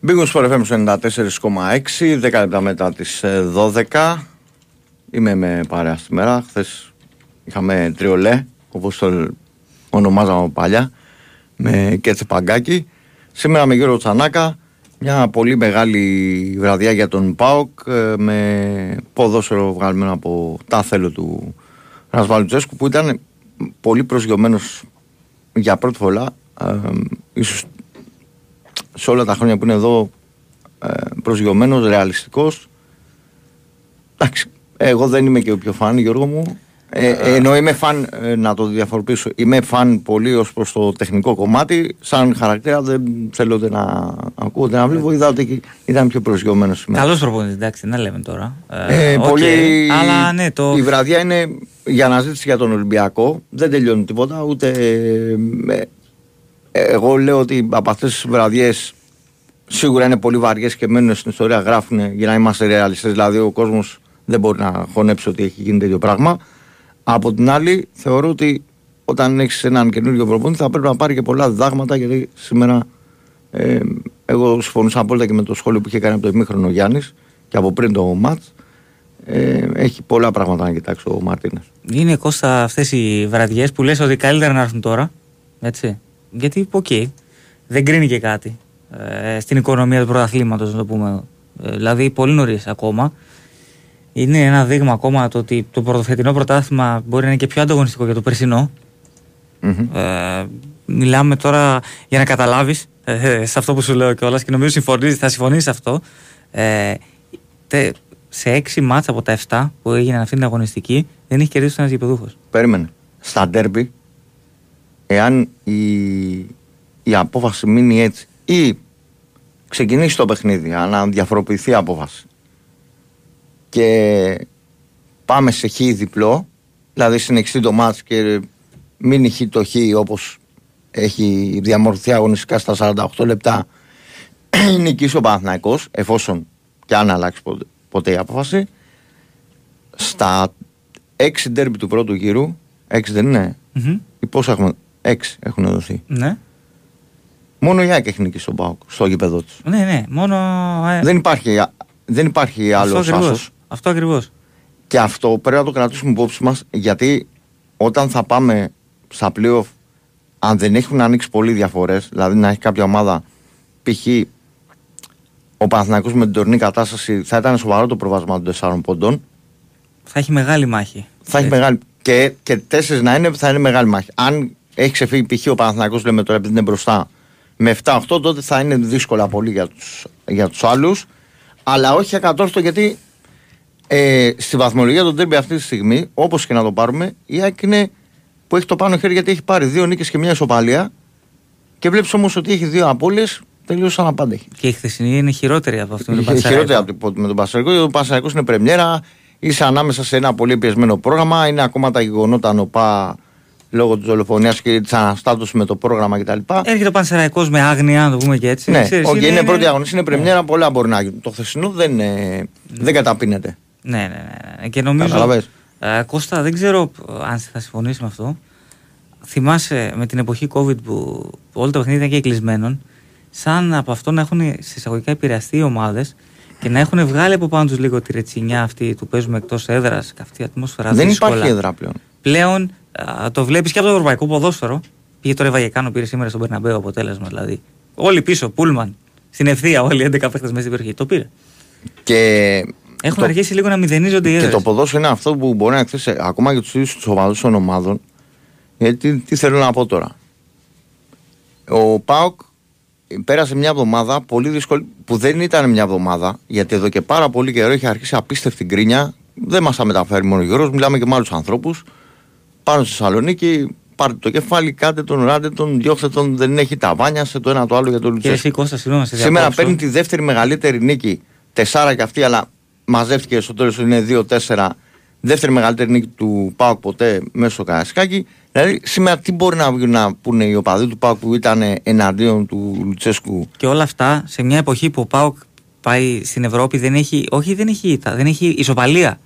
Μπήκαν στο FM 94,6, 10 λεπτά μετά τις 12. Ε, Είμαι με παρέα σήμερα. Χθες είχαμε τριολέ, όπως το ονομάζαμε παλιά, με Κέτσε Παγκάκη. Σήμερα με Γιώργο Τσανάκα, μια πολύ μεγάλη βραδιά για τον ΠΑΟΚ, ε, με ποδόσφαιρο βγαλμένο από τα θέλω του Ρασβάλου Τσέσκου, που ήταν πολύ προσγειωμένος για πρώτη φορά, ε, ίσως σε όλα τα χρόνια που είναι εδώ ε, προσγειωμένος, ρεαλιστικός. Εντάξει, εγώ δεν είμαι και ο πιο φαν, Γιώργο μου. Ε, ε, ενώ είμαι φαν, ε, να το διαφοροποιήσω, είμαι φαν πολύ ως προς το τεχνικό κομμάτι. Σαν χαρακτήρα δεν θέλω να ακούω να βλέπω. Είδα ότι ήταν πιο προσγειωμένος σήμερα. Καλός προπονητής, εντάξει, να λέμε τώρα. Ε, okay. πολύ... Αλλά ναι, το... Η βραδιά είναι για αναζήτηση για τον Ολυμπιακό. Δεν τελειώνει τίποτα. Ούτε. Εγώ λέω ότι από αυτές τις βραδιές σίγουρα είναι πολύ βαριές και μένουν στην ιστορία. Γράφουν για να είμαστε ρεαλιστές. Δηλαδή, ο κόσμος δεν μπορεί να χωνέψει ότι έχει γίνει τέτοιο πράγμα. Από την άλλη, θεωρώ ότι όταν έχεις έναν καινούριο προπονητή θα πρέπει να πάρει και πολλά διδάγματα γιατί σήμερα ε, εγώ συμφωνούσα απόλυτα και με το σχόλιο που είχε κάνει από το ημίχρονο ο Γιάννης και από πριν το ΜΑΤ. Ε, έχει πολλά πράγματα να κοιτάξει ο Μαρτίνες. Είναι Κώστα αυτές οι βραδιές που λες ότι καλύτερα να έρθουν τώρα. Έτσι. Γιατί, οκ, okay, δεν κρίνει και κάτι ε, στην οικονομία του πρωταθλήματος, να το πούμε. Ε, δηλαδή, πολύ νωρίς ακόμα είναι ένα δείγμα ακόμα το ότι το το φετινό πρωτάθλημα μπορεί να είναι και πιο ανταγωνιστικό από το περσινό Ε, μιλάμε τώρα για να καταλάβεις ε, σε αυτό που σου λέω κιόλας και νομίζω συμφωνείς, θα συμφωνήσει σε αυτό. Ε, τε, σε έξι μάτς από τα 7 που έγιναν αυτή την αγωνιστική δεν έχει κερδίσει ένα γηπεδούχος. Περίμενε. Στα ντέρμπι, εάν η, η απόφαση μείνει έτσι ή ξεκινήσει το παιχνίδι, να διαφοροποιηθεί η απόφαση και πάμε σε χ διπλό, δηλαδή συνεχιστεί το μάτς και μην χ το χ όπως έχει διαμορφωθεί αγωνιστικά στα 48 λεπτά νικήσει ο Παναθηναϊκός εφόσον και αν αλλάξει ποτέ, ποτέ η απόφαση στα 6 ντέρμπι του πρώτου γύρου 6 δεν είναι mm-hmm. ή πόσα έχουμε 6 έχουν δοθεί ναι. Μόνο η ΑΕΚ έχει νικήσει τον Πάοκ στο γήπεδο τους. Ναι, ναι, μόνο. Δεν υπάρχει, δεν υπάρχει άλλο άσο. Αυτό ακριβώς. Και αυτό πρέπει να το κρατήσουμε υπόψη μας γιατί όταν θα πάμε στα playoff, αν δεν έχουν ανοίξει πολλοί διαφορές, δηλαδή να έχει κάποια ομάδα, π.χ. ο Παναθηναϊκός με την τωρινή κατάσταση θα ήταν σοβαρό το προβάσμα των 4 πόντων. Θα έχει μεγάλη μάχη. Θα έχει μεγάλη. Και, και τέσσερις να είναι, θα είναι μεγάλη μάχη. Αν έχει ξεφύγει π.χ. ο Παναθηναϊκός, λέμε τώρα επειδή είναι μπροστά, με 7-8, τότε θα είναι δύσκολα πολύ για τους για τους άλλους. Αλλά όχι ακατόρθωτο γιατί ε, στη βαθμολογία των τέμπη αυτή τη στιγμή, όπως και να το πάρουμε, η ΑΕΚ είναι που έχει το πάνω χέρι γιατί έχει πάρει δύο νίκες και μια ισοπαλία. Και βλέπεις όμως ότι έχει δύο απώλειες τελείως αναπάντεχη. Και η χθεσινή είναι χειρότερη από αυτή με τον Πασαρικό. Χειρότερη από με τον Πασαρικό, γιατί ο Πασαρικό είναι πρεμιέρα, είσαι ανάμεσα σε ένα πολύ πιεσμένο πρόγραμμα, είναι ακόμα τα γεγονότα νοπά λόγω της δολοφονίας και της αναστάτωσης με το πρόγραμμα κτλ. Έρχεται ο Πανσεραϊκός με άγνοια, να το πούμε και έτσι. Ναι, Ξέρεις, είναι, είναι πρώτη αγωνία, είναι πρεμιέρα, ναι. πολλά μπορεί να γίνουν. Το χθεσινό δεν, ναι. δεν καταπίνεται. Ναι, ναι, ναι. ναι. Και νομίζω. Ε, Κώστα, δεν ξέρω αν θα συμφωνήσει με αυτό. Θυμάσαι με την εποχή COVID που όλα τα παιχνίδια ήταν και κλεισμένων, σαν από αυτό να έχουν συσσαγωγικά επηρεαστεί οι ομάδες και να έχουν βγάλει από πάνω τους λίγο τη ρετσινιά αυτή του παίζουμε εκτός έδρας και αυτή η ατμόσφαιρα. Δεν δύσκολα. υπάρχει έδρα πλέον. Πλέον α, το βλέπεις και από το ευρωπαϊκό ποδόσφαιρο. Πήγε τώρα η Βαγεκάνο, πήρε σήμερα στον Περναμπέο αποτέλεσμα δηλαδή. Όλοι πίσω, Πούλμαν, στην ευθεία, όλοι οι 11 παίχτε μέσα στην περιοχή. Το πήρε. Και έχουν το... αρχίσει λίγο να μηδενίζονται οι έδρες. Και το ποδόσφαιρο είναι αυτό που μπορεί να εκθέσει ακόμα και τους ίδιους τους οπαδού των ομάδων. Γιατί τι θέλω να πω τώρα. Ο Πάοκ πέρασε μια εβδομάδα πολύ δύσκολη, που δεν ήταν μια εβδομάδα, γιατί εδώ και πάρα πολύ καιρό έχει αρχίσει απίστευτη γκρίνια. Δεν μας τα μεταφέρει μόνο ο Γιώργος, μιλάμε και με άλλους ανθρώπους. Πάνω στη Θεσσαλονίκη, πάρτε το κεφάλι, κάτε τον, ράτε τον, διώξτε τον, δεν έχει τα βάνια σε το ένα το άλλο για το Λουτσέσκο. Σήμερα παίρνει τη δεύτερη μεγαλύτερη νίκη, τεσσάρα και αυτή, αλλά μαζεύτηκε στο τέλος είναι 2-4. Δεύτερη μεγαλύτερη νίκη του Πάουκ ποτέ μέσα στο Καρασκάκι. Δηλαδή σήμερα τι μπορεί να, να πούνε οι οπαδοί του Πάουκ που ήταν εναντίον του Λουτσέσκου; Και όλα αυτά σε μια εποχή που ο Πάουκ πάει στην Ευρώπη δεν έχει, όχι δεν έχει ήττα, δεν έχει ισοπαλία.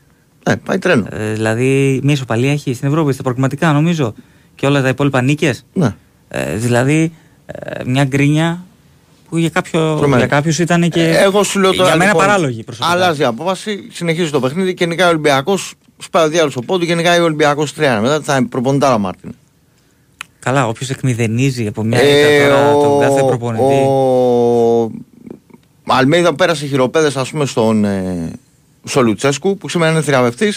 Ναι, πάει τρένο. Ε, δηλαδή μια ισοπαλία έχει στην Ευρώπη στα προκριματικά νομίζω και όλα τα υπόλοιπα νίκες. Ναι. Ε, δηλαδή ε, μια γκρίνια που για, κάποιο, για κάποιους ήταν και Ε, Εγώ σου λέω τώρα. για μένα λοιπόν, παράλογη προσωπικά. Αλλάζει η απόφαση, συνεχίζει το παιχνίδι και νικάει ο Ολυμπιακός. Σπάει ο διάλογος ο πόντου και νικάει ο Ολυμπιακός 3. Μετά θα είναι προπονητάρα Μάρτιν. Καλά, όποιος εκμηδενίζει από μια ήττα τώρα τον κάθε προπονητή. Ε, Ο Αλμέιδα πέρασε χειροπέδες, ας πούμε, στον ε, στο Λουτσέσκου, που σήμερα είναι θριαμβευτή.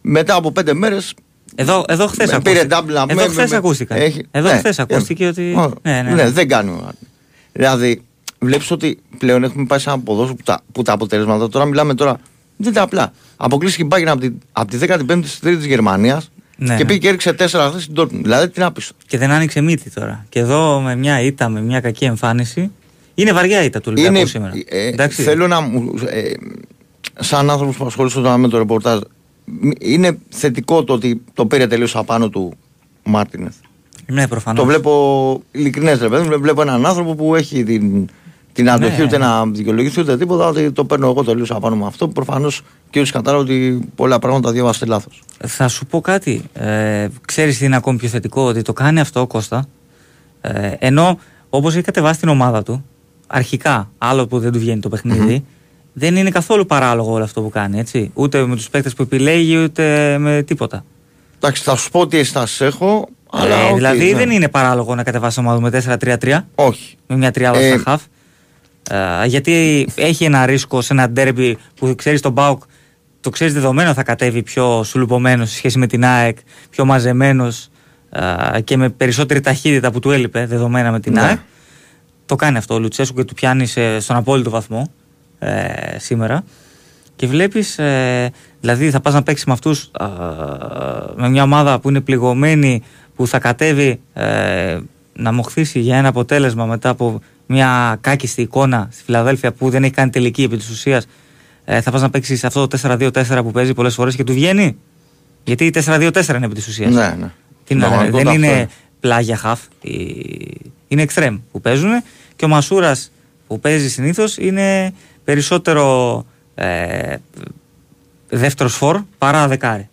Μετά από πέντε μέρες. Εδώ, εδώ χθες Με πήρε double να Εδώ πούμε, χθες με- ακούστηκαν. έχει- Εδώ ναι, χθες ε, ακούστηκε ότι. Ω, Ναι, ναι, ναι. δεν κάνει ο Μάρτιν. Δηλαδή, βλέπεις ότι πλέον έχουμε πάει σε ένα ποδόσφαιρο που τα, που τα αποτελέσματα τώρα μιλάμε τώρα. Δεν είναι απλά. Αποκλείστηκε η Bayern από τη, από τη 15η στη 3η της Γερμανίας Ναι, και ναι. πήγε και έριξε 4 χθες στην Dortmund. Δηλαδή, τι να πεις. Και δεν άνοιξε μύτη τώρα. Και εδώ με μια ήττα, με μια κακή εμφάνιση. Είναι βαριά ήττα του Ολυμπιακού Είναι, σήμερα. ε, Εντάξει. θέλω να μου. Ε, σαν άνθρωπος που ασχολείται τώρα με το ρεπορτάζ, μ- είναι θετικό το ότι το πήρε τελείως απάνω του ο Μάρτινεθ. Ναι, προφανώς. Το βλέπω ειλικρινές, ρε παιδί μου. Βλέπω έναν άνθρωπο που έχει την, την αντοχή Ναι. ούτε να δικαιολογηθεί ούτε τίποτα. Ότι το παίρνω εγώ τελείως απάνω με αυτό. Προφανώς και όλοι κατάλαβα ότι πολλά πράγματα διάβασε λάθος. Θα σου πω κάτι. Ε, ξέρεις τι είναι ακόμη πιο θετικό, ότι το κάνει αυτό ο Κώστα. Ε, ενώ όπως έχει κατεβάσει την ομάδα του, αρχικά, άλλο που δεν του βγαίνει το παιχνίδι δεν είναι καθόλου παράλογο όλο αυτό που κάνει. Έτσι. Ούτε με τους παίκτες που επιλέγει, ούτε με τίποτα. Εντάξει, θα σου πω τι ενστάσεις έχω. Αλλά Ε, οκ, δηλαδή ναι. δεν είναι παράλογο να κατεβάσει ομάδα με 4-3-3, Όχι. με μια τριάδα Ε, στα χαφ; Ε, γιατί έχει ένα ρίσκο σε ένα ντέρμπι που ξέρεις τον ΠΑΟΚ, το ξέρεις δεδομένο θα κατέβει πιο σουλουπωμένο σε σχέση με την ΑΕΚ, πιο μαζεμένος και με περισσότερη ταχύτητα που του έλειπε δεδομένα με την Ναι. ΑΕΚ. Το κάνει αυτό ο Λουτσέσκου και του πιάνει σε- στον απόλυτο βαθμό ε, σήμερα. Και βλέπεις, ε, δηλαδή θα πας να παίξεις με αυτούς με μια ομάδα που είναι πληγωμένη, που θα κατέβει ε, να μοχθήσει για ένα αποτέλεσμα μετά από μια κάκιστη εικόνα στη Φιλαδέλφια που δεν έχει κάνει τελική επί της ουσίας. Ε, θα πας να παίξεις αυτό το 4-2-4 που παίζει πολλές φορές και του βγαίνει; Γιατί 4-2-4 είναι επί της ουσίας. Ναι, ναι. Τι να λέμε, Πραγματικότητα δεν αυτό είναι είναι. πλάγια χαφ. η- Είναι εξτρέμ που παίζουν και ο Μασούρας που παίζει συνήθως είναι περισσότερο ε, δεύτερος φορ παρά δεκάρι.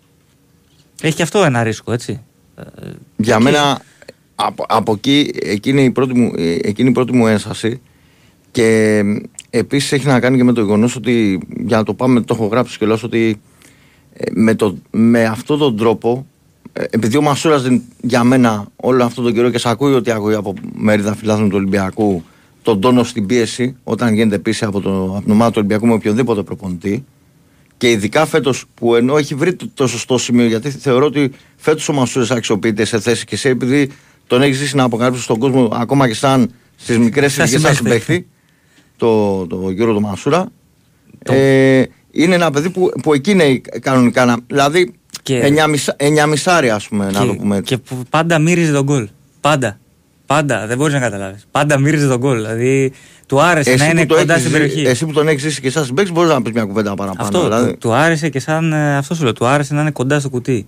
Έχει και αυτό ένα ρίσκο, έτσι. Ε, Για εκεί- μένα από, από εκεί εκείνη η, πρώτη μου, ε, εκείνη η πρώτη μου ένσταση και επίσης έχει να κάνει και με το γεγονός ότι για να το πάμε το έχω γράψει και λέω ότι ε, με, το, με αυτόν τον τρόπο ε, επειδή ο Μασούρας δεν- για μένα όλο αυτόν τον καιρό και σε ακούει ότι ακούει από μερίδα φιλάθλων του Ολυμπιακού τον τόνο στην πίεση όταν γίνεται πίεση από, το, από την ομάδα του Ολυμπιακού με οποιονδήποτε προπονητή και ειδικά φέτος που ενώ έχει βρει το, το σωστό σημείο, γιατί θεωρώ ότι φέτος ο Μασούρη αξιοποιείται σε θέση και εσύ, επειδή τον έχει ζήσει να αποκαλύψει στον κόσμο ακόμα και σαν στις μικρές Σαν ηλικίες σαν συμπαίχτη. συμπαίχτη, το, το γύρο του Μασούρα. Το- Ε, είναι ένα παιδί που, που εκεί είναι κανονικά να. Δηλαδή, Και- εννιά μισά- εννιά μισάρι, ας πούμε, να το πούμε έτσι. και που πάντα μύριζε τον γκολ. Πάντα. Πάντα. Δεν μπορείς να καταλάβεις. Πάντα μύριζε τον γκολ. Δηλαδή του άρεσε να είναι που το κοντά έχεις στην ζει- περιοχή. εσύ που τον έχεις ζήσει και σαν συμπαίχτη, μπορείς να πεις μια κουβέντα παραπάνω. Αυτό δηλαδή. του, του άρεσε και σαν. ε, Αυτό σου λέω. Του άρεσε να είναι κοντά στο κουτί.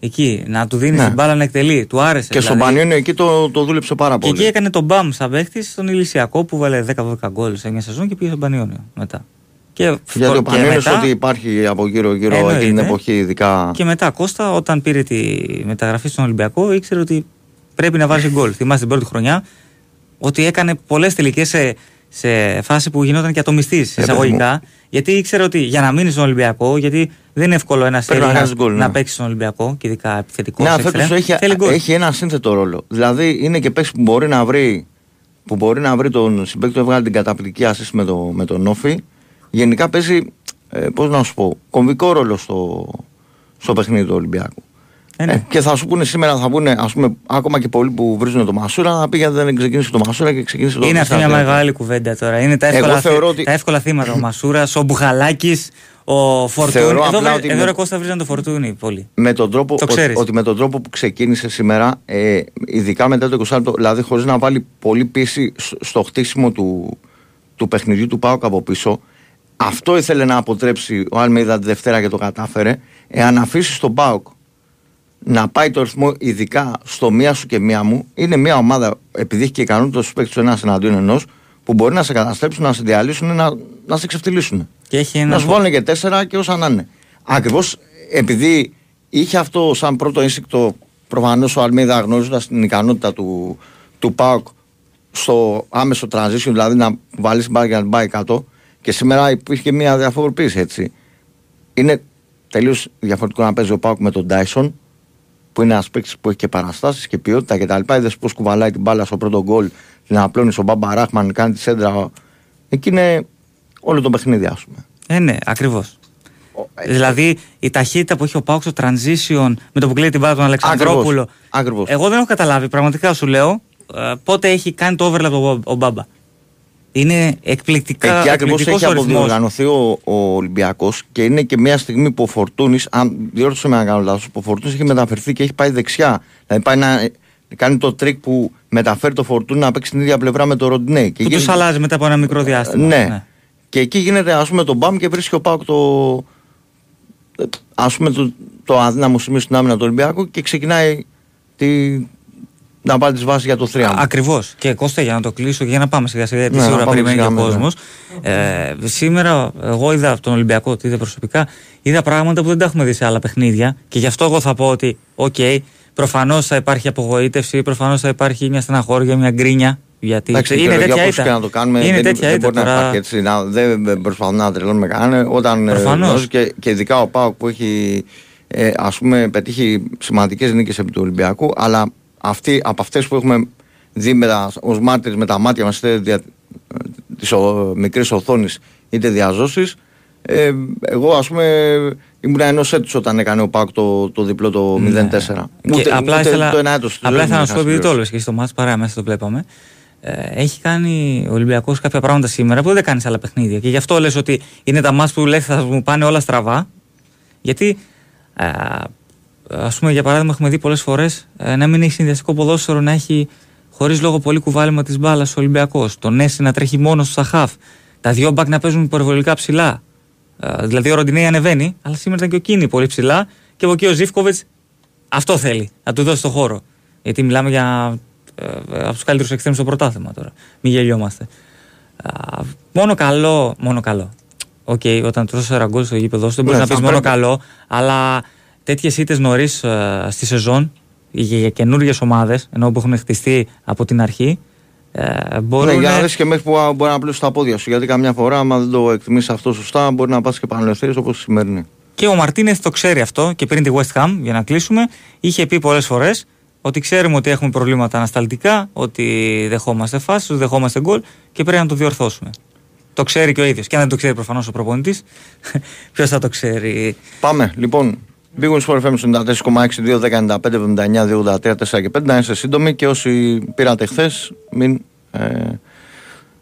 Εκεί. Να του δίνεις Ναι. την μπάλα να εκτελεί. Του άρεσε. και στον δηλαδή. Πανιόνιο εκεί το, το δούλεψε πάρα Και πολύ. εκεί έκανε τον μπαμ σαν παίχτη στον Ηλυσιακό που βάλε 10-12 γκολ σε μια σεζόν και πήγε στον Πανιόνιο μετά. Και, Γιατί ο και Πανιόνιος μετά- ότι υπάρχει από γύρω-γύρω Εννοείται. εκείνη την εποχή, ειδικά. Και μετά Κώστα, όταν πήρε τη μεταγραφή στον Ολυμπιακό, ήξερε ότι πρέπει να βάζει γκολ. Θυμάστε την πρώτη χρονιά ότι έκανε πολλές τελικές σε, σε φάση που γινόταν και ατομιστής παιδί εισαγωγικά. Γιατί ήξερε ότι για να μείνει στον Ολυμπιακό, γιατί δεν είναι εύκολο ένας Πρέπει να Έλληνας κάνεις γκολ, ναι. να παίξει στον Ολυμπιακό και ειδικά επιθετικός. Ναι, σε φέτος εξτρέμ, έχει, θέλει γκολ. έχει ένα σύνθετο ρόλο. Δηλαδή είναι και παίξει που μπορεί να βρει, που μπορεί να βρει τον συμπέκτη που έβγαλε την καταπληκτική assist με, το, με τον Όφη. Γενικά παίζει, ε, πώς να σου πω, κομβικό ρόλο στο, στο παιχνίδι του Ολυμπιακού. Ε, ναι. Ε, και θα σου πούνε σήμερα, θα πούνε ας πούμε, ακόμα και πολλοί που βρίζουν το Μασούρα, να πει γιατί δεν ξεκίνησε το Μασούρα και ξεκίνησε το Είναι αυτή μια 4-3. μεγάλη κουβέντα τώρα. Είναι τα Εγώ εύκολα, θεωρώ θύ- ότι- τα εύκολα θύματα. Ο Μασούρας, ο Μπουχαλάκης, ο Φορτούνη. Θεωρώ Εδώ, απλά βρε- ότι εδώ με- ρε Κώστα βρίζαν το Φορτούνη πολύ. με τον τρόπο, Το ότι, ξέρεις. ότι με τον τρόπο που ξεκίνησε σήμερα, ε, ειδικά μετά το 20 λεπτό, δηλαδή χωρίς να βάλει πολύ πίεση σ- στο χτίσιμο του, του παιχνιδιού του Πάουκ από πίσω, αυτό ήθελε να αποτρέψει ο Αλμίδα τη Δευτέρα και το κατάφερε. Εάν αφήσεις τον Πάουκ να πάει το ρυθμό, ειδικά στο μία σου και μία μου, είναι μια ομάδα, επειδή έχει και ικανότητα στους παίκτες του ένας εναντίον ενός, που μπορεί να σε καταστρέψουν, να σε διαλύσουν, να, να σε ξεφτυλίσουν. Και έχει ένα Να σου βάλουν και τέσσερα και όσα να είναι. Ακριβώς επειδή είχε αυτό σαν πρώτο ένστικτο, προφανώς ο Αλμίδα γνωρίζοντα την ικανότητα του, του ΠΑΟΚ στο άμεσο transition, δηλαδή να βάλεις την μπάλα και να την πάει κάτω. Και σήμερα υπήρχε και μια διαφοροποίηση έτσι. Είναι τελείως διαφορετικό να παίζει ο Πάουκ με τον Τάισον, που είναι ένας παίκτης που έχει και παραστάσεις και ποιότητα κτλ. Είδες πώς κουβαλάει την μπάλα στο πρώτο γκολ, την απλώνει στον Μπάμπα Ράχμαν, κάνει τη σέντρα. Εκεί είναι όλο το παιχνίδι, ας πούμε. Ε, ναι, ακριβώς. Δηλαδή η ταχύτητα που έχει ο ΠΑΟΚ στο transition με το που κλείνει την μπάλα του Αλεξανδρόπουλο. Ακριβώς. Εγώ δεν έχω καταλάβει, πραγματικά σου λέω, ε, πότε έχει κάνει το overlap ο, ο Μπάμπα. Είναι εκπληκτικά Εκεί ακριβώς έχει εκπληκτικός ορισμός. αποδιοργανωθεί ο, ο Ολυμπιακός και είναι και μια στιγμή που ο Φορτούνης, αν διόρθωσε με να κάνω λάθος, ο Φορτούνης έχει μεταφερθεί και έχει πάει δεξιά. Δηλαδή πάει να κάνει το τρίκ που μεταφέρει το Φορτούνη να παίξει την ίδια πλευρά με το Ροντινέι. Και Που γίνεται- του αλλάζει μετά από ένα μικρό διάστημα. Ναι. Και εκεί γίνεται ας πούμε το μπαμ και βρίσκει ο ΠΑΟΚ το. Ας πούμε το, το αδύναμο σημείο στην άμυνα του Ολυμπιακού και ξεκινάει τη, να πάρει τις βάσεις για το 3. Ακριβώς. Και Κώστα, για να το κλείσω και για να πάμε σιγά σιγά, γιατί Ναι, να σίγουρα πάμε περιμένει και ο σιγά, ναι, κόσμος. Ε, σήμερα, εγώ είδα από τον Ολυμπιακό, το είδα προσωπικά, είδα πράγματα που δεν τα έχουμε δει σε άλλα παιχνίδια. Και γι' αυτό εγώ θα πω ότι, οκ, προφανώς θα υπάρχει απογοήτευση, προφανώς θα υπάρχει μια στεναχώρια, μια γκρίνια. Γιατί Εντάξει, είναι είναι τέτοια όπως ήττα. και να το κάνουμε. είναι δεν, τέτοια δεν ήττα μπορεί να τώρα. υπάρχει έτσι. Να, δεν προσπαθούμε να τρελώνουμε κανέναν. Όταν ε, Προφανώς. γνωρίζει και, και ειδικά ο Πάουκ που έχει ε, ας πούμε, πετύχει σημαντικές νίκες επί του Ολυμπιακού, αλλά αυτή, από αυτές που έχουμε δει ως μάρτυρες με τα μάτια μας είτε δια, της μικρής οθόνης είτε διαζώσεις, ε, εγώ ας πούμε ήμουν ενός έτους όταν έκανε ο Πάουκ το, το διπλό το 0-4. Ναι. Και απλά ήθελα, το ένα έτος του απλά δεν ήθελα να είχα σου πω επειδή το συμπληρώσει. έλεγες και στο μάτς παρά μέσα το βλέπαμε. Ε, έχει κάνει ο Ολυμπιακός κάποια πράγματα σήμερα που δεν κάνεις σε άλλα παιχνίδια. Και γι' αυτό λες ότι είναι τα μάτς που λες θα μου πάνε όλα στραβά. Γιατί, ε, ας πούμε, για παράδειγμα, έχουμε δει πολλές φορές ε, να μην έχει συνδυαστικό ποδόσφαιρο να έχει χωρίς λόγο πολύ κουβάλιμα της μπάλας ο Ολυμπιακός. Το Νέσι να τρέχει μόνος στο Σαχάφ. Τα δύο μπακ να παίζουν υπερβολικά ψηλά. Ε, δηλαδή ο Ροντινέη ανεβαίνει, αλλά σήμερα ήταν και ο Κίνη πολύ ψηλά και από εκεί ο Ζήφκοβιτς αυτό θέλει, να του δώσει το χώρο. Γιατί μιλάμε για ε, από τους καλύτερους εξτρέμους στο πρωτάθλημα τώρα. Μην γελιόμαστε. Α, μόνο καλό, μόνο καλό. Οκ, όταν τρως ένα γκολ στο γήπεδο σου δεν μπορείς Ναι, να πεις θα μόνο πρέπει. καλό, αλλά τέτοιες ήττες νωρίς στη σεζόν για, για καινούργιες ομάδες, ενώ που έχουν χτιστεί από την αρχή, ε, μπορούν. Ναι, για να δεις και μέχρι που α, μπορεί να απλώσεις τα πόδια σου. Γιατί καμιά φορά, άμα δεν το εκτιμήσει αυτό σωστά, μπορεί να πας και παν ελευθέρω όπως η σημερινή. Και ο Μαρτίνεθ το ξέρει αυτό και πριν τη West Ham, για να κλείσουμε, είχε πει πολλές φορές ότι ξέρουμε ότι έχουμε προβλήματα ανασταλτικά, ότι δεχόμαστε φάσεις, δεχόμαστε γκολ και πρέπει να το διορθώσουμε. Το ξέρει και ο ίδιος. Και αν δεν το ξέρει προφανώς ο προπονητής, ποιος θα το ξέρει; Πάμε, λοιπόν. Big Wings for FM 94,6, 2, 10, 95, 79, 2, 84, 4 και 5. Να είστε σύντομοι και όσοι πήρατε χθες, μην ε,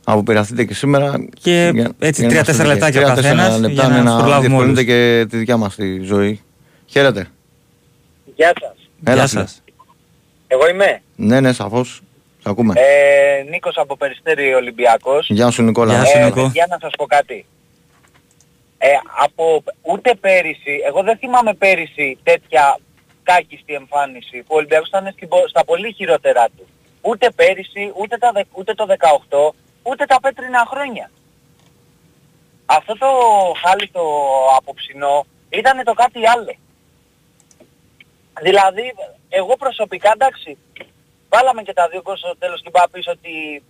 αποπειραθείτε και σήμερα. Και Για- έτσι, για να τρία-τέσσερα είμαστε λεπτάκια ο δίκαιοι. Τρία-τέσσερα καθένας λεπτά για να ναι, τους προλάβουμε διευκολύνετε όλους. και τη δικιά μας τη ζωή. Χαίρετε. Γεια σας. Έλα, Γεια φίλε. σας. Εγώ είμαι. Ναι, ναι, σαφώς. Σε ακούμε. Ε, Νίκος από Περιστέρη Ολυμπιακός. Γεια σου, Νικόλα. Γεια σου, Ε, Νικό. Για να σας πω κάτι. Ε, από, ούτε πέρυσι, εγώ δεν θυμάμαι πέρυσι τέτοια κάκιστη εμφάνιση που ο Ολυμπιακός ήταν στην πο- στα πολύ χειρότερά του. Ούτε πέρυσι, ούτε, τα, δε- ούτε το 18, ούτε τα πέτρινα χρόνια. Αυτό το χάλι το απόψινό ήταν το κάτι άλλο. Δηλαδή, εγώ προσωπικά, εντάξει, βάλαμε και τα δύο γκολ στο τέλος και είπα πίσω ότι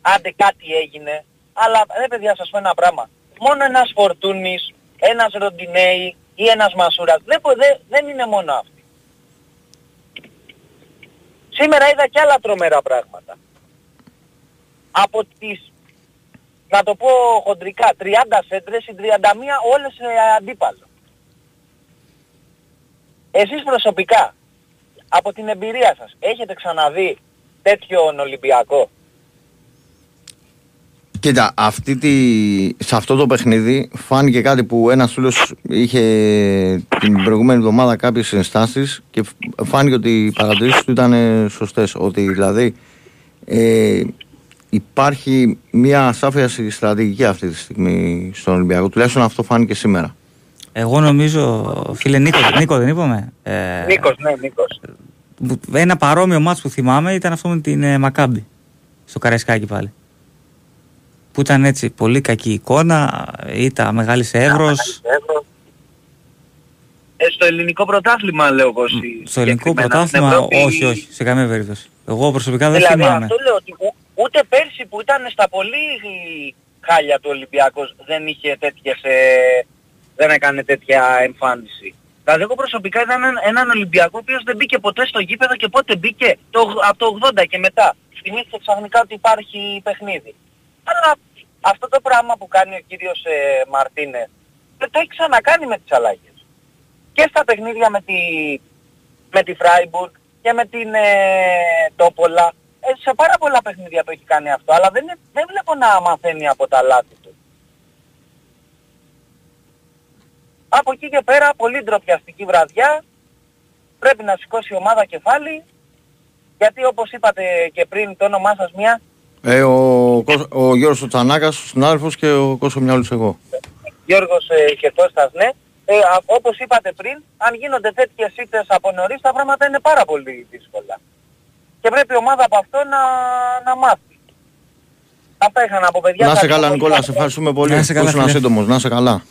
άντε κάτι έγινε, αλλά ρε παιδιά σας πω ένα πράγμα. Μόνο ένας Φορτούνης, ένας Ροντινέη ή ένας Μασούρας, δεν, μπο- δεν, δεν είναι μόνο αυτοί. Σήμερα είδα και άλλα τρομερά πράγματα. Από τις, να το πω χοντρικά, 30 σέντρες, οι 31 όλες σε αντίπαλο. Εσείς προσωπικά, από την εμπειρία σας, έχετε ξαναδεί τέτοιον Ολυμπιακό; Κοίτα, αυτή τη, σε αυτό το παιχνίδι φάνηκε κάτι που ένας φίλος είχε την προηγούμενη εβδομάδα κάποιες ενστάσεις και φ- φάνηκε ότι οι παρατηρήσεις του ήταν ε, σωστές. Ότι δηλαδή ε, υπάρχει μια ασάφεια στη στρατηγική αυτή τη στιγμή στον Ολυμπιακό. Τουλάχιστον αυτό φάνηκε σήμερα. Εγώ νομίζω, φίλε Νίκο, Νίκο δεν είπαμε. Ε, Νίκος, ναι, Νίκος. που- Ένα παρόμοιο μάτς που θυμάμαι ήταν αυτό με την ε, Μακάμπη. Στο Καραϊσκάκι πάλι. Που ήταν έτσι πολύ κακή εικόνα, ήταν μεγάλης σε εύρος. Ε, στο ελληνικό πρωτάθλημα λέω εγώ. συ- Στο ελληνικό συγκεκριμένα. Στην πρωτάθλημα, Ευρώπη- όχι, όχι, σε καμία περίπτωση. Εγώ προσωπικά δεν Δηλαδή θυμάμαι. αυτό λέω ότι ο- ούτε πέρσι που ήταν στα πολύ χάλια του Ολυμπιακός δεν είχε τέτοιες, ε, δεν έκανε τέτοια εμφάνιση. Δηλαδή εγώ προσωπικά ήταν έναν Ολυμπιακό ο οποίος δεν μπήκε ποτέ στο γήπεδο και πότε μπήκε το, από το 80 και μετά. Θυμήθηκε ξαφνικά ότι υπάρχει παιχνίδι. Αλλά αυτό το πράγμα που κάνει ο κύριος ε, Μαρτίνες δεν το έχει ξανακάνει με τις αλλαγές. Και στα παιχνίδια με τη, με τη Φράιμπουργκ και με την ε, Τόπολα. Ε, σε πάρα πολλά παιχνίδια το έχει κάνει αυτό, αλλά δεν, δεν βλέπω να μαθαίνει από τα λάθη του. Από εκεί και πέρα πολύ ντροπιαστική βραδιά. Πρέπει να σηκώσει η ομάδα κεφάλι. Γιατί όπως είπατε και πριν το όνομά σας μία. Ε, ο, ο Γιώργος Τσανάκας, ο συνάδελφος και ο Κώσο Μιάλους εγώ. Γιώργος ε, και Κώστας ναι. Ε, όπως είπατε πριν, αν γίνονται τέτοιες ήττες από νωρίς τα πράγματα είναι πάρα πολύ δύσκολα. Και πρέπει η ομάδα από αυτό να, να μάθει. Αυτά είχα να πω παιδιά. Να είσαι καλά Νικόλα, σε ευχαριστούμε πολύ. Να είσαι καλά. σύντομος, να είσαι καλά.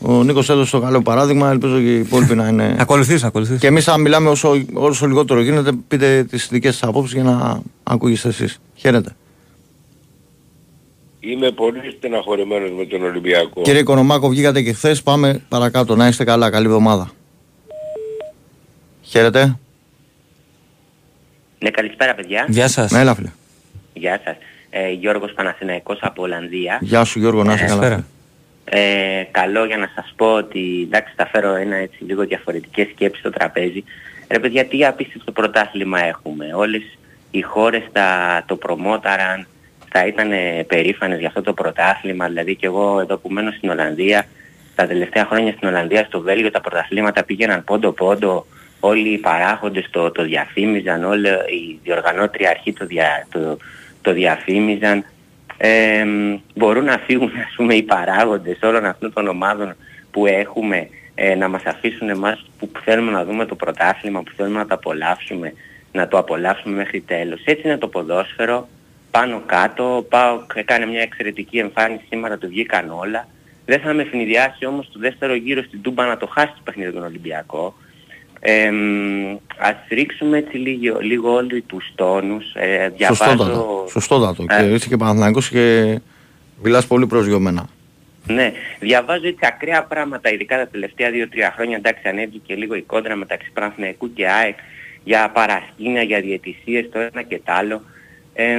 Ο Νίκος έδωσε το καλό παράδειγμα. Ελπίζω και οι υπόλοιποι να είναι. Ακολουθείς, ακολουθείς. Και εμείς, αν μιλάμε όσο, όσο λιγότερο γίνεται, πείτε τις δικές σας απόψεις για να ακούγεστε εσείς. Χαίρετε. Είμαι πολύ στεναχωρημένος με τον Ολυμπιακό. Κύριε Οικονομάκο, βγήκατε και χθες. Πάμε παρακάτω. Να είστε καλά. Καλή εβδομάδα. Χαίρετε. Ναι, καλησπέρα παιδιά. Γεια σας. Ναι, έλα, φίλε. Γεια σας. Ε, Γιώργος Παναθηναϊκός από Ολλανδία. Γεια σου Γιώργο, να είσαι καλά. Ε, καλό για να σας πω ότι εντάξει θα φέρω ένα έτσι λίγο διαφορετικές σκέψεις στο τραπέζι. Ρε παιδιά τι απίστευτο πρωτάθλημα έχουμε. Όλες οι χώρες τα, το προμόταραν, θα ήταν περήφανες για αυτό το πρωτάθλημα. Δηλαδή και εγώ εδώ που μένω στην Ολλανδία, τα τελευταία χρόνια στην Ολλανδία, στο Βέλγιο τα πρωταθλήματα πήγαιναν πόντο πόντο. Όλοι οι παράγοντες το, το διαφήμιζαν, όλοι οι διοργανώτρια αρχή το, δια, το, το διαφήμιζαν ε, μπορούν να φύγουν ας πούμε οι παράγοντες όλων αυτών των ομάδων που έχουμε ε, να μας αφήσουν εμάς που θέλουμε να δούμε το πρωτάθλημα, που θέλουμε να το απολαύσουμε, να το απολαύσουμε μέχρι τέλος. Έτσι είναι το ποδόσφαιρο, πάνω κάτω, πάω, έκανε μια εξαιρετική εμφάνιση σήμερα, το βγήκαν όλα. Δεν θα με ευνηδιάσει όμως το δεύτερο γύρο στην Τούμπα να το χάσει το παιχνίδι τον Ολυμπιακό. Ε, ας ρίξουμε έτσι λίγο, λίγο όλοι τους τόνους. Ε, διαβάζω... Σωστότατο. Ε, και είσαι και Παναθηναϊκός και μιλάς πολύ προσγειωμένα. Ναι, διαβάζω έτσι ακραία πράγματα, ειδικά τα τελευταία 2-3 χρόνια, εντάξει ανέβηκε λίγο η κόντρα μεταξύ Παναθηναϊκού και ΑΕΚ για παρασκήνια, για διαιτησίες, το ένα και το άλλο. Ε,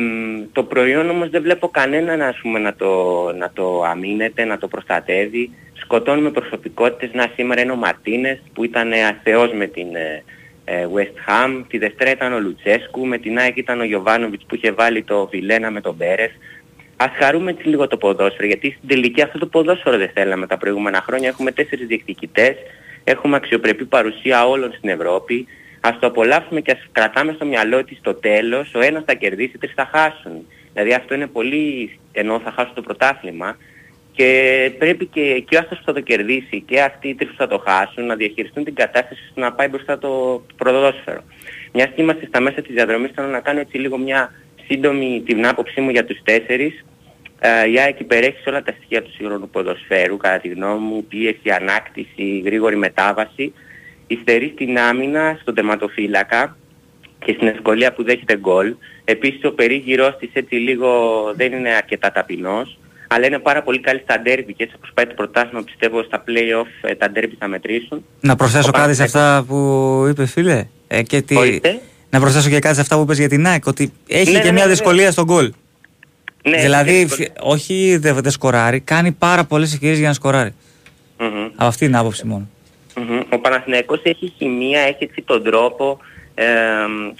το προϊόν όμως δεν βλέπω κανέναν ας πούμε, να, το, να το αμήνεται, να το προστατεύει. Σκοτώνουμε προσωπικότητες. Να σήμερα είναι ο Μαρτίνες που ήταν αθεός με την ε, ε, West Ham. Τη Δευτέρα ήταν ο Λουτσέσκου. Με την ΑΕΚ ήταν ο Γιωβάνοβιτς που είχε βάλει το Βιλένα με τον Μπέρες. Ας χαρούμε έτσι λίγο το ποδόσφαιρο γιατί στην τελική αυτό το ποδόσφαιρο δεν θέλαμε τα προηγούμενα χρόνια. Έχουμε τέσσερις διεκδικητές. Έχουμε αξιοπρεπή παρουσία όλων στην Ευρώπη ας το απολαύσουμε και ας κρατάμε στο μυαλό ότι στο τέλος ο ένας θα κερδίσει, τρεις θα χάσουν. Δηλαδή αυτό είναι πολύ ενώ θα χάσουν το πρωτάθλημα και πρέπει και, και ο αυτός που θα το κερδίσει και αυτοί οι τρεις που θα το χάσουν να διαχειριστούν την κατάσταση ώστε να πάει μπροστά το πρωτοδόσφαιρο. Μιας και είμαστε στα μέσα της διαδρομής θέλω να κάνω έτσι λίγο μια σύντομη την άποψή μου για τους τέσσερις. Ε, η ΑΕΚ υπερέχει σε όλα τα στοιχεία του σύγχρονου ποδοσφαίρου, κατά τη γνώμη μου, πίεση, ανάκτηση, γρήγορη μετάβαση υστερεί στην άμυνα, στον τερματοφύλακα και στην ευκολία που δέχεται γκολ. Επίσης ο περίγυρός της έτσι λίγο δεν είναι αρκετά ταπεινός, αλλά είναι πάρα πολύ καλή στα ντέρμπι και έτσι όπως πάει το πρωτάθλημα πιστεύω στα play-off ε, τα ντέρμπι θα μετρήσουν. Να προσθέσω κάτι σε αυτά που είπε φίλε. Ε, και τι... Να προσθέσω και κάτι σε αυτά που είπες για την ΑΕΚ, ότι έχει ναι, και ναι, μια ναι, δυσκολία στον γκολ. Ναι, δηλαδή, όχι δεν δε σκοράρει, κάνει πάρα πολλές ευκαιρίες για να σκοράρει. Mm-hmm. Από αυτή την άποψη μόνο. Ο Παναθηναϊκός έχει χημεία, έχει έτσι τον τρόπο, ε,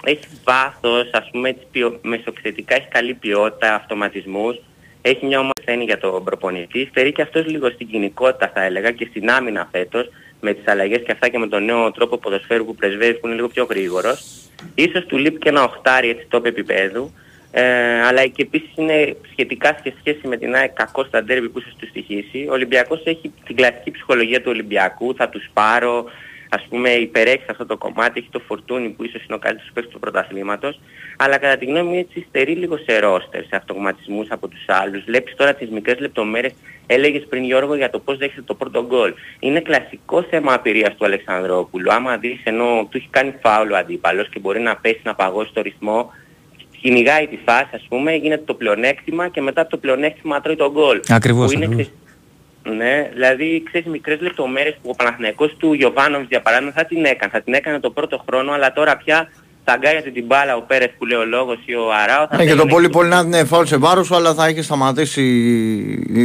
έχει βάθος, ας πούμε έτσι ποιο, μεσοεπιθετικά έχει καλή ποιότητα, αυτοματισμούς, έχει μια ομορφή για τον προπονητή, στερεί και αυτός λίγο στην κοινικότητα θα έλεγα και στην άμυνα φέτος, με τις αλλαγές και αυτά και με τον νέο τρόπο ποδοσφαίρου που πρεσβεύει που είναι λίγο πιο γρήγορος. Ίσως του λείπει και ένα οχτάρι έτσι τόπο επίπεδου, ε, αλλά και επίσης είναι σχετικά σε σχέση με την ΑΕΚ κακό στα ντέρμπι που ίσως του στοιχήσει. Ο Ολυμπιακός έχει την κλασική ψυχολογία του Ολυμπιακού, θα τους πάρω, ας πούμε υπερέχει αυτό το κομμάτι, έχει το φορτούνι που ίσως είναι ο καλύτερος παίκτης του πρωταθλήματος, αλλά κατά τη γνώμη μου έτσι στερεί λίγο σε ρόστερ, σε αυτοματισμούς από τους άλλους. Βλέπεις τώρα τις μικρές λεπτομέρειες, έλεγες πριν Γιώργο για το πώς δέχεται το πρώτο γκολ. Είναι κλασικό θέμα απειρίας του Αλεξανδρόπουλου. Άμα δεις ενώ του έχει κάνει φάουλο ο αντίπαλος και μπορεί να πέσει να παγώσει το ρυθμό, κυνηγάει τη φάση ας πούμε, γίνεται το πλεονέκτημα και μετά από το πλεονέκτημα τρώει τον γκολ. Ακριβώς, Που είναι, ακριβώς. ξέρεις, ναι, δηλαδή ξέρεις μικρές λεπτομέρειες που ο Παναθηναϊκός του Γιωβάνοβιτς για παράδειγμα θα την έκανε. Θα την έκανε το πρώτο χρόνο αλλά τώρα πια θα αγκάγεται την μπάλα ο Πέρες που λέει ο λόγος ή ο Αράο. Θα Ναι, και θέλει το να πολύ έχει- πολύ να είναι φάουλ σε βάρος σου, αλλά θα έχει σταματήσει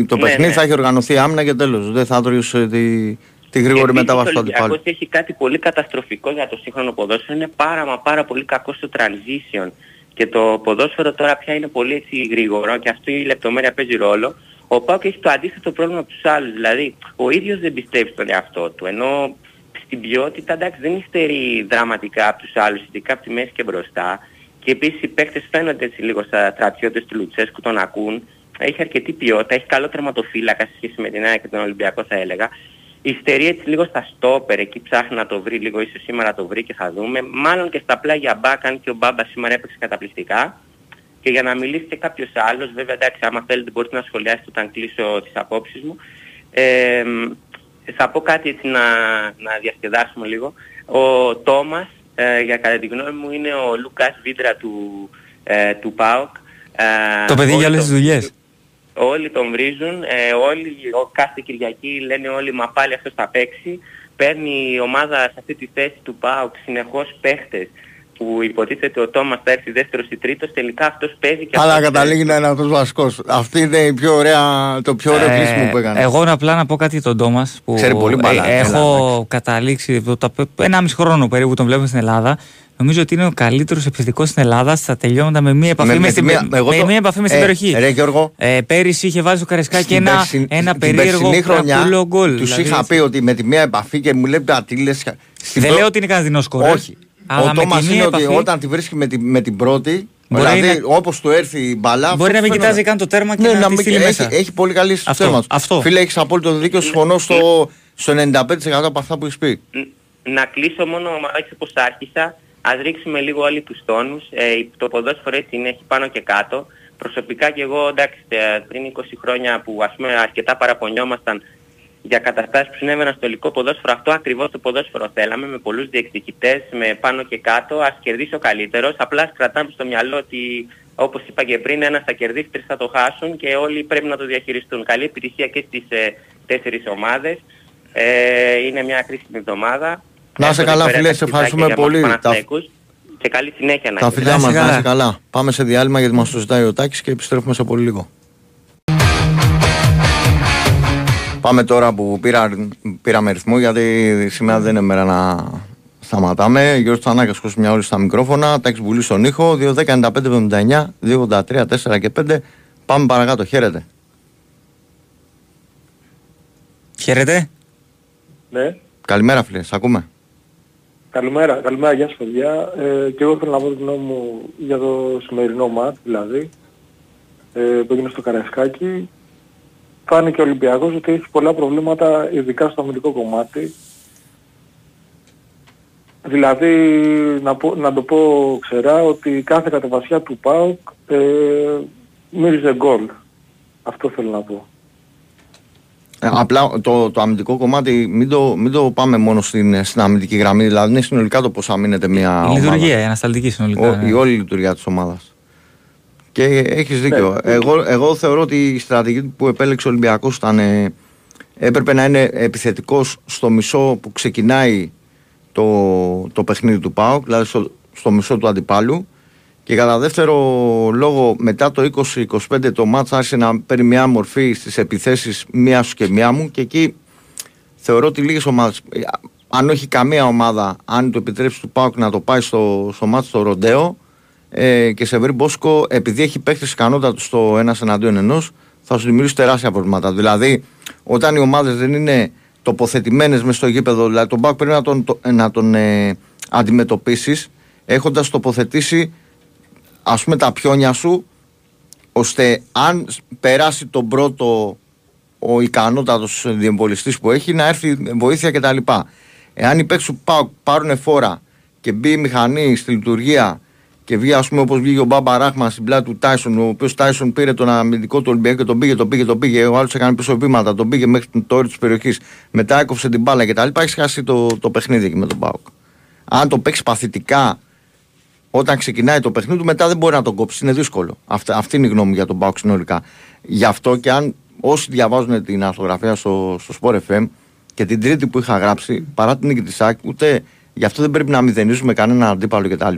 το Ναι, παιχνίδι, ναι. θα έχει οργανωθεί άμυνα και τέλος. Δεν θα έτρωγες ε, τη, τη γρήγορη Και μετάβαση του επίσης ο αντιπάλου. Ολυμπιακός έχει κάτι πολύ καταστροφικό για το σύγχρονο ποδόσφαιρο. Είναι πάρα μα πάρα πολύ κακό στο transition. Και το ποδόσφαιρο τώρα πια είναι πολύ έτσι γρήγορο και αυτή η λεπτομέρεια παίζει ρόλο. Ο Πάουκ έχει το αντίθετο πρόβλημα από τους άλλους. Δηλαδή ο ίδιος δεν πιστεύει στον εαυτό του. Ενώ στην ποιότητα εντάξει δεν υστερεί δραματικά από τους άλλους, ειδικά από τη μέση και μπροστά. Και επίσης οι παίκτες φαίνονται έτσι λίγο στα στρατιώτες του Λουτσέσκου, τον ακούν. Έχει αρκετή ποιότητα, έχει καλό τερματοφύλακα σε σχέση με την ΑΕΚ και τον Ολυμπιακό θα έλεγα. Υστερεί έτσι λίγο στα στόπερ, εκεί ψάχνει να το βρει λίγο, ίσως σήμερα το βρει και θα δούμε. Μάλλον και στα πλάγια μπακ, αν και ο Μπάμπας σήμερα έπαιξε καταπληκτικά. Και για να μιλήσει και κάποιος άλλος, βέβαια εντάξει, άμα θέλετε μπορείτε να σχολιάσετε όταν κλείσω τις απόψεις μου. Ε, θα πω κάτι έτσι να, να διασκεδάσουμε λίγο. Ο Τόμας, ε, για κατά τη γνώμη μου, είναι ο Λουκάς Βίντρα του, ε, του ΠΑΟΚ. Ε, Το παιδί όλοι για όλες τον τις δουλειές. Όλοι τον βρίζουν, ε, όλοι, ο, κάθε Κυριακή λένε όλοι μα πάλι αυτός θα παίξει. Παίρνει η ομάδα σε αυτή τη θέση του ΠΑΟΚ συνεχώς παίχτες που υποτίθεται ο Τόμας θα έρθει δεύτερος ή τρίτος, τελικά αυτός παίζει και Αλλά αυτός καταλήγει να είναι αυτός βασικός. Αυτή είναι η πιο ωραία, το πιο ωραίο κλείσιμο που έκανε. Ε, εγώ απλά να πω κάτι για τον Τόμας. Που Ξέρει πολύ μπάλα, ε, έλα, έχω εντάξει. καταλήξει το, το, ένα μισό χρόνο περίπου τον βλέπουμε στην Ελλάδα. Νομίζω ότι είναι ο καλύτερος επιθετικός στην Ελλάδα στα τελειώματα με μία επαφή Με- με, με στην, τη μία- με, εγώ με το- μία επαφή με στην Ε, περιοχή. ρε, Γιώργο. Ε, πέρυσι είχε βάλει στο Καρεσκάκι Στην ένα, περσιν- ένα στην περίεργο περσινή χρονιά κραπούλο γκολ. Τους δηλαδή, είχα έτσι. πει ότι με τη μία επαφή και μου λέει «Α, τι λες, στην Δεν πρω- λέω ότι είναι κανένα δεινό Όχι. Αλλά ο με Τόμας τη μία είναι ότι επαφή όταν τη βρίσκει με, τη, με την πρώτη, Μπορεί δηλαδή να- όπως του έρθει η μπαλά. Μπορεί αυτό να μην φαίνεται. κοιτάζει καν το τέρμα και Ναι, να τη μην- στείλει έχει, μέσα. Έχει πολύ καλή στο Αυτό, τέρμα. αυτό. Φίλε, έχεις απόλυτο δίκιο, συμφωνώ στο, στο 95% από αυτά που έχεις πει. Ν- να κλείσω μόνο έτσι όπως άρχισα, ας ρίξουμε λίγο όλοι τους τόνους. Ε, το ποδόσφαιρο έτσι είναι, έχει πάνω και κάτω. Προσωπικά και εγώ, εντάξει, ε, πριν 20 χρόνια που ας πούμε αρκετά παραπονιόμασταν για καταστάσεις που συνέβαιναν στο ελληνικό ποδόσφαιρο, αυτό ακριβώς το ποδόσφαιρο θέλαμε, με πολλούς διεκδικητές, με πάνω και κάτω, ας κερδίσει ο καλύτερος. Απλά ας κρατάμε στο μυαλό ότι, όπως είπα και πριν, ένας θα κερδίσει, τρεις θα το χάσουν και όλοι πρέπει να το διαχειριστούν. Καλή επιτυχία και στις ε, τέσσερις ομάδες. Ε, είναι μια κρίσιμη εβδομάδα. Να είσαι Έχω καλά, δει φίλε, πέρα σε τα ευχαριστούμε για μας πολύ. Παναθηναϊκούς Και καλή συνέχεια να Τα έχετε. φιλιά Να μας, είσαι να καλά. είσαι καλά. Πάμε σε διάλειμμα γιατί μας το ζητάει ο Τάκης και επιστρέφουμε σε πολύ λίγο. Πάμε τώρα που πήρα, πήραμε ρυθμό γιατί σήμερα δεν είναι μέρα να σταματάμε. Γιώργος Τσανάκας, χωρίς μια ώρη στα μικρόφωνα. Τάκης Βουλή στον ήχο. 2.10.95.79, 2.83, 4 και 5. Πάμε παρακάτω. Χαίρετε. Χαίρετε. Ναι. Καλημέρα φίλε, σ' ακούμε. Καλημέρα, καλημέρα, γεια σας παιδιά. Ε, και εγώ θέλω να πω τη γνώμη μου για το σημερινό μάτς, δηλαδή, ε, που έγινε στο Καραϊσκάκι. Φάνηκε ο Ολυμπιακός ότι έχει πολλά προβλήματα, ειδικά στο αμυντικό κομμάτι. Δηλαδή, να, πω, να το πω ξερά, ότι κάθε κατεβασιά του ΠΑΟΚ ε, μύριζε γκολ. Αυτό θέλω να πω. Ε, απλά το, το αμυντικό κομμάτι μην το, μην το πάμε μόνο στην, στην αμυντική γραμμή. Δηλαδή είναι συνολικά το πώς αμήνεται μια Η ομάδα. λειτουργία, η ανασταλτική συνολικά. Ο- ναι. η όλη λειτουργία της ομάδας. Και έχεις δίκιο. Ναι. Εγώ, εγώ θεωρώ ότι η στρατηγική που επέλεξε ο Ολυμπιακός ήταν, ε, έπρεπε να είναι επιθετικός στο μισό που ξεκινάει το, το παιχνίδι του ΠΑΟΚ, δηλαδή στο, στο μισό του αντιπάλου. Και κατά δεύτερο λόγο, μετά το 20-25 το μάτς άρχισε να παίρνει μια μορφή στις επιθέσεις μία σου και μία μου και εκεί θεωρώ ότι λίγες ομάδες, ε, αν όχι καμία ομάδα, αν το επιτρέψει του ΠΑΟΚ να το πάει στο, στο μάτς στο Ροντέο ε, και σε βρει Μπόσκο, επειδή έχει παίχτες ικανότατο στο ένας εναντίον ενός, θα σου δημιουργήσει τεράστια προβλήματα. Δηλαδή, όταν οι ομάδες δεν είναι τοποθετημένες μέσα στο γήπεδο, δηλαδή τον ΠΑΟΚ πρέπει να τον, το- να τον ε, αντιμετωπίσεις έχοντας τοποθετήσει ας πούμε τα πιόνια σου ώστε αν σ- περάσει τον πρώτο ο ικανότατος διεμβολιστής που έχει να έρθει βοήθεια κτλ. Εάν οι παίκτες σου πά- πάρουν φόρα και μπει η μηχανή στη λειτουργία και βγει ας πούμε όπως βγήκε ο Μπάμπα Ράχμα στην πλάτη του Τάισον ο οποίος Τάισον πήρε τον αμυντικό του Ολυμπιακού και τον πήγε, τον πήγε, τον πήγε ο άλλος έκανε πίσω βήματα, τον πήγε μέχρι το όριο της περιοχής μετά έκοψε την μπάλα κτλ. Έχει χάσει το, το παιχνίδι εκεί με τον Πάουκ. Αν το παίξει παθητικά όταν ξεκινάει το παιχνίδι του, μετά δεν μπορεί να τον κόψει. Είναι δύσκολο. Αυτή, αυτή είναι η γνώμη μου για τον Πάοκ συνολικά. Γι' αυτό και αν όσοι διαβάζουν την αρθογραφία στο, στο Sport FM και την τρίτη που είχα γράψει, παρά την νίκη της ΣΑΚ, ούτε γι' αυτό δεν πρέπει να μηδενίζουμε κανένα αντίπαλο κτλ.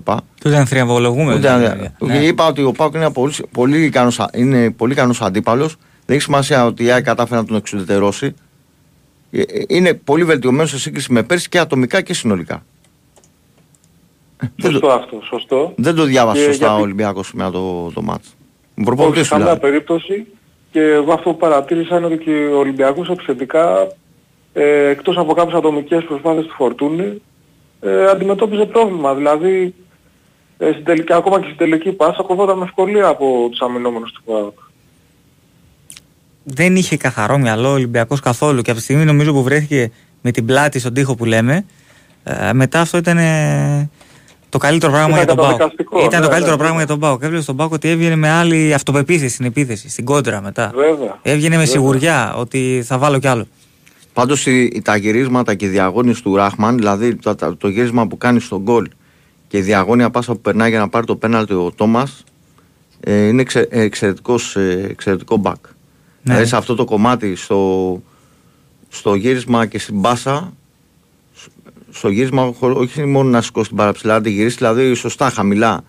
Ούτε να θριαμβολογούμε. Ούτε, δηλαδή. ναι. Είπα ότι ο Πάοκ είναι πολύ, πολύ ικανός, είναι πολύ ικανός αντίπαλος. Δεν έχει σημασία ότι η ΑΕΚ κατάφερε να τον εξουδετερώσει. Ε, ε, Είναι πολύ βελτιωμένος σε σύγκριση με πέρσι και ατομικά και συνολικά. Σωστό αυτό, σωστό. Δεν το διάβασα Και σωστά ο γιατί- Ολυμπιακός σήμερα το, το μάτς. Μου Όχι, προπονητής σε καμία δηλαδή. περίπτωση και εγώ αυτό που παρατήρησα είναι ότι και ο Ολυμπιακός επιθετικά ε, εκτός από κάποιες ατομικές προσπάθειες του Φορτούνη ε, αντιμετώπιζε πρόβλημα. Δηλαδή ε, στην τελική, ακόμα και στην τελική πάσα κοβόταν με ευκολία από τους αμυνόμενους του ΠΑΟΚ. δεν είχε καθαρό μυαλό ο Ολυμπιακός καθόλου και από τη στιγμή νομίζω που βρέθηκε με την πλάτη στον τοίχο που λέμε ε, μετά αυτό ήταν ε, το καλύτερο πράγμα Ήταν για τον Πάοκ. καταδικαστικό, Ήταν ναι, το καλύτερο ναι, πράγμα ναι. για τον Πάοκ. Έβλεπε στον Πάοκ ότι έβγαινε με άλλη αυτοπεποίθηση στην επίθεση, στην κόντρα μετά. Βέβαια. Έβγαινε με Βέβαια. σιγουριά ότι θα βάλω κι άλλο. Πάντως τα γυρίσματα και οι διαγώνες του Ράχμαν, δηλαδή το, το, το γύρισμα που κάνει στον γκολ και η διαγώνια πάσα που περνάει για να πάρει το πέναλτι ο Τόμας, ε, είναι εξε, ε, εξαιρετικός, ε, εξαιρετικό back. Ναι. Δηλαδή σε αυτό το κομμάτι, στο, στο γύρισμα και στην πάσα, στο γύρισμα χω- όχι μόνο να σηκώσει την παραψηλά, να τη γυρίσει δηλαδή σωστά χαμηλά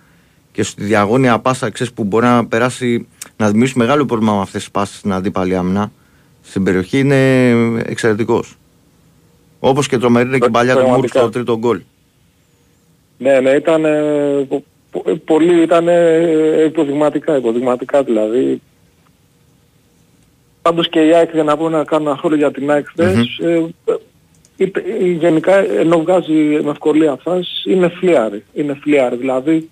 και στη διαγώνια πάσα ξέρεις, που μπορεί να περάσει, να δημιουργήσει μεγάλο πρόβλημα με αυτές τις πάσες στην αντίπαλη άμυνα στην περιοχή είναι εξαιρετικός. Όπως και τρομερή είναι και η παλιά του Μούρ Πραγματικά. στο τρίτο γκολ. Ναι, ναι, ήταν ε, πο- πο- πολύ ήταν ε, υποδειγματικά, υποδειγματικά δηλαδή. Πάντως και η ΑΕΚ για να πω να κάνω ένα σχόλιο για την ΑΕΚ χθες, ε, ε, είπε- ε, γενικά ενώ βγάζει με ευκολία φάσεις είναι φλίαρη. Είναι φλίαρη, δηλαδή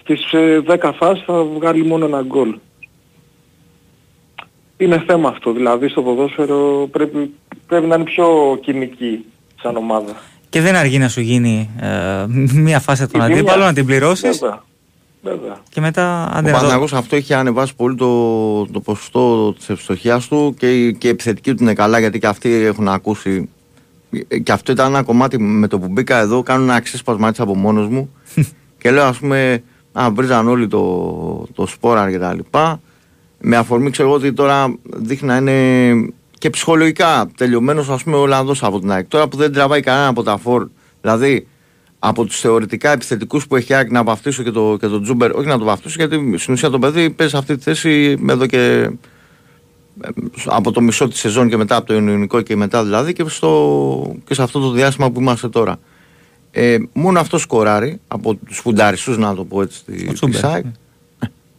στις ε, 10 φάσεις θα βγάλει μόνο ένα γκολ. Είναι θέμα αυτό, δηλαδή στο ποδόσφαιρο πρέπει, πρέπει να είναι πιο κοινική σαν ομάδα. Και δεν αργεί να σου γίνει ε, μία φάση από τον Η ζημιά. αντίπαλο, να την πληρώσεις Βέβαια. Βέβαια. και μετά Ο άντε να το- Παναγός αυτό έχει ανεβάσει πολύ το, το ποσοστό της ευστοχίας του και, η- και η επιθετική του είναι καλά γιατί και αυτοί έχουν ακούσει και αυτό ήταν ένα κομμάτι με το που μπήκα εδώ κάνω ένα ξέσπασμα έτσι από μόνος μου και λέω ας πούμε α, βρίζαν όλοι το, το σπόρα και τα λοιπά με αφορμή ξέρω εγώ ότι τώρα δείχνει να είναι και ψυχολογικά τελειωμένος ας πούμε ο Ολλανδός από την ΑΕΚ τώρα που δεν τραβάει κανένα από τα φορ δηλαδή από τους θεωρητικά επιθετικούς που έχει άκρη να βαφτίσω και το, και το Τζούμπερ, όχι να το βαφτίσω γιατί στην ουσία το παιδί παίζει σε αυτή τη θέση εδώ και ε, από το μισό της σεζόν και μετά από το Ιουνιουνικό και μετά δηλαδή και, στο, και σε αυτό το διάστημα που είμαστε τώρα. Ε, μόνο αυτό σκοράρει από τους φουνταριστούς, να το πω έτσι, τη, Ο Τσούμπερ, της ΑΕΚ.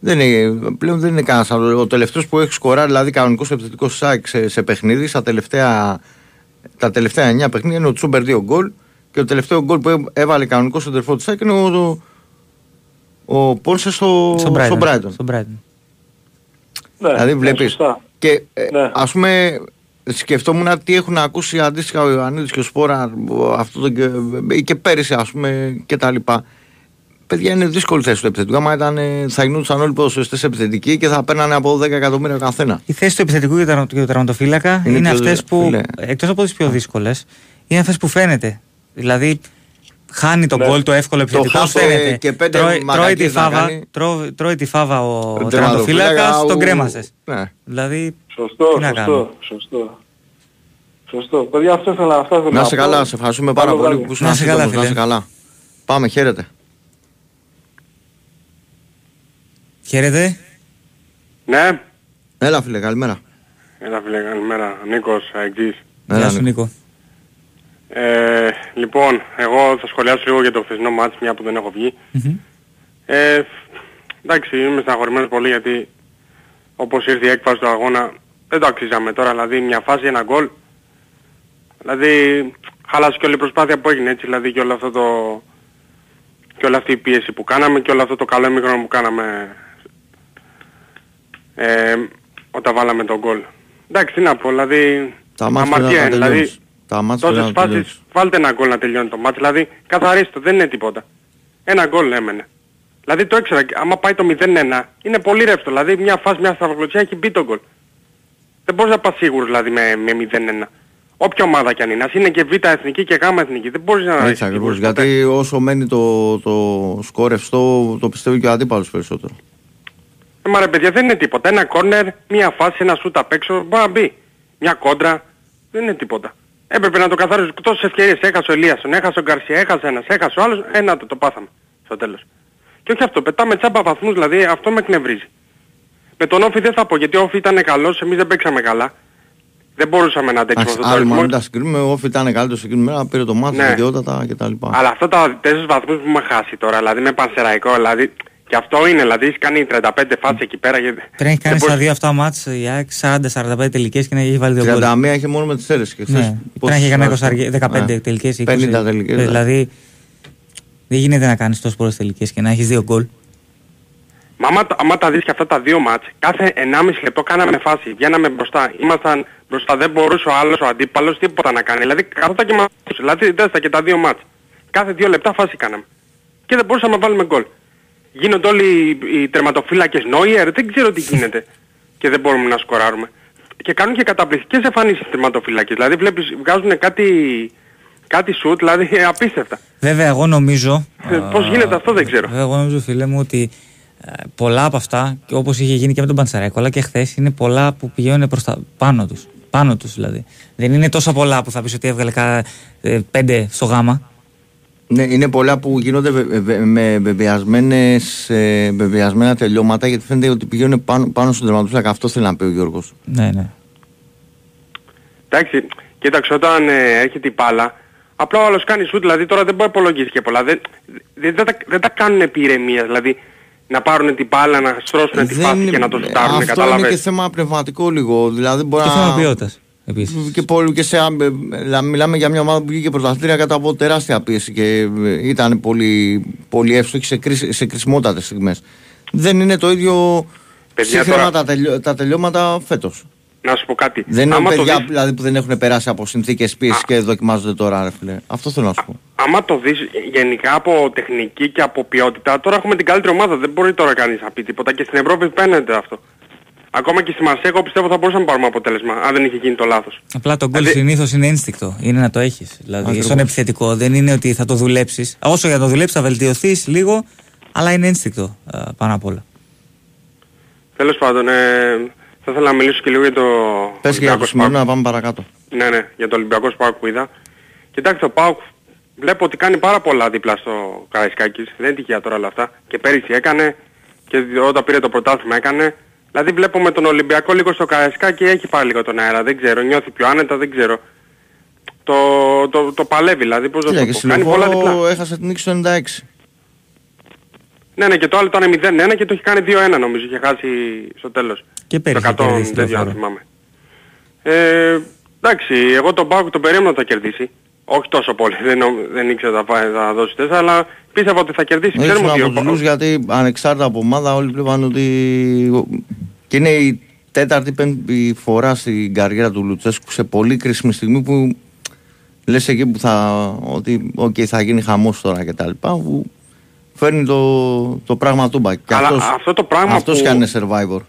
Ναι. Δεν είναι, πλέον δεν είναι κανένας άλλος. Ο τελευταίος που έχει σκοράρει, δηλαδή κανονικός επιθετικός ΣΑΚ σε, σε παιχνίδι, στα τελευταία, τα τελευταία 9 παιχνίδια είναι ο Τσούμπερ 2 γκολ και το τελευταίο γκολ που έ- έβαλε κανονικός σεντερφόρ της ΣΑΚ είναι ο, ο, ο Πόνσε στο, στον στο Brighton. Brighton. Στον Brighton. Ναι, Δηλαδή ναι, βλέπεις. σωστά. και ε, Ναι. ας πούμε, σκεφτόμουν τι έχουν ακούσει αντίστοιχα ο Ιωαννίδης και ο Σπόρα αυτό το, και, ή και πέρυσι, ας πούμε, και τα λοιπά. Παιδιά είναι δύσκολη θέση του επιθετικού. Άμα ήταν, ε, θα γινόντουσαν όλοι οι ποδοσφαιριστές επιθετικοί και θα παίρνανε από 10 εκατομμύρια ο καθένα. Η θέση του επιθετικού και του- και του τερματοφύλακα Είναι είναι, πιο αυτές δυ- που, φίλε. εκτός από τις πιο δύσκολες, είναι αυτές που φαίνεται. Δηλαδή, χάνει τον Ναι. γκολ το εύκολο επιθετικό, χάσε φαίνεται. και πέντε τρώει, τρώει, τη μαλακίες να φάβα, κάνει. τρώει, τρώει τη φάβα ο, ο Τερματοφύλακα, τερματοφύλακα, ο- τον κρέμασες. Ναι. Δηλαδή, Σωστό, Τι να κάνουμε; σωστό, σωστό. Σωστό. Παιδιά, αυτό ήθελα, αυτό ήθελα Να σε πω. καλά, σε ευχαριστούμε πάρα Καλό πολύ βράδυ. που ήσουν Να σε καλά, σύντομος. Να σε φίλε. καλά. Πάμε, χαίρετε. Χαίρετε. Ναι, Έλα, φίλε, καλημέρα. έλα φίλε, καλημέρα. Νίκος, αεκτής. Έλα, Γεια σου, Νίκο. Νίκο. Ε, λοιπόν, εγώ θα σχολιάσω λίγο για το χθεσινό μάτς, μια που δεν έχω βγει. Μμμ. Ε, εντάξει, είμαι στεναχωρημένος πολύ γιατί όπως ήρθε η έκφαση του αγώνα δεν το αξίζαμε τώρα, δηλαδή μια φάση, ένα γκολ. Δηλαδή χάλασε και όλη η προσπάθεια που έγινε έτσι, δηλαδή και όλο αυτό το... και όλη αυτή η πίεση που κάναμε και όλο αυτό το καλό μικρό που κάναμε ε, όταν βάλαμε τον γκολ. Εντάξει, τι να πω, δηλαδή Τα μάτια αμαρτία πρέπει να είναι, δηλαδή τελειώνεις. Τα μάτια πρέπει τόσες να φάσεις τελειώνεις. βάλτε ένα γκολ να τελειώνει το μάτς, δηλαδή καθαρίστε, δεν είναι τίποτα. Ένα γκολ έμενε. Δηλαδή το ήξερα, άμα πάει το 0-1 είναι πολύ ρεύστο, δηλαδή μια φάση, μια σταυροκλωτσιά έχει μπει το γκολ. Δεν μπορείς να πας σίγουρος δηλαδή με, με 0-1. Όποια ομάδα κι αν είναι. Ας είναι και β' εθνική και γ' εθνική. Δεν μπορείς να... Έτσι ακριβώς. Γιατί όσο μένει το, το σκορ ρευστό, το πιστεύει και ο αντίπαλος περισσότερο. Ε, μα ρε παιδιά δεν είναι τίποτα. Ένα κόρνερ, μια φάση, ένα σούτ απ' έξω μπορεί να μπει. Μια κόντρα. Δεν είναι τίποτα. Έπρεπε να το καθαρίσω. Τόσες ευκαιρίες έχασε ο Ελίασον, έχασε ο Γκαρσία, έχασε ένας, έχασε ο άλλος. Ένα το, το πάθαμε στο τέλος. Και όχι αυτό, πετάμε τσάμπα βαθμούς, δηλαδή αυτό με εκνευρίζει. Με τον Όφη δεν θα πω, γιατί ο Όφη ήταν καλός, εμείς δεν παίξαμε καλά. Δεν μπορούσαμε να αντέξουμε αυτό το Άλλοι ρυθμό. μόνο τα συγκρίνουμε, ο Όφη ήταν καλύτερος εκείνη τη μέρα, πήρε το μάτι, Ναι. ναι. ιδιότατα κτλ. Αλλά αυτά τα τέσσερις βαθμούς που έχουμε χάσει τώρα, δηλαδή με πανσεραϊκό, δηλαδή και αυτό είναι, δηλαδή έχει κάνει 35 φάσεις εκεί πέρα. Και... Πρέπει να έχει κάνει στα δύο αυτά μάτς η ΑΕΚ 40-45 τελικές και να έχει βάλει δύο γκολ. 31 είχε μόνο με τις αίρες και χθες. Ναι, πρέπει πόσες να έχει κάνει φορές 20, 15 Ναι. τελικές, 20. 50 τελικές. ναι. Δηλαδή δεν γίνεται να κάνεις τόσο πολλές τελικές και να έχεις δύο γκολ. Μα άμα, τα- άμα τα δεις και αυτά τα δύο μάτς, κάθε 1,5 λεπτό κάναμε φάση, βγαίναμε μπροστά, ήμασταν μπροστά, δεν μπορούσε ο άλλος, ο αντίπαλος, τίποτα να κάνει. Δηλαδή καθόταν και μας, δηλαδή δες τα και τα δύο μάτς. Κάθε δύο λεπτά φάση κάναμε. Και δεν μπορούσαμε να βάλουμε γκολ. Γίνονται όλοι οι, οι τερματοφύλακες Νόιερ, δεν ξέρω τι γίνεται. και δεν μπορούμε να σκοράρουμε. Και κάνουν και καταπληκτικές εμφανίσεις οι τερματοφύλακες. Δηλαδή βλέπεις, βγάζουν κάτι, κάτι σουτ, δηλαδή απίστευτα. Βέβαια εγώ νομίζω... Ε, πώς γίνεται αυτό δεν ξέρω. Βέβαια εγώ νομίζω φίλε μου ότι ε, πολλά από αυτά, και όπως είχε γίνει και με τον Παντσαρέκο, αλλά και χθες είναι πολλά που πηγαίνουν προς τα πάνω τους. Πάνω τους δηλαδή. Δεν είναι τόσο πολλά που θα πεις ότι έβγαλε κα, ε, πέντε στο γάμα. Ναι, είναι πολλά που γίνονται βε- βε- με βεβαιασμένες, ε, βεβαιασμένα τελειώματα γιατί φαίνεται ότι πηγαίνουν πάνω, πάνω στον τερματοφύλακα. Αυτό θέλει να πει ο Γιώργος. Ναι, ναι. Εντάξει, κοίταξε όταν ε, έρχεται η μπάλα, απλά ο άλλος κάνει σουτ, δηλαδή τώρα δεν μπορεί να υπολογίσει και πολλά. Δεν, δεν, δεν, τα, δεν τα κάνουν επί ηρεμίας, δηλαδή να πάρουν την μπάλα, να στρώσουν τη φάση και να το σουτάρουν, αυτό είναι και κατάλαβες. θέμα πνευματικό λίγο. Δηλαδή μπορεί Και να... θέμα ποιότητας επίσης. Και, πολύ, και σε, άμπε- δηλαδή μιλάμε για μια ομάδα που βγήκε πρωταθλήτρια κατά από τεράστια πίεση και ε, ήταν πολύ, πολύ εύστοχη σε, κρίση, σε κρισμότατες στιγμές. Δεν είναι το ίδιο Παιδιά, σύγχρονα τώρα- τα, τελειώ, τα τελειώματα φέτος. Να σου πω κάτι. Δεν είναι άμα το παιδιά δεις, δηλαδή, που δεν έχουν περάσει από συνθήκες πίεσης και δοκιμάζονται τώρα, ρε φίλε. Αυτό θέλω να σου πω. άμα το δεις γενικά από τεχνική και από ποιότητα, τώρα έχουμε την καλύτερη ομάδα, δεν μπορεί τώρα κανείς να πει τίποτα και στην Ευρώπη φαίνεται αυτό. Ακόμα και στη Μαρσέη, εγώ πιστεύω θα μπορούσαμε να πάρουμε αποτέλεσμα, αν δεν είχε γίνει το λάθος. Απλά το γκολ Δηλαδή- συνήθως είναι ένστικτο. Είναι να το έχεις. Δηλαδή, Ακριβώς. στον επιθετικό δεν είναι ότι θα το δουλέψεις. Όσο για να το δουλέψεις, θα βελτιωθείς λίγο, αλλά είναι ένστικτο ε, πάνω απ' όλα. Τέλος πάντων, ε, θα ήθελα να μιλήσω και λίγο για το Πες και για το Ολυμπιακό σημερινό Σπάρκ. να πάμε παρακάτω. Ναι, ναι, για το Ολυμπιακό Σπάρκ που είδα. Κοιτάξτε, ο Πάουκ βλέπω ότι κάνει πάρα πολλά δίπλα στο Καραϊσκάκης. Δεν είναι τυχαία τώρα όλα αυτά. Και πέρυσι έκανε και όταν πήρε το πρωτάθλημα έκανε. Δηλαδή βλέπω με τον Ολυμπιακό λίγο στο Καραϊσκάκι έχει πάρει λίγο τον αέρα. Δεν ξέρω, νιώθει πιο άνετα, δεν ξέρω. Το, το, το παλεύει δηλαδή, πώς να Κοίτα, το και πω. στη Κάνει πολλά διπλά. Λεωφόρο έχασε την νίκη στο 96. Ναι, ναι, και το άλλο ήταν 0-1 και το έχει κάνει 2-1 νομίζω. Είχε χάσει στο τέλος. Και πέρυσι Το 100 είχε κερδίσει τη τέτοιο, αν Λεωφόρο. θυμάμαι. Ε, εντάξει, εγώ τον Πάουκ τον περίμενα να τα κερδίσει. Όχι τόσο πολύ, δεν, νο- δεν ήξερα θα, πάει, θα δώσει τέσσερα, αλλά πίστευα ότι θα κερδίσει. Ήσουν Ξέρουμε ότι από ο τους Πάουκ- γιατί ανεξάρτητα από ομάδα όλοι βλέπαν ότι και είναι η τέταρτη πέμπτη φορά στην καριέρα του Λουτσέσκου σε πολύ κρίσιμη στιγμή που λες εκεί που θα, ότι okay, θα γίνει χαμός τώρα και τα λοιπά που φέρνει το, το πράγμα τούμπα και Αλλά αυτός, αυτό το πράγμα αυτός που- κι αν είναι survivor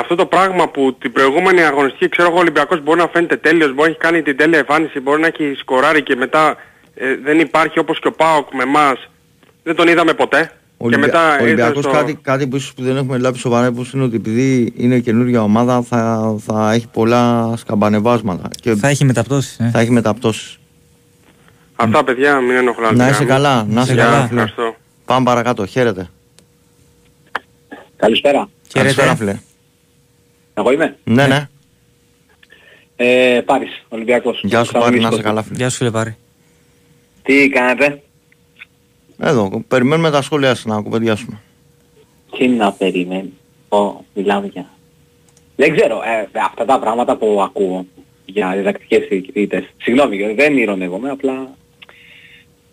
Αυτό το πράγμα που την προηγούμενη αγωνιστική ξέρω εγώ ο Ολυμπιακός μπορεί να φαίνεται τέλειος, μπορεί να έχει κάνει την τέλεια εμφάνιση, μπορεί να έχει σκοράρει και μετά ε, δεν υπάρχει όπως και ο Πάοκ με εμάς. Δεν τον είδαμε ποτέ. Ο και Ολυμπια- μετά ο ήρθε Ολυμπιακός στο... κάτι, κάτι που ίσως που δεν έχουμε λάβει σοβαρά υπόψη είναι ότι επειδή είναι καινούργια ομάδα θα, θα έχει πολλά σκαμπανεβάσματα και Θα έχει μεταπτώσεις. Ε. θα έχει μεταπτώσεις. Αυτά παιδιά μην ενοχλάνε. Να είσαι καλά, να είσαι Γεια, καλά φίλε. Ευχαριστώ. Πάμε παρακάτω, χαίρετε. Καλησπέρα. Καλησπέρα φίλε. Εγώ είμαι; Ναι, ναι. Ε, Πάρης, Ολυμπιακός. Γεια σου Πάρη, να Κανονιστικός. είσαι καλά φίλε. Γεια σου, φίλε Πάρη. Τι κάνετε; Εδώ, περιμένουμε τα σχόλιά σας να κουβεντιάσουμε. Τι να περιμένει. Ω, μιλάμε για... Δεν ξέρω, ε, αυτά τα πράγματα που ακούω για διδακτικές διοικητήτες. Συγγνώμη, Γιώργο, δεν ηρωνεύομαι, απλά...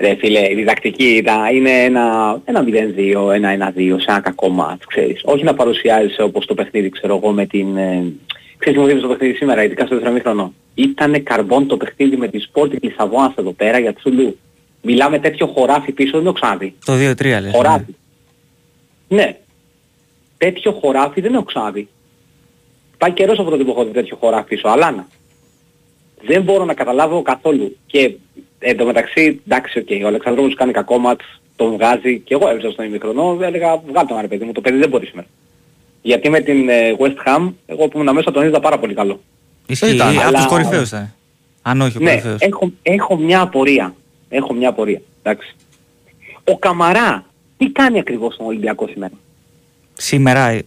Ρε φίλε, η διδακτική ήταν, είναι ένα, ένα 0-2, ένα 1-2 σε ένα κακό μάτς, ξέρεις. Όχι να παρουσιάζεσαι όπως το παιχνίδι, ξέρω εγώ, με την... Ε, ξέρεις τι μου δίνεις το παιχνίδι σήμερα, ειδικά στο δεύτερο μήχρονο. Ήτανε καρμπόν το παιχνίδι με τη Sport Λισαβόνας εδώ πέρα για Τσουλού. Μιλάμε τέτοιο χωράφι πίσω, δεν το ξαναδεί. Το 2-3 λες. Χωράφι. Ναι. Τέτοιο χωράφι δεν έχω ξαναδεί. Πάει καιρός από τότε που έχω δει τέτοιο χωράφι πίσω. Αλλά να. δεν μπορώ να καταλάβω καθόλου. Και εν τω μεταξύ, εντάξει, okay, ο Αλεξανδρόπουλος κάνει κακό μάτς, τον βγάζει και εγώ έβριζα στον ημικρονό, έλεγα βγάλ τον ρε παιδί μου, το παιδί δεν μπορεί σήμερα. Γιατί με την ε, West Ham, εγώ που ήμουν μέσα τον είδα πάρα πολύ καλό. Ισχύει, Ήταν, από αλλά- τους κορυφαίους ήταν. Αν όχι ο Ναι, κορυφαίος. έχω, έχω μια απορία. Έχω μια απορία. Εντάξει. Ο Καμαρά, τι κάνει ακριβώς στον Ολυμπιακός σήμερα; Σήμερα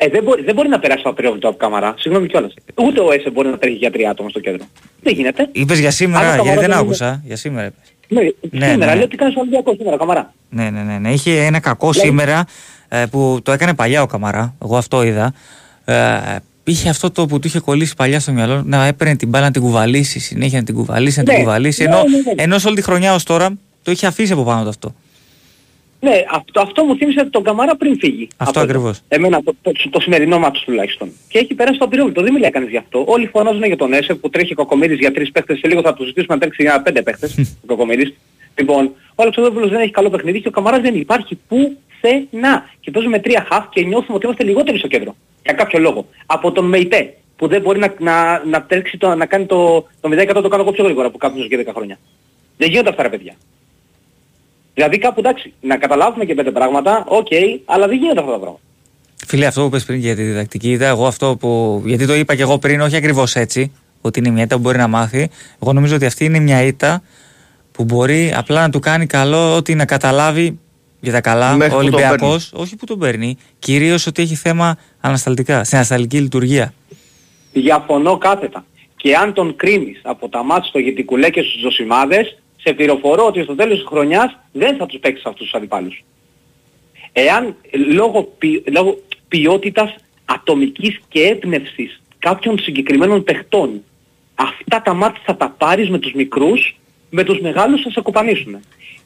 ε, Ε, δεν μπορεί, δεν μπορεί να περάσει το απεριόβλητο από Καμαρά. Συγγνώμη κιόλας. Ούτε ο Έσε μπορεί να τρέχει για τρία άτομα στο κέντρο. Δεν γίνεται. είπες για σήμερα, Αλλά ο γιατί δεν Καμαρά δεν άκουσα. Για σήμερα είπες. Ναι, Ναι, σήμερα ναι. λέω τι κάνεις στον Ολυμπιακό σήμερα, Καμαρά. Ναι, ναι, ναι, ναι. Είχε ένα κακό Δηλαδή- σήμερα ε, που το έκανε παλιά ο Καμαρά. Εγώ αυτό είδα. Ε, είχε αυτό το που του είχε κολλήσει παλιά στο μυαλό να έπαιρνε την μπάλα να την κουβαλήσει. Συνέχεια να την κουβαλήσει, να την Ναι, κουβαλήσει. ναι, Ενώ, ναι, ναι. ενώ σε όλη τη χρονιά ως τώρα το είχε αφήσει από πάνω του αυτό. Ναι, αυτό, αυτό μου θύμισε τον Καμάρα πριν φύγει. Αυτό Από εδώ. ακριβώς. Εμένα το, το, το, σημερινό μάτι τουλάχιστον. Και έχει περάσει το απειρόβλητο. Δεν μιλάει κανείς γι' αυτό. Όλοι φωνάζουν για τον Έσε που τρέχει κακομύρης για τρεις παίχτες. Σε λίγο θα του ζητήσουμε να τρέξει για πέντε παίχτες. ο κακομύρης. Λοιπόν, ο Αλεξανδρόπουλος δεν έχει καλό παιχνίδι και ο Καμάρας δεν υπάρχει πουθενά. Και παίζουμε με τρία χαφ και νιώθουμε ότι είμαστε λιγότεροι στο κέντρο. Για κάποιο λόγο. Από τον Μεϊτέ που δεν μπορεί να, να, να, τρέξει το, να κάνει το, το 0% το κάνω εγώ πιο γρήγορα που κάποιος και 10 χρόνια. Δεν γίνονται αυτά ρε παιδιά. Δηλαδή κάπου εντάξει, να καταλάβουμε και πέντε πράγματα, οκ, αλλά δεν γίνονται αυτά τα πράγματα. Φίλε, αυτό που 'πες πριν για τη διδακτική είδα, εγώ αυτό που. Γιατί το είπα και εγώ πριν, όχι ακριβώς έτσι, ότι είναι μια ήττα που μπορεί να μάθει. Εγώ νομίζω ότι αυτή είναι μια ήττα που μπορεί απλά να του κάνει καλό ότι να καταλάβει για τα καλά Μέχρι ο που τον Ολυμπιακός, παίρνει. όχι που τον παίρνει, κυρίως ότι έχει θέμα ανασταλτικά, στην ανασταλτική λειτουργία. Διαφωνώ κάθετα. Και αν τον κρίνεις από τα μάτια στο Γετικουλέ και στους Ζωσιμάδες, σε πληροφορώ ότι στο τέλος της χρονιάς δεν θα τους παίξεις αυτούς τους αντιπάλους. Εάν λόγω, ποι, λόγω ποιότητας ατομικής και έμπνευσης κάποιων συγκεκριμένων παιχτών αυτά τα μάτια θα τα πάρεις με τους μικρούς, με τους μεγάλους θα σε κοπανίσουν.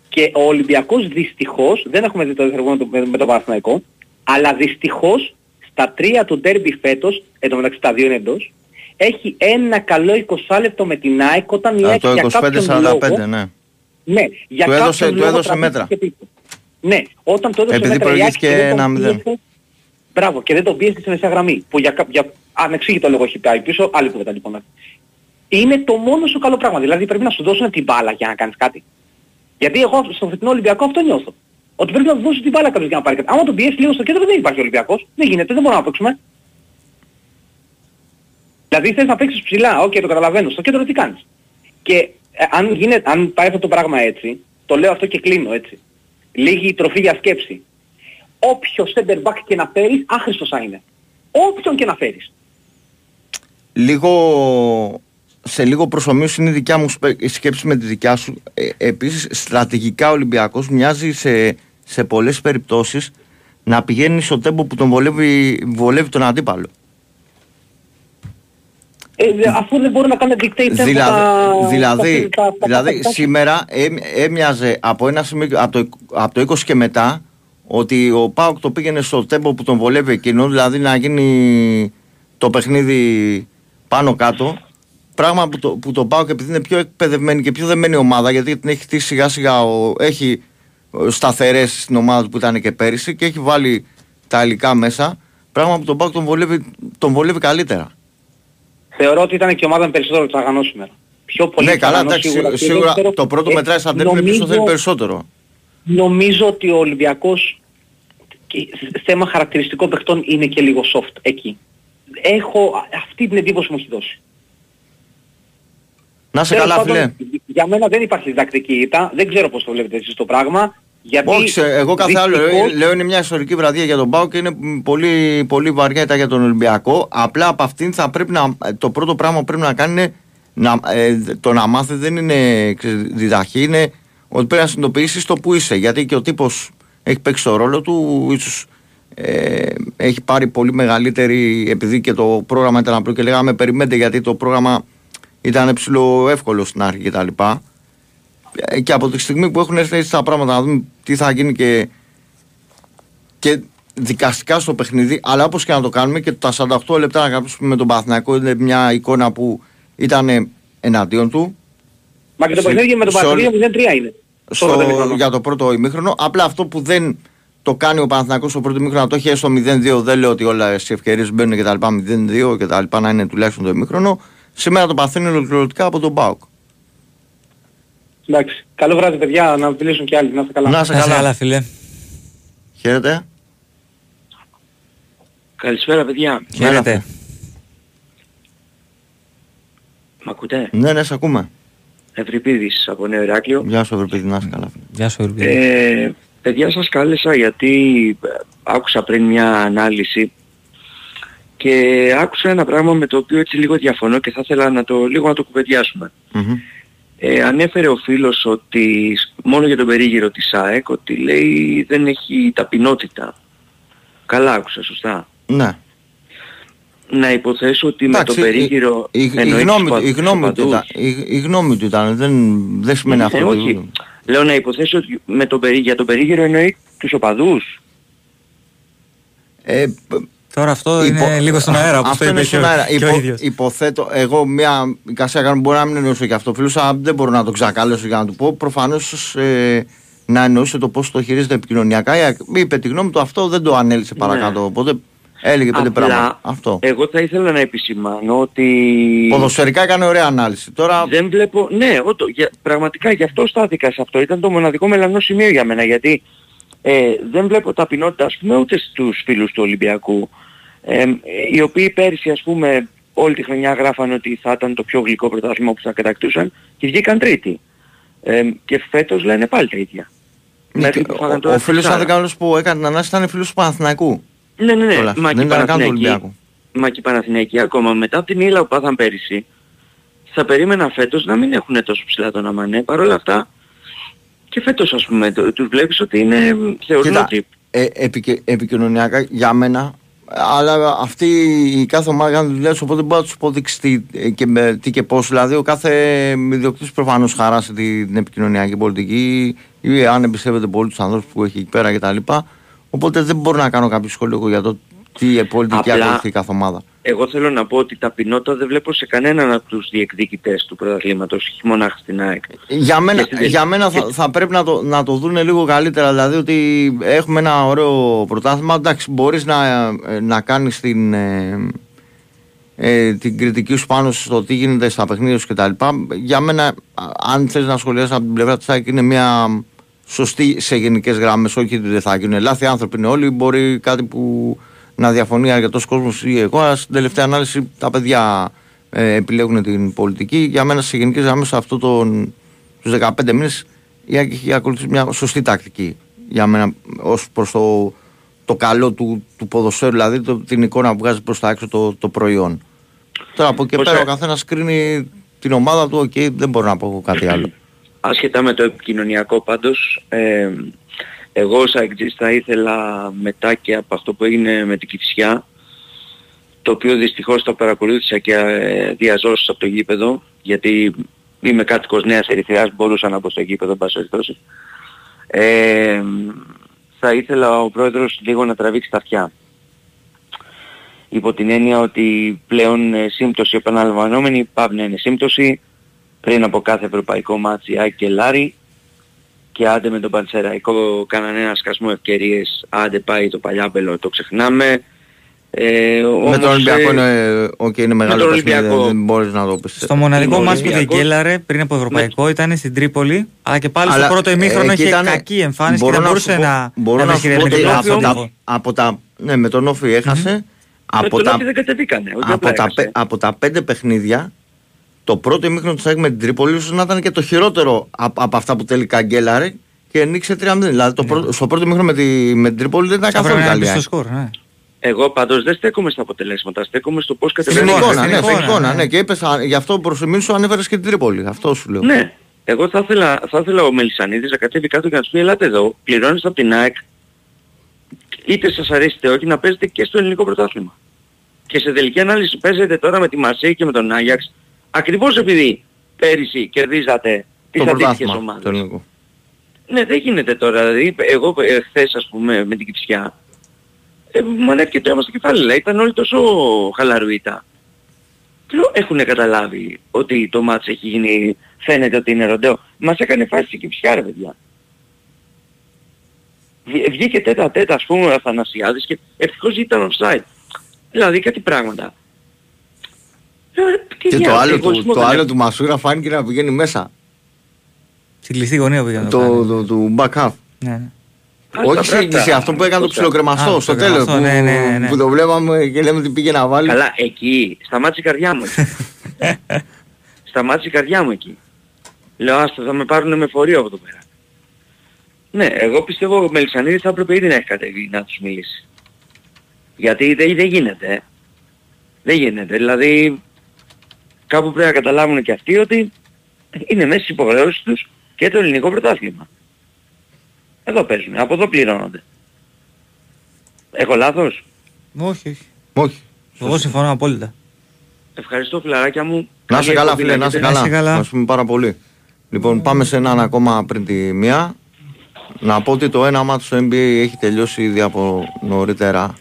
Και ο Ολυμπιακός δυστυχώς, δεν έχουμε δει το δεύτερο με το, με, με το Παναθηναϊκό, αλλά δυστυχώς στα τρία του ντέρμπι φέτος, εν τω μεταξύ τα δύο είναι εντός, έχει ένα καλό 20 λεπτό με την ΑΕΚ όταν η Α, ΑΕΚ το για κάποιον 25-45, λόγο, ναι. ναι, για Του κάποιον έδωσε- του λόγο έδωσε τραβήχτηκε μέτρα. πίσω. Ναι, όταν το έδωσε Επειδή μέτρα η ΑΕΚ και προηγήθηκε δεν τον 1-0. πίεσε- Μπράβο, και δεν τον πίεσε στη μεσαία γραμμή. Που για, κα- για ανεξήγητο λόγο έχει πάει πίσω, άλλη κουβέντα λοιπόν. Είναι το μόνο σου καλό πράγμα. Δηλαδή πρέπει να σου δώσουν την μπάλα για να κάνεις κάτι. Γιατί εγώ στο φετινό Ολυμπιακό αυτό νιώθω. Ότι πρέπει να του δώσει την μπάλα κάποιος για να πάρει κάτι. Άμα τον πιέσει λίγο στο κέντρο δεν υπάρχει Ολυμπιακός. Δεν γίνεται, δεν μπορούμε να παίξουμε. Δηλαδή θες να παίξεις ψηλά, οκ, το καταλαβαίνω. Στο κέντρο τι κάνεις. Και ε, αν, γίνεται, αν πάει αυτό το πράγμα έτσι, το λέω αυτό και κλείνω έτσι. Λίγη τροφή για σκέψη. Όποιος center back και να φέρεις, άχρηστος θα είναι. Όποιον και να φέρεις. Λίγο, σε λίγο προσωμείωση είναι η δικιά μου σπε- η σκέψη με τη δικιά σου. Ε, επίσης, στρατηγικά ο Ολυμπιακός μοιάζει σε, σε πολλές περιπτώσεις να πηγαίνει στο τέμπο που τον βολεύει, βολεύει τον αντίπαλο. Ε, δε- αφού δεν μπορούν να κάνουν dictate tempo Δηλαδή, τα- δηλαδή, τα- τα- τα- δηλαδή τα- σήμερα έμ- έμοιαζε από, ένα σημείο, από, το, από το 20 και μετά ότι ο Πάοκ το πήγαινε στο τέμπο που τον βολεύει εκείνο, δηλαδή να γίνει το παιχνίδι πάνω κάτω. Πράγμα που το, που το Πάοκ επειδή είναι πιο εκπαιδευμένη και πιο δεμένη ομάδα, γιατί την έχει χτίσει σιγά σιγά, ο, έχει σταθερές στην ομάδα του που ήταν και πέρυσι και έχει βάλει τα υλικά μέσα. Πράγμα που τον Πάοκ τον βολεύει, τον βολεύει καλύτερα. Θεωρώ ότι ήταν και η ομάδα με περισσότερο τσαγανό σήμερα. Πιο πολύ ναι, καλά, τσαγανός εντάξει, σίγουρα. σίγουρα, Και σίγουρα δεύτερο, το πρώτο ε, μετράει σαν τέρμι είναι νομίζω- ποιος το θέλει περισσότερο. Νομίζω ότι ο Ολυμπιακός και θέμα χαρακτηριστικών παιχτών είναι και λίγο soft εκεί. Έχω αυτή την εντύπωση που μου έχει δώσει. Να σε Τέλος καλά, πάντων, φιλέ. Για μένα δεν υπάρχει διδακτική ήττα. Δεν ξέρω πώς το βλέπετε εσείς το πράγμα. Γιατί Όχι, σε- εγώ κάθε άλλο λέω, δυστυχώς- λέω είναι μια ιστορική βραδιά για τον Πάο και είναι μ, πολύ, πολύ βαριά ήταν για τον Ολυμπιακό. Απλά από αυτήν θα πρέπει να. Το πρώτο πράγμα που πρέπει να κάνει είναι να, ε, το να μάθει δεν είναι ξέρεις, διδαχή, είναι ότι πρέπει να συνειδητοποιήσεις το που είσαι. Γιατί και ο τύπος έχει παίξει το ρόλο του, ίσως ε, έχει πάρει πολύ μεγαλύτερη. Επειδή και το πρόγραμμα ήταν απλό και λέγαμε περιμένετε γιατί το πρόγραμμα ήταν ψηλό εύκολο στην αρχή κτλ. Ε, και από τη στιγμή που έχουν έρθει έτσι τα πράγματα να δούμε τι θα γίνει και, και δικαστικά στο παιχνίδι, αλλά όπως και να το κάνουμε και τα 48 λεπτά να κάψουμε με τον Παθηνακό είναι μια εικόνα που ήταν εναντίον του Μα και το σε- παιχνίδι με τον σε όλη- Παναθηναϊκό 0-3 είναι. Στο πρώτο στο, ημίχρονο. για το πρώτο ημίχρονο. Απλά αυτό που δεν το κάνει ο Παναθηναϊκός στο πρώτο ημίχρονο, να το έχει έστω 0-2, δεν λέω ότι όλα οι ευκαιρίες μπαίνουν και τα λοιπά 0-2 και τα λοιπά να είναι τουλάχιστον το ημίχρονο. Σήμερα το παθαίνει ολοκληρωτικά από τον Μπάουκ. Εντάξει. Καλό βράδυ παιδιά, να μιλήσουν και άλλοι. Να είστε καλά. Να είσαι Να είσαι καλά. καλά, φίλε. Χαίρετε. Καλησπέρα παιδιά. Χαίρετε. Μ' ακούτε; Ναι, ναι, σε ακούμε. Ευρυπίδης από Νέο Ηράκλειο. Γεια σου, Ευρωπαϊκή, να είσαι καλά. φίλε. Γεια σου, Ευρωπίδη. Ε, παιδιά σας κάλεσα γιατί ε, άκουσα πριν μια ανάλυση και άκουσα ένα πράγμα με το οποίο έτσι λίγο διαφωνώ και θα ήθελα να το, λίγο να το κουβεντιάσουμε. Μμμ. Ε, ανέφερε ο φίλος ότι σ- μόνο για τον περίγυρο της ΑΕΚ ότι λέει δεν έχει ταπεινότητα. Καλά άκουσα, σωστά. Ναι. Να υποθέσω ότι με Εντάξει, το περίγυρο η, η, η, εννοείς γνώμη, τους του- η, πα- γνώμη τους του ήταν, οπαδούς. η, η γνώμη του ήταν, δεν, δεν σημαίνει Ε, αυτό. όχι. Λέω να υποθέσω ότι με το, περί- για τον περίγυρο εννοεί τους οπαδούς. Ε, Τώρα αυτό υπο- είναι λίγο στον αέρα, όπως αυτό το είναι είπε και στον ο, αέρα. και ο Υπο- ίδιος. υποθέτω, εγώ μια εικασία κάνω, μπορεί να μην εννοήσω και αυτό. Φίλος, αλλά δεν μπορώ να το ξακαλέσω για να του πω. Προφανώς ε, να εννοούσε το πώς το χειρίζεται επικοινωνιακά. Ε, Είπε τη γνώμη του, αυτό δεν το ανέλησε παρακάτω. Οπότε έλεγε πέντε Απλά, πράγματα. Αυτό. εγώ θα ήθελα να επισημάνω ότι Ποδοσφαιρικά έκανε ωραία ανάλυση. Τώρα δεν βλέπω... Ναι, ότο, για, πραγματικά γι' αυτό στάθηκα σε αυτό. Ήταν το μοναδικό μελανό σημείο για μένα. Γιατί ε, δεν βλέπω ταπεινότητα, ας πούμε, ούτε στους φίλους του Ολυμπιακού. Ε, οι οποίοι πέρυσι, ας πούμε, όλη τη χρονιά γράφαν ότι θα ήταν το πιο γλυκό πρωτάθλημα που θα κατακτούσαν και βγήκαν τρίτη. Ε, και φέτος λένε πάλι τα ίδια. Μέχρι που φάγαν ο, τώρα ο φίλος τεσσάρα. αν δεν κάνω που έκανε την ανάλυση ήταν φίλος του Παναθηναϊκού. Ναι, ναι, ναι. Κιόλας. Μα και Δεν οι ήταν καν του Παναθηναϊκοί, Ολυμπιακού. μα και οι Παναθηναϊκοί ακόμα μετά από την ύλα που πάθαν πέρυσι, θα περίμενα φέτος να μην έχουν τόσο ψηλά τον Αμανέ. Παρ' όλα αυτά, και φέτος ας πούμε, το- τους βλέπεις ότι είναι, θεωρούν Κοίτα, ότι... ε, επικαι- επικοινωνιακά για μένα, αλλά αυτή η κάθε ομάδα κάνει δουλειά της, οπότε μπορεί να τους υποδείξει τι, ε, και, με, τι και πώς. Δηλαδή ο κάθε ιδιοκτήτης προφανώς χαράσει την, την επικοινωνιακή πολιτική ή αν εμπιστεύεται πολύ τους ανθρώπους που έχει εκεί πέρα κτλ. Οπότε δεν μπορώ να κάνω κάποιο σχόλιο εγώ για το τι πολιτική Απλά- ακολουθεί κάθε ομάδα. Εγώ θέλω να πω ότι ταπεινότητα δεν βλέπω σε κανέναν από τους διεκδικητές του πρωταθλήματος, όχι μονάχα στην ΑΕΚ. Για μένα, Και στην- για μένα θα, και- θα πρέπει να το, να το δουν λίγο καλύτερα. Δηλαδή ότι έχουμε ένα ωραίο πρωτάθλημα. Εντάξει, μπορείς να, ε, να κάνεις την, ε, ε, την κριτική σου πάνω στο τι γίνεται στα παιχνίδια σου κτλ. Για μένα, α, αν θες να σχολιάσεις από την πλευρά της ΑΕΚ, είναι μια σωστή σε γενικές γραμμές. Όχι ότι δεν θα γίνουν λάθη, άνθρωποι είναι όλοι. Μπορεί κάτι που να διαφωνεί αρκετός κόσμος ή εγώ, αλλά στην τελευταία ανάλυση τα παιδιά ε, επιλέγουν την πολιτική. Για μένα σε γενικές γραμμές σε αυτό τον, στους 15 μήνες η ΑΕΚ έχει ακολουθήσει μια σωστή τακτική για μένα ως προς το, το καλό του, του ποδοσφαίρου, δηλαδή το, την εικόνα που βγάζει προς τα έξω το, το προϊόν. Τώρα από εκεί Πώς πέρα ε- ο καθένας κρίνει την ομάδα του, οκ, δεν μπορώ να πω κάτι άλλο. Άσχετα με το επικοινωνιακό πάντως, ε, εγώ ως ΑΕΚτζής θα ήθελα μετά και από αυτό που έγινε με την Κηφισιά, το οποίο δυστυχώς το παρακολούθησα και ε, διά ζώσης από το γήπεδο, γιατί είμαι κάτοικος Νέας Ερυθραίας, μπορούσα να μπω στο γήπεδο, εν πάση περιπτώσει. Ε, θα ήθελα ο πρόεδρος λίγο να τραβήξει τα αυτιά. Υπό την έννοια ότι πλέον ε, σύμπτωση επαναλαμβανόμενη παύει να είναι σύμπτωση, πριν από κάθε ευρωπαϊκό ματς η ΑΕΚ και Λάρη και άντε με τον Πανσεραϊκό κάνανε ένα σκασμό ευκαιρίες, άντε πάει το παλιάμπελο, το ξεχνάμε. Ε, με όμως, τον Ολυμπιακό ε, είναι, okay, είναι μεγάλο τον παιχνίδι, Ολυμπιακό. δεν μπορείς να το πεις. Στο μοναδικό ο μάτς που Ολυμπιακός- διεκέλαρε πριν από Ευρωπαϊκό ήταν στην Τρίπολη, αλλά και πάλι Αλλά, στο πρώτο ημίχρονο ε, εκεί είχε ήταν- κακή εμφάνιση και μπορώ δεν να μπορούσε σου πω- να, μπορώ να να βρει σου πω με ότι την από πλάτη. τα, από τα, ναι, με τον Όφη έχασε. με Από τον τα, Όφη δεν κατεβήκανε. όχι απλά από, τα, έχασε. πε- από τα πέντε παιχνίδια, το πρώτο ημίχρονο της ΑΕΚ με την Τρίπολη ίσως να ήταν και το χειρότερο από, από αυτά που τελικά γκέλαρε και νίξε 3-0. Δηλαδή το πρώτο, στο πρώτο ημίχρονο με, τη, με την Τρίπολη δεν ήταν Θα καθόλου πρέπει να καλή. μπει στο ΑΕΚ. σκορ, ναι. Εγώ πάντως δεν στέκομαι στα αποτελέσματα, στέκομαι στο πώς Στην κατεβαίνουν. εικόνα, εικόνα, στην ναι, στην εικόνα, εικόνα, ναι. ναι. Και είπες, α, γι' αυτό προς εμείς σου ανέφερες και την Τρίπολη. Αυτό σου λέω. Ναι, εγώ θα ήθελα, θα ήθελα ο Μελισανίδης να κατέβει κάτω και να σου πει ελάτε εδώ, πληρώνεις από την ΑΕΚ, είτε σας αρέσει είτε όχι, να παίζετε και στο ελληνικό πρωτάθλημα. Και σε τελική ανάλυση παίζετε τώρα με τη Μασέη και με τον Άγιαξ, ακριβώς επειδή πέρυσι κερδίζατε τις το αντίστοιχες πρωτάθλημα ομάδες. το ελληνικό. Ναι, δεν γίνεται τώρα. Δηλαδή, εγώ ε, χθες ας πούμε με την Κυψιά, ε, μου ανέβηκε το αίμα στο κεφάλι, δηλαδή, ήταν όλοι τόσο χαλαρουίτα. Λέω, έχουν καταλάβει ότι το μάτς έχει γίνει, φαίνεται ότι είναι ροντέο. Μας έκανε φάση η Κυψιά ρε παιδιά. Βγ- Βγήκε τέτα τέτα ας πούμε ο Αθανασιάδης και ευτυχώς ήταν offside. Δηλαδή κάτι πράγματα. Ε, τι Και το διάλογο, άλλο, εγωισμός του, το δεν άλλο έχω. του Μασούρα φάνηκε να πηγαίνει μέσα. Στην κλειστή γωνία πήγαινε. Το, το, του back half. Ναι, ναι. Όχι σε εγγύηση, αυτό που έκανε το Α, ψιλοκρεμαστό το στο τέλος. κρεμαστό, Που, ναι, ναι, ναι, ναι. που το βλέπαμε και λέμε ότι πήγε να βάλει. Καλά, εκεί σταμάτησε η καρδιά μου. εκεί. σταμάτησε η καρδιά μου εκεί. Λέω, άστα, θα με πάρουν με φορείο από εδώ πέρα. Ναι, εγώ πιστεύω ο Μελισανίδης θα έπρεπε ήδη να έχει κατέβει να τους μιλήσει. Γιατί δεν, δεν γίνεται. ε. Δεν γίνεται. Δηλαδή, κάπου πρέπει να καταλάβουν και αυτοί ότι είναι μέσα στις υποχρεώσεις τους και το ελληνικό πρωτάθλημα. Εδώ παίζουν, από εδώ πληρώνονται. Έχω λάθος; Όχι, όχι. Όχι. Εγώ συμφωνώ απόλυτα. Ευχαριστώ φιλαράκια μου. Να είσαι Καλή καλά, εκπομπή φίλε, να είσαι έχετε. καλά. είσαι καλά. Να σου πούμε πάρα πολύ. Λοιπόν, πάμε σε έναν ακόμα πριν τη μία. Να πω ότι το ένα μάτι στο NBA έχει τελειώσει ήδη από νωρίτερα.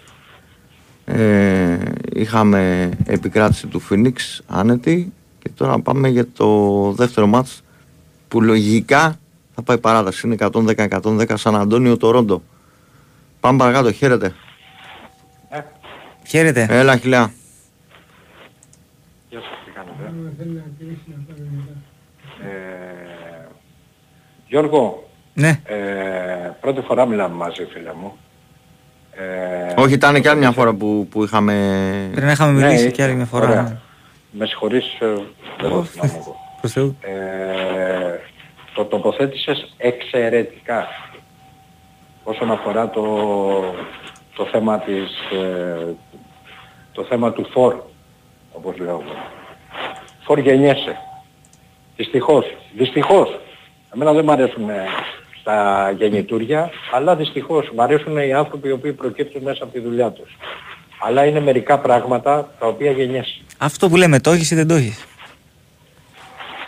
Ε, είχαμε επικράτηση του Phoenix άνετη και τώρα πάμε για το δεύτερο μάτς που λογικά θα πάει παράταση. Είναι 110-110 Σαν Αντώνιο Τορόντο. Πάμε παρακάτω, χαίρετε. Χαίρετε. Έλα, χιλιά. Γεια σας, τι κάνετε; Ε, Γιώργο, Ναι. ε, πρώτη φορά μιλάμε μαζί φίλε μου. Ε, Όχι, ήταν και άλλη μια φορά που, που είχαμε... Πρέπει να είχαμε ναι, μιλήσει και άλλη μια φορά. ωραία. ναι. Με συγχωρείς, ε, δεν το θυμάμαι εγώ. Προς Θεού. Ε, το τοποθέτησες εξαιρετικά όσον αφορά το, το θέμα της ε, το θέμα του φορ όπως λέω εγώ. Φορ γεννιέσαι. Δυστυχώς. Δυστυχώς. Εμένα δεν μου αρέσουν ε, τα γεννητούρια, αλλά δυστυχώς μου αρέσουν οι άνθρωποι οι οποίοι προκύπτουν μέσα από τη δουλειά τους. Αλλά είναι μερικά πράγματα τα οποία γεννιέσαι. Αυτό που λέμε, το έχεις ή δεν το έχεις;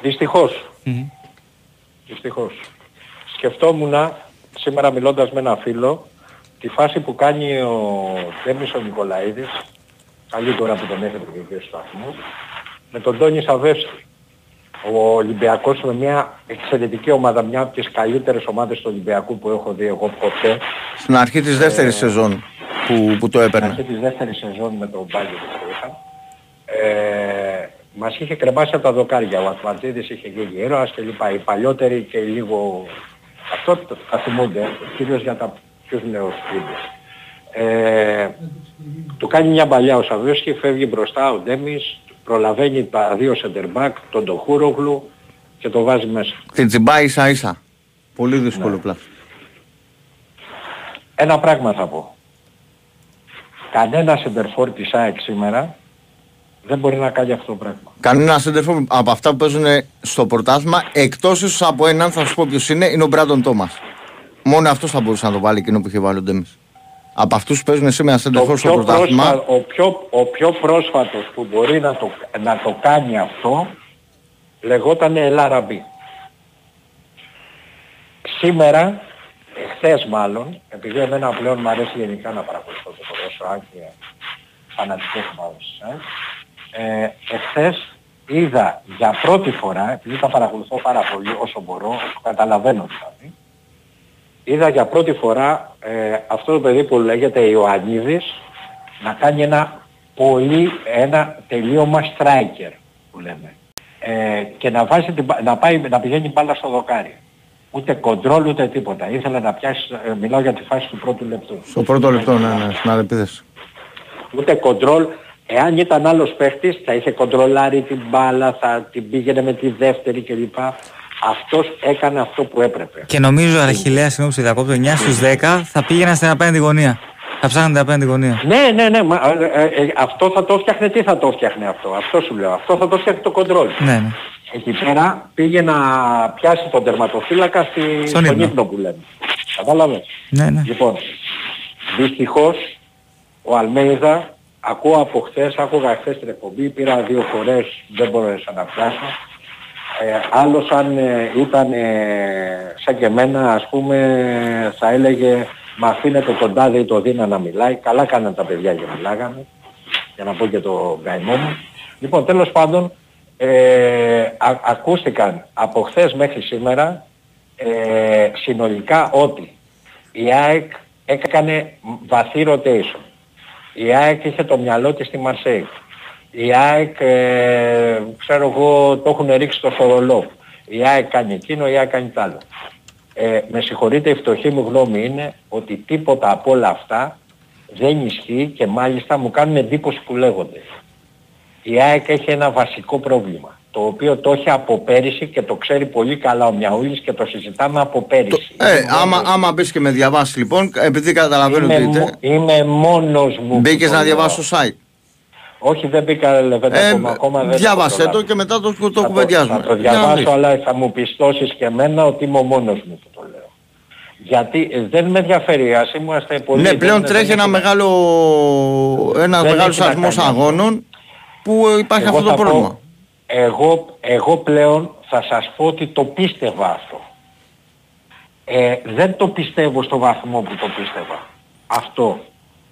Δυστυχώς. Μμμ. Δυστυχώς. Σκεφτόμουν σήμερα μιλώντας με ένα φίλο τη φάση που κάνει ο Τέμις ο Νικολαίδης, καλή τώρα που τον έχετε και στο σταθμό, με τον Τόνι Σαβεύσκη. Ο Ολυμπιακός με μια εξαιρετική ομάδα, μια από τις καλύτερες ομάδες του Ολυμπιακού που έχω δει εγώ ποτέ. Στην αρχή της δεύτερης σεζόν που, που το Στην αρχή έπαιρνε. της δεύτερης σεζόν με τον Μπάγκερ που είχα. Ε, μας είχε κρεμάσει από τα δοκάρια. Ο Ατλαντίδης είχε γίνει ήρωας και λοιπά. Οι παλιότεροι και οι λίγο... Αυτό το- τα θυμούνται, κυρίως για τα πιο νέους φίλους. Ε, του κάνει μια παλιά ο Σαββίσκη, φεύγει μπροστά ο Ντέμις, προλαβαίνει τα δύο σεντερμπάκ, τον Τοχούρογλου και το βάζει μέσα. Την τσιμπάει ίσα ίσα. Πολύ δύσκολο πλάσο. Ένα πράγμα θα πω. Κανένα σεντερφόρ της ΑΕΚ σήμερα δεν μπορεί να κάνει αυτό το πράγμα. Κανένα σέντερφορ από αυτά που παίζουν στο πρωτάθλημα, εκτός ίσως από έναν, θα σου πω ποιος είναι, είναι ο Μπράντον Τόμας. Μόνο αυτός θα μπορούσε να το βάλει εκείνο που είχε βάλει ο Ντέμις. Από αυτούς που παίζουν σήμερα Το σέντερφορ στο πιο πρωτάθλημα, πρόσφα- ο, πιο, ο πιο πρόσφατος που μπορεί να το, να το κάνει αυτό λεγόταν Ελάραμπη. Σήμερα, εχθές μάλλον, επειδή εμένα πλέον μου αρέσει γενικά να παρακολουθώ το ποδόσφαιρο και φανατικός ομάδος, ε, εχθές είδα για πρώτη φορά, επειδή τα παρακολουθώ πάρα πολύ όσο μπορώ, όσο καταλαβαίνω δηλαδή, είδα για πρώτη φορά ε, αυτό το παιδί που λέγεται Ιωαννίδης να κάνει ένα πολύ, ένα τελείωμα striker που λέμε. Ε, και να, βάζει την, μπα- να, πάει, να πηγαίνει μπάλα στο δοκάρι. Ούτε κοντρόλ ούτε τίποτα. Ήθελε να πιάσει, ε, μιλάω για τη φάση του πρώτου λεπτού. στο πρώτο λεπτό, ναι, ναι, στην αντεπίθεση. Ούτε κοντρόλ. Εάν ήταν άλλος παίχτης θα είχε κοντρολάρει την μπάλα, θα την πήγαινε με τη δεύτερη κλπ. Αυτός έκανε αυτό που έπρεπε. Και νομίζω, Αρχιλέα, συγγνώμη που σε διακόπτω, 9 στους 10 θα πήγαιναν στην απέναντι γωνία. Θα ψάχναν την απέναντι γωνία. Ναι, ναι, ναι. μα, ε, ε, ε, αυτό θα το φτιάχνε, τι θα το φτιάχνε αυτό. Αυτό σου λέω. Αυτό θα το φτιάχνε το κοντρόλ. Ναι, ναι. Εκεί πέρα πήγε να πιάσει τον τερματοφύλακα στη, Στον στον ύπνο. ύπνο που λέμε. Κατάλαβες; Ναι, ναι. Λοιπόν, δυστυχώς ο Αλμέιδα, ακούω από χθες, άκουγα χθες την εκπομπή, πήρα δύο φορές, δεν μπορέσα να πιάσω. Ε, άλλος αν ε, ήταν ε, σαν και εμένα, ας πούμε, θα έλεγε «Μα αφήνετε τον τάδε ή το δίνα να μιλάει». Καλά κάναν τα παιδιά και μιλάγανε, για να πω και το καημό μου. Λοιπόν, τέλος πάντων, ε, α- ακούστηκαν από χθες μέχρι σήμερα ε, συνολικά ότι η ΑΕΚ έκανε βαθύ rotation. Η ΑΕΚ είχε το μυαλό της στη Μαρσέη. Η ΑΕΚ, ε, ξέρω εγώ, το έχουν ρίξει στο Σορολόφ. Η ΑΕΚ κάνει εκείνο, η ΑΕΚ κάνει τ' άλλο. Ε, με συγχωρείτε, η φτωχή μου γνώμη είναι ότι τίποτα από όλα αυτά δεν ισχύει και μάλιστα μου κάνουν εντύπωση που λέγονται. Η ΑΕΚ έχει ένα βασικό πρόβλημα το οποίο το έχει από πέρυσι και το ξέρει πολύ καλά ο Μιαούλης και το συζητάμε από πέρυσι. Το, ε, άμα, άμα μπεις και με διαβάσεις λοιπόν, επειδή καταλαβαίνω είμαι, ότι... Είμαι μόνος μου. Μπήκες να διαβάσεις το site. Όχι δεν μπήκα Λεβέντα ε, ακόμα, ακόμα δεν Διάβασε το, και μετά το, το, το κουβεντιάζουμε. Θα το διαβάσω αλλά θα μου πιστώσεις και εμένα ότι είμαι ο μόνος μου που το λέω. Γιατί ε, δεν με ενδιαφέρει, ας είμαστε πολύ... Ναι, πλέον τρέχει ένα μεγάλο, ένας μεγάλος αριθμός αγώνων που υπάρχει αυτό το πρόβλημα. Εγώ, εγώ πλέον θα σας πω ότι το πίστευα αυτό. Ε, δεν το πιστεύω στο βαθμό που το πίστευα. Αυτό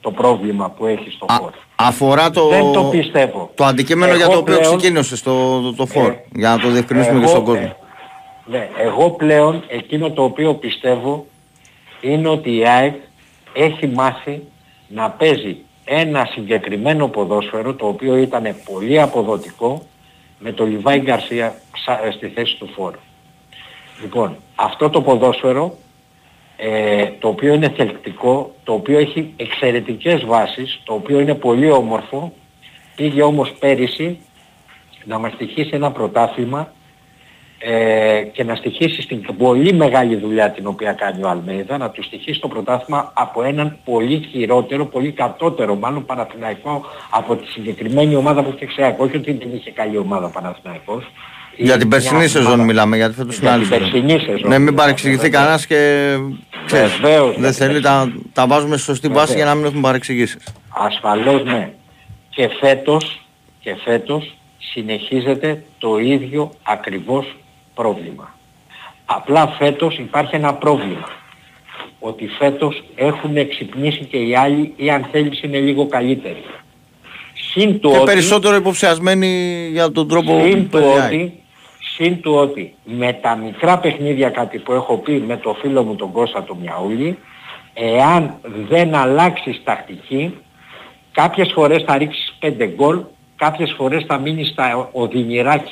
το πρόβλημα που έχει στο φόρ. Αφορά το, δεν το, πιστεύω. το αντικείμενο για το οποίο πλέον, ξεκίνησε το, το, το φόρ. Ε, για να το διευκρινίσουμε και στον κόσμο. Ε, ναι, εγώ πλέον εκείνο το οποίο πιστεύω είναι ότι η ΑΕΚ έχει μάθει να παίζει ένα συγκεκριμένο ποδόσφαιρο το οποίο ήταν πολύ αποδοτικό με το Λιβάη Γκαρσία στη θέση του φόρου. Λοιπόν, αυτό το ποδόσφαιρο ε, το οποίο είναι θελκτικό, το οποίο έχει εξαιρετικές βάσεις, το οποίο είναι πολύ όμορφο, πήγε όμως πέρυσι να μας στοιχήσει ένα πρωτάθλημα ε, και να στοιχήσει στην πολύ μεγάλη δουλειά την οποία κάνει ο Αλμέιδα, να του στοιχήσει το πρωτάθλημα από έναν πολύ χειρότερο, πολύ κατώτερο μάλλον Παναθηναϊκό από τη συγκεκριμένη ομάδα που είχε ξεάκο. Όχι ότι δεν είχε καλή ομάδα Παναθηναϊκός. Για την περσινή σεζόν μιλάμε, γιατί φέτος είναι άλλη σεζόν. Ναι, μην παρεξηγηθεί κανένας και ξέρεις, δεν θέλει, τα, τα βάζουμε στη σωστή βάση για να μην έχουμε παρεξηγήσεις. Ασφαλώς ναι. Και φέτος, και φέτος συνεχίζεται το ίδιο ακριβώς πρόβλημα. Απλά φέτος υπάρχει ένα πρόβλημα. Ότι φέτος έχουν εξυπνήσει και οι άλλοι ή αν θέλεις είναι λίγο καλύτεροι. Συν και ότι, περισσότερο υποψιασμένοι για τον τρόπο συν που ότι, συν του ότι με τα μικρά παιχνίδια κάτι που έχω πει με το φίλο μου τον Κώστα του Μιαούλη εάν δεν αλλάξεις τακτική κάποιες φορές θα ρίξεις 5 γκολ κάποιες φορές θα μείνεις στα οδυνηρά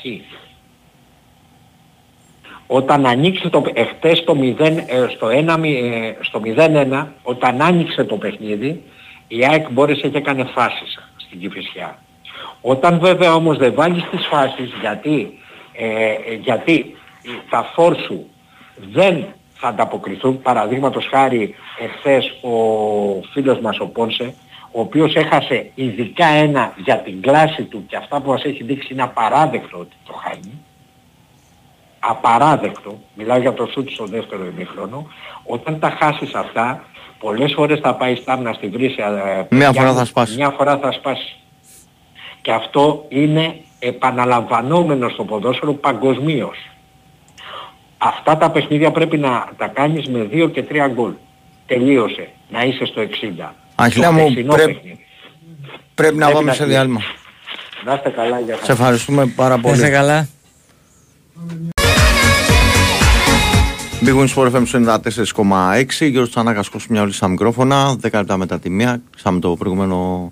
όταν ανοίξει το, εχθές στο 0, ε, στο 1, ε, στο 0-1, όταν άνοιξε το παιχνίδι, η ΑΕΚ μπόρεσε και έκανε φάσεις στην Κηφισιά. Όταν βέβαια όμως δεν βάλεις τις φάσεις, γιατί, ε, γιατί τα φόρ σου δεν θα ανταποκριθούν, παραδείγματος χάρη εχθές ο φίλος μας ο Πόνσε, ο οποίος έχασε ειδικά ένα για την κλάση του και αυτά που μας έχει δείξει είναι απαράδεκτο ότι το χάνει, απαράδεκτο, μιλάω για το σούτ στο δεύτερο ημίχρονο, όταν τα χάσεις αυτά, πολλές φορές θα πάει στάμνα στη βρύση. Ε, μια φορά θα σπάσει. Μια φορά θα σπάσει. Και αυτό είναι επαναλαμβανόμενος στο ποδόσφαιρο παγκοσμίως. Αυτά τα παιχνίδια πρέπει να τα κάνεις με 2 και 3 γκολ. Τελείωσε. Να είσαι στο 60. Αχιλά μου, πρέπει, πρέπει να πάμε σε διάλειμμα. Να είστε καλά για Σε ευχαριστούμε πάρα πολύ. Να είστε καλά. Big Wings Sport FM 94,6 Γιώργος Τσανάκας μια όλη στα μικρόφωνα 10 λεπτά μετά τη μία Ξάμε το προηγούμενο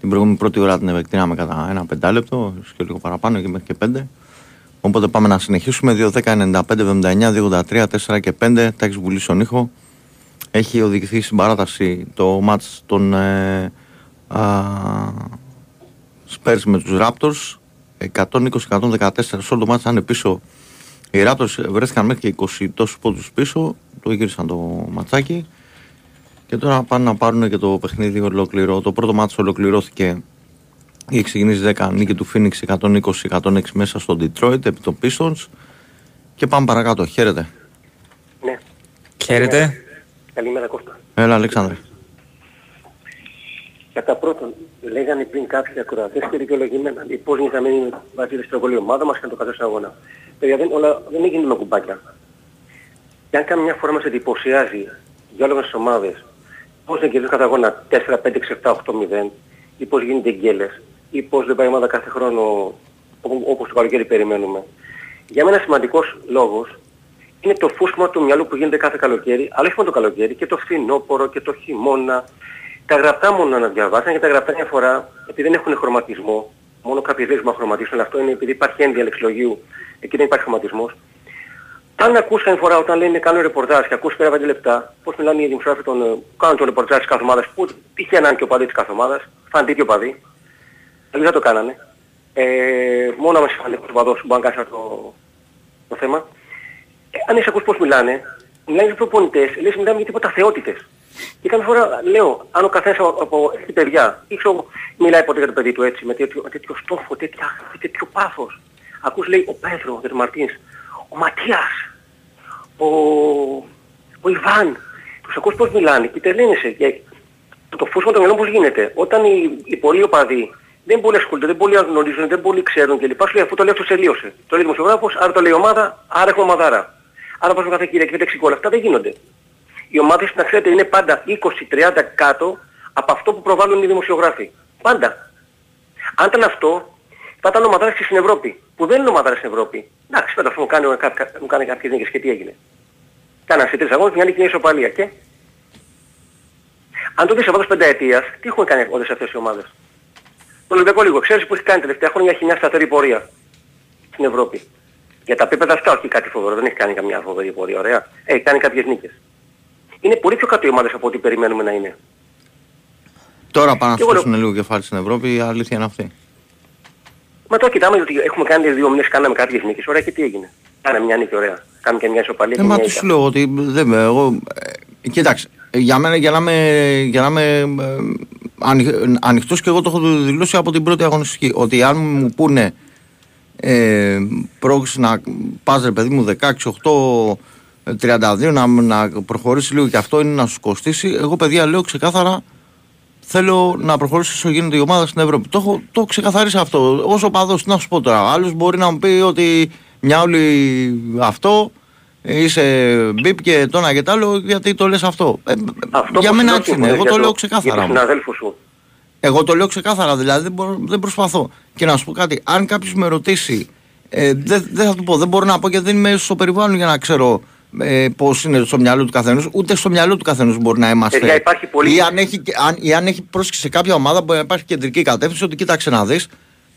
Την προηγούμενη πρώτη ώρα την επεκτείναμε κατά ένα πεντάλεπτο Και λίγο παραπάνω και μέχρι και πέντε. Οπότε πάμε να συνεχίσουμε. 2, 10, 95, 79, 283, 4 και 5 Τα έχεις βουλήσει στον ήχο. Έχει οδηγηθεί στην παράταση το μάτς των ε, Spurs με τους Raptors. 120-114 σε όλο το μάτς ήταν πίσω οι Ράπτορς βρέθηκαν μέχρι και 20 τόσους πόντους πίσω, το γύρισαν το ματσάκι και τώρα πάνε να πάρουν και το παιχνίδι ολοκληρώ. Το πρώτο μάτσο ολοκληρώθηκε η ξεκινήσει 10 νίκη του Phoenix 120-106 μέσα στο Detroit επί των Pistons και πάμε παρακάτω. Χαίρετε. Ναι. Χαίρετε. Καλημέρα Κώστα. Έλα Αλέξανδρε. Κατά πρώτον, λέγανε πριν κάποιοι ακροατές και δικαιολογημένα πώς είχαμε βάσει τη στρογγολή ομάδα μας και να το καθώς αγώνα. Παιδιά, δεν, όλα, δεν έγινε με κουμπάκια. Και αν καμιά φορά μας εντυπωσιάζει για όλες τις ομάδες πώς δεν κερδίζουν κατά αγώνα 4, 5, 6, 7, 8, 0 ή πώς γίνεται γκέλες ή πώς δεν πάει η ομάδα κάθε χρόνο όπως το καλοκαίρι περιμένουμε. Για μένα σημαντικός λόγος είναι το φούσμα του μυαλού που γίνεται κάθε καλοκαίρι, αλλά όχι μόνο το καλοκαίρι, και το φθινόπωρο και το χειμώνα. Τα γραπτά μόνο να διαβάσαν και τα γραπτά μια φορά, επειδή δεν έχουν χρωματισμό, μόνο κάποιες λέξεις που χρωματίσουν, αλλά αυτό είναι επειδή υπάρχει ένδια λεξιλογίου, εκεί δεν υπάρχει χρωματισμός. Αν ακούς καμιά φορά όταν λένε κάνω ρεπορτάζ και ακούς πέρα 5 λεπτά, πώς μιλάνε οι δημοσιογράφοι των, ε, κάνουν το ρεπορτάζ της κάθε ομάδας, που τυχαία να είναι και ο παδί της κάθε ομάδας, θα είναι τέτοιο παδί, δεν θα το κάνανε. Ε, μόνο άμα είσαι ο παδός μπορεί να κάνεις το, το θέμα. Ε, αν είσαι ακούς πώς μιλάνε, μιλάνε για προπονητές, λες μιλάμε για τίποτα θεότητες. Και κάθε φορά λέω, αν ο καθένας από, από έχει παιδιά, ή ξέρω, μιλάει ποτέ για το παιδί του έτσι, με τέτοιο, με τέτοιο στόχο, τέτοια, τέτοιο πάθος. Ακούς λέει ο Πέτρος, ο Μαρτίνς, ο Ματίας, ο, ο Ιβάν. Τους ακούς πώς μιλάνε και τελένεσαι. Και το φούσμα των μυαλών πώς γίνεται. Όταν οι, οι πολλοί οπαδοί δεν πολύ ασχολούνται, δεν πολύ γνωρίζουν, δεν πολύ ξέρουν κλπ. Σου λέει αφού το λέει αυτό τελείωσε. Το λέει δημοσιογράφος, άρα το λέει ομάδα, άρα έχουμε ομαδάρα. Άρα πας κάθε Κυριακή και τα Αυτά δεν γίνονται. Οι ομάδες να ξέρετε είναι πάντα 20-30 κάτω από αυτό που προβάλλουν οι δημοσιογράφοι. Πάντα. Αν ήταν αυτό, θα ήταν ομαδάρες στην Ευρώπη. Που δεν είναι ομαδάρες στην Ευρώπη. Εντάξει, πέρα αυτό μου κάνει, μου κάνει κάποιες νίκες και τι έγινε. Κάναν σε τρεις αγώνες μια νίκη μια ισοπαλία και... Αν το δεις από πενταετίας, τι έχουν κάνει όλες αυτές οι ομάδες; Το Ολυμπιακό λίγο, ξέρεις που έχει κάνει τελευταία χρόνια έχει μια σταθερή πορεία στην Ευρώπη. Για τα πίπεδα αυτά όχι κάτι φοβερό, δεν έχει κάνει καμιά φοβερή πορεία, ωραία. Έχει κάνει κάποιες νίκες. Είναι πολύ πιο κάτω οι ομάδες από ό,τι περιμένουμε να είναι. Τώρα πάνε να στήσουν λίγο κεφάλι στην Ευρώπη, η αλήθεια είναι αυτή. Μα τώρα κοιτάμε ότι έχουμε κάνει δύο μήνες, κάναμε κάποιες νίκες, ωραία και τι έγινε. Κάνε μια νίκη, ωραία. Κάνουμε και μια ισοπαλία. Ε, μα τι σου λέω ότι δεν εγώ, ε, κοίταξε, για μένα για να είμαι, για να είμαι ε, ανοιχτός και εγώ το έχω δηλώσει από την πρώτη αγωνιστική, ότι αν μου πούνε ε, πρόκειται να πας ρε παιδί μου 16, 8, 32 να, να προχωρήσει λίγο και αυτό είναι να σου κοστίσει. Εγώ παιδιά λέω ξεκάθαρα θέλω να προχωρήσει όσο γίνεται η ομάδα στην Ευρώπη. Το έχω το ξεκαθαρίσει αυτό. Όσο παδό, τι να σου πω τώρα. Άλλος μπορεί να μου πει ότι μια όλη αυτό είσαι μπίπ και το ένα και το άλλο γιατί το λες αυτό. Ε, αυτό για μένα έτσι είναι. Εγώ το, λέω ξεκάθαρα. σου. Εγώ το λέω ξεκάθαρα, δηλαδή δεν, μπορώ, δεν προσπαθώ. Και να σου πω κάτι, αν κάποιος με ρωτήσει, ε, δεν, δεν θα του πω, δεν μπορώ να πω γιατί δεν είμαι στο περιβάλλον για να ξέρω ε, πώς είναι στο μυαλό του καθενός, ούτε στο μυαλό του καθενός μπορεί να είμαστε. υπάρχει πολύ... ή, αν έχει, αν, ή αν έχει πρόσκληση σε κάποια ομάδα μπορεί να υπάρχει κεντρική κατεύθυνση ότι κοίταξε να δεις.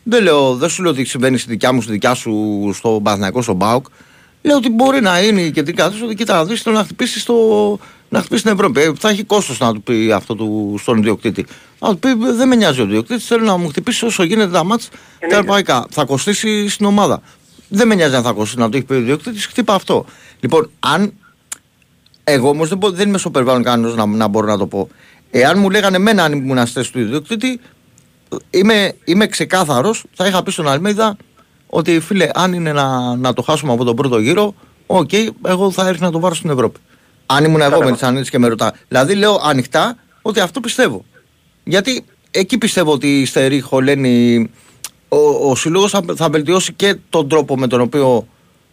Δεν, λέω, δεν σου λέω ότι συμβαίνει στη δικιά μου, στη δικιά σου, στο Παθηναϊκό, στο Μπάουκ. Λέω ότι μπορεί να είναι η κεντρική κατεύθυνση ότι κοίτα να δεις να χτυπήσει στο, να χτυπήσει την Ευρώπη. Ε, θα έχει κόστος να του πει αυτό του, στον ιδιοκτήτη. Να του πει δεν με νοιάζει ο ιδιοκτήτης, θέλω να μου χτυπήσει όσο γίνεται τα ματς τα ευρωπαϊκά. Θα κοστίσει στην ομάδα. Δεν με νοιάζει αν θα κοστίσει να το έχει πει ο ιδιοκτήτης, χτύπα αυτό. Λοιπόν, αν εγώ όμως δεν, δεν είμαι στο περιβάλλον κανένας να, να μπορώ να το πω. Εάν μου λέγανε εμένα αν ήμουν αστές του ιδιοκτήτη, είμαι, είμαι ξεκάθαρος, θα είχα πει στον Αλμέιδα ότι φίλε, αν είναι να, να το χάσουμε από τον πρώτο γύρο, OK, okay, εγώ θα έρθει να το πάρω στην Ευρώπη. Αν ήμουν εγώ με τις και με ρωτά. Δηλαδή λέω ανοιχτά ότι αυτό πιστεύω. Γιατί εκεί πιστεύω ότι η Στερή Χολένη, ο, ο σύλλογος θα, θα βελτιώσει και τον τρόπο με τον οποίο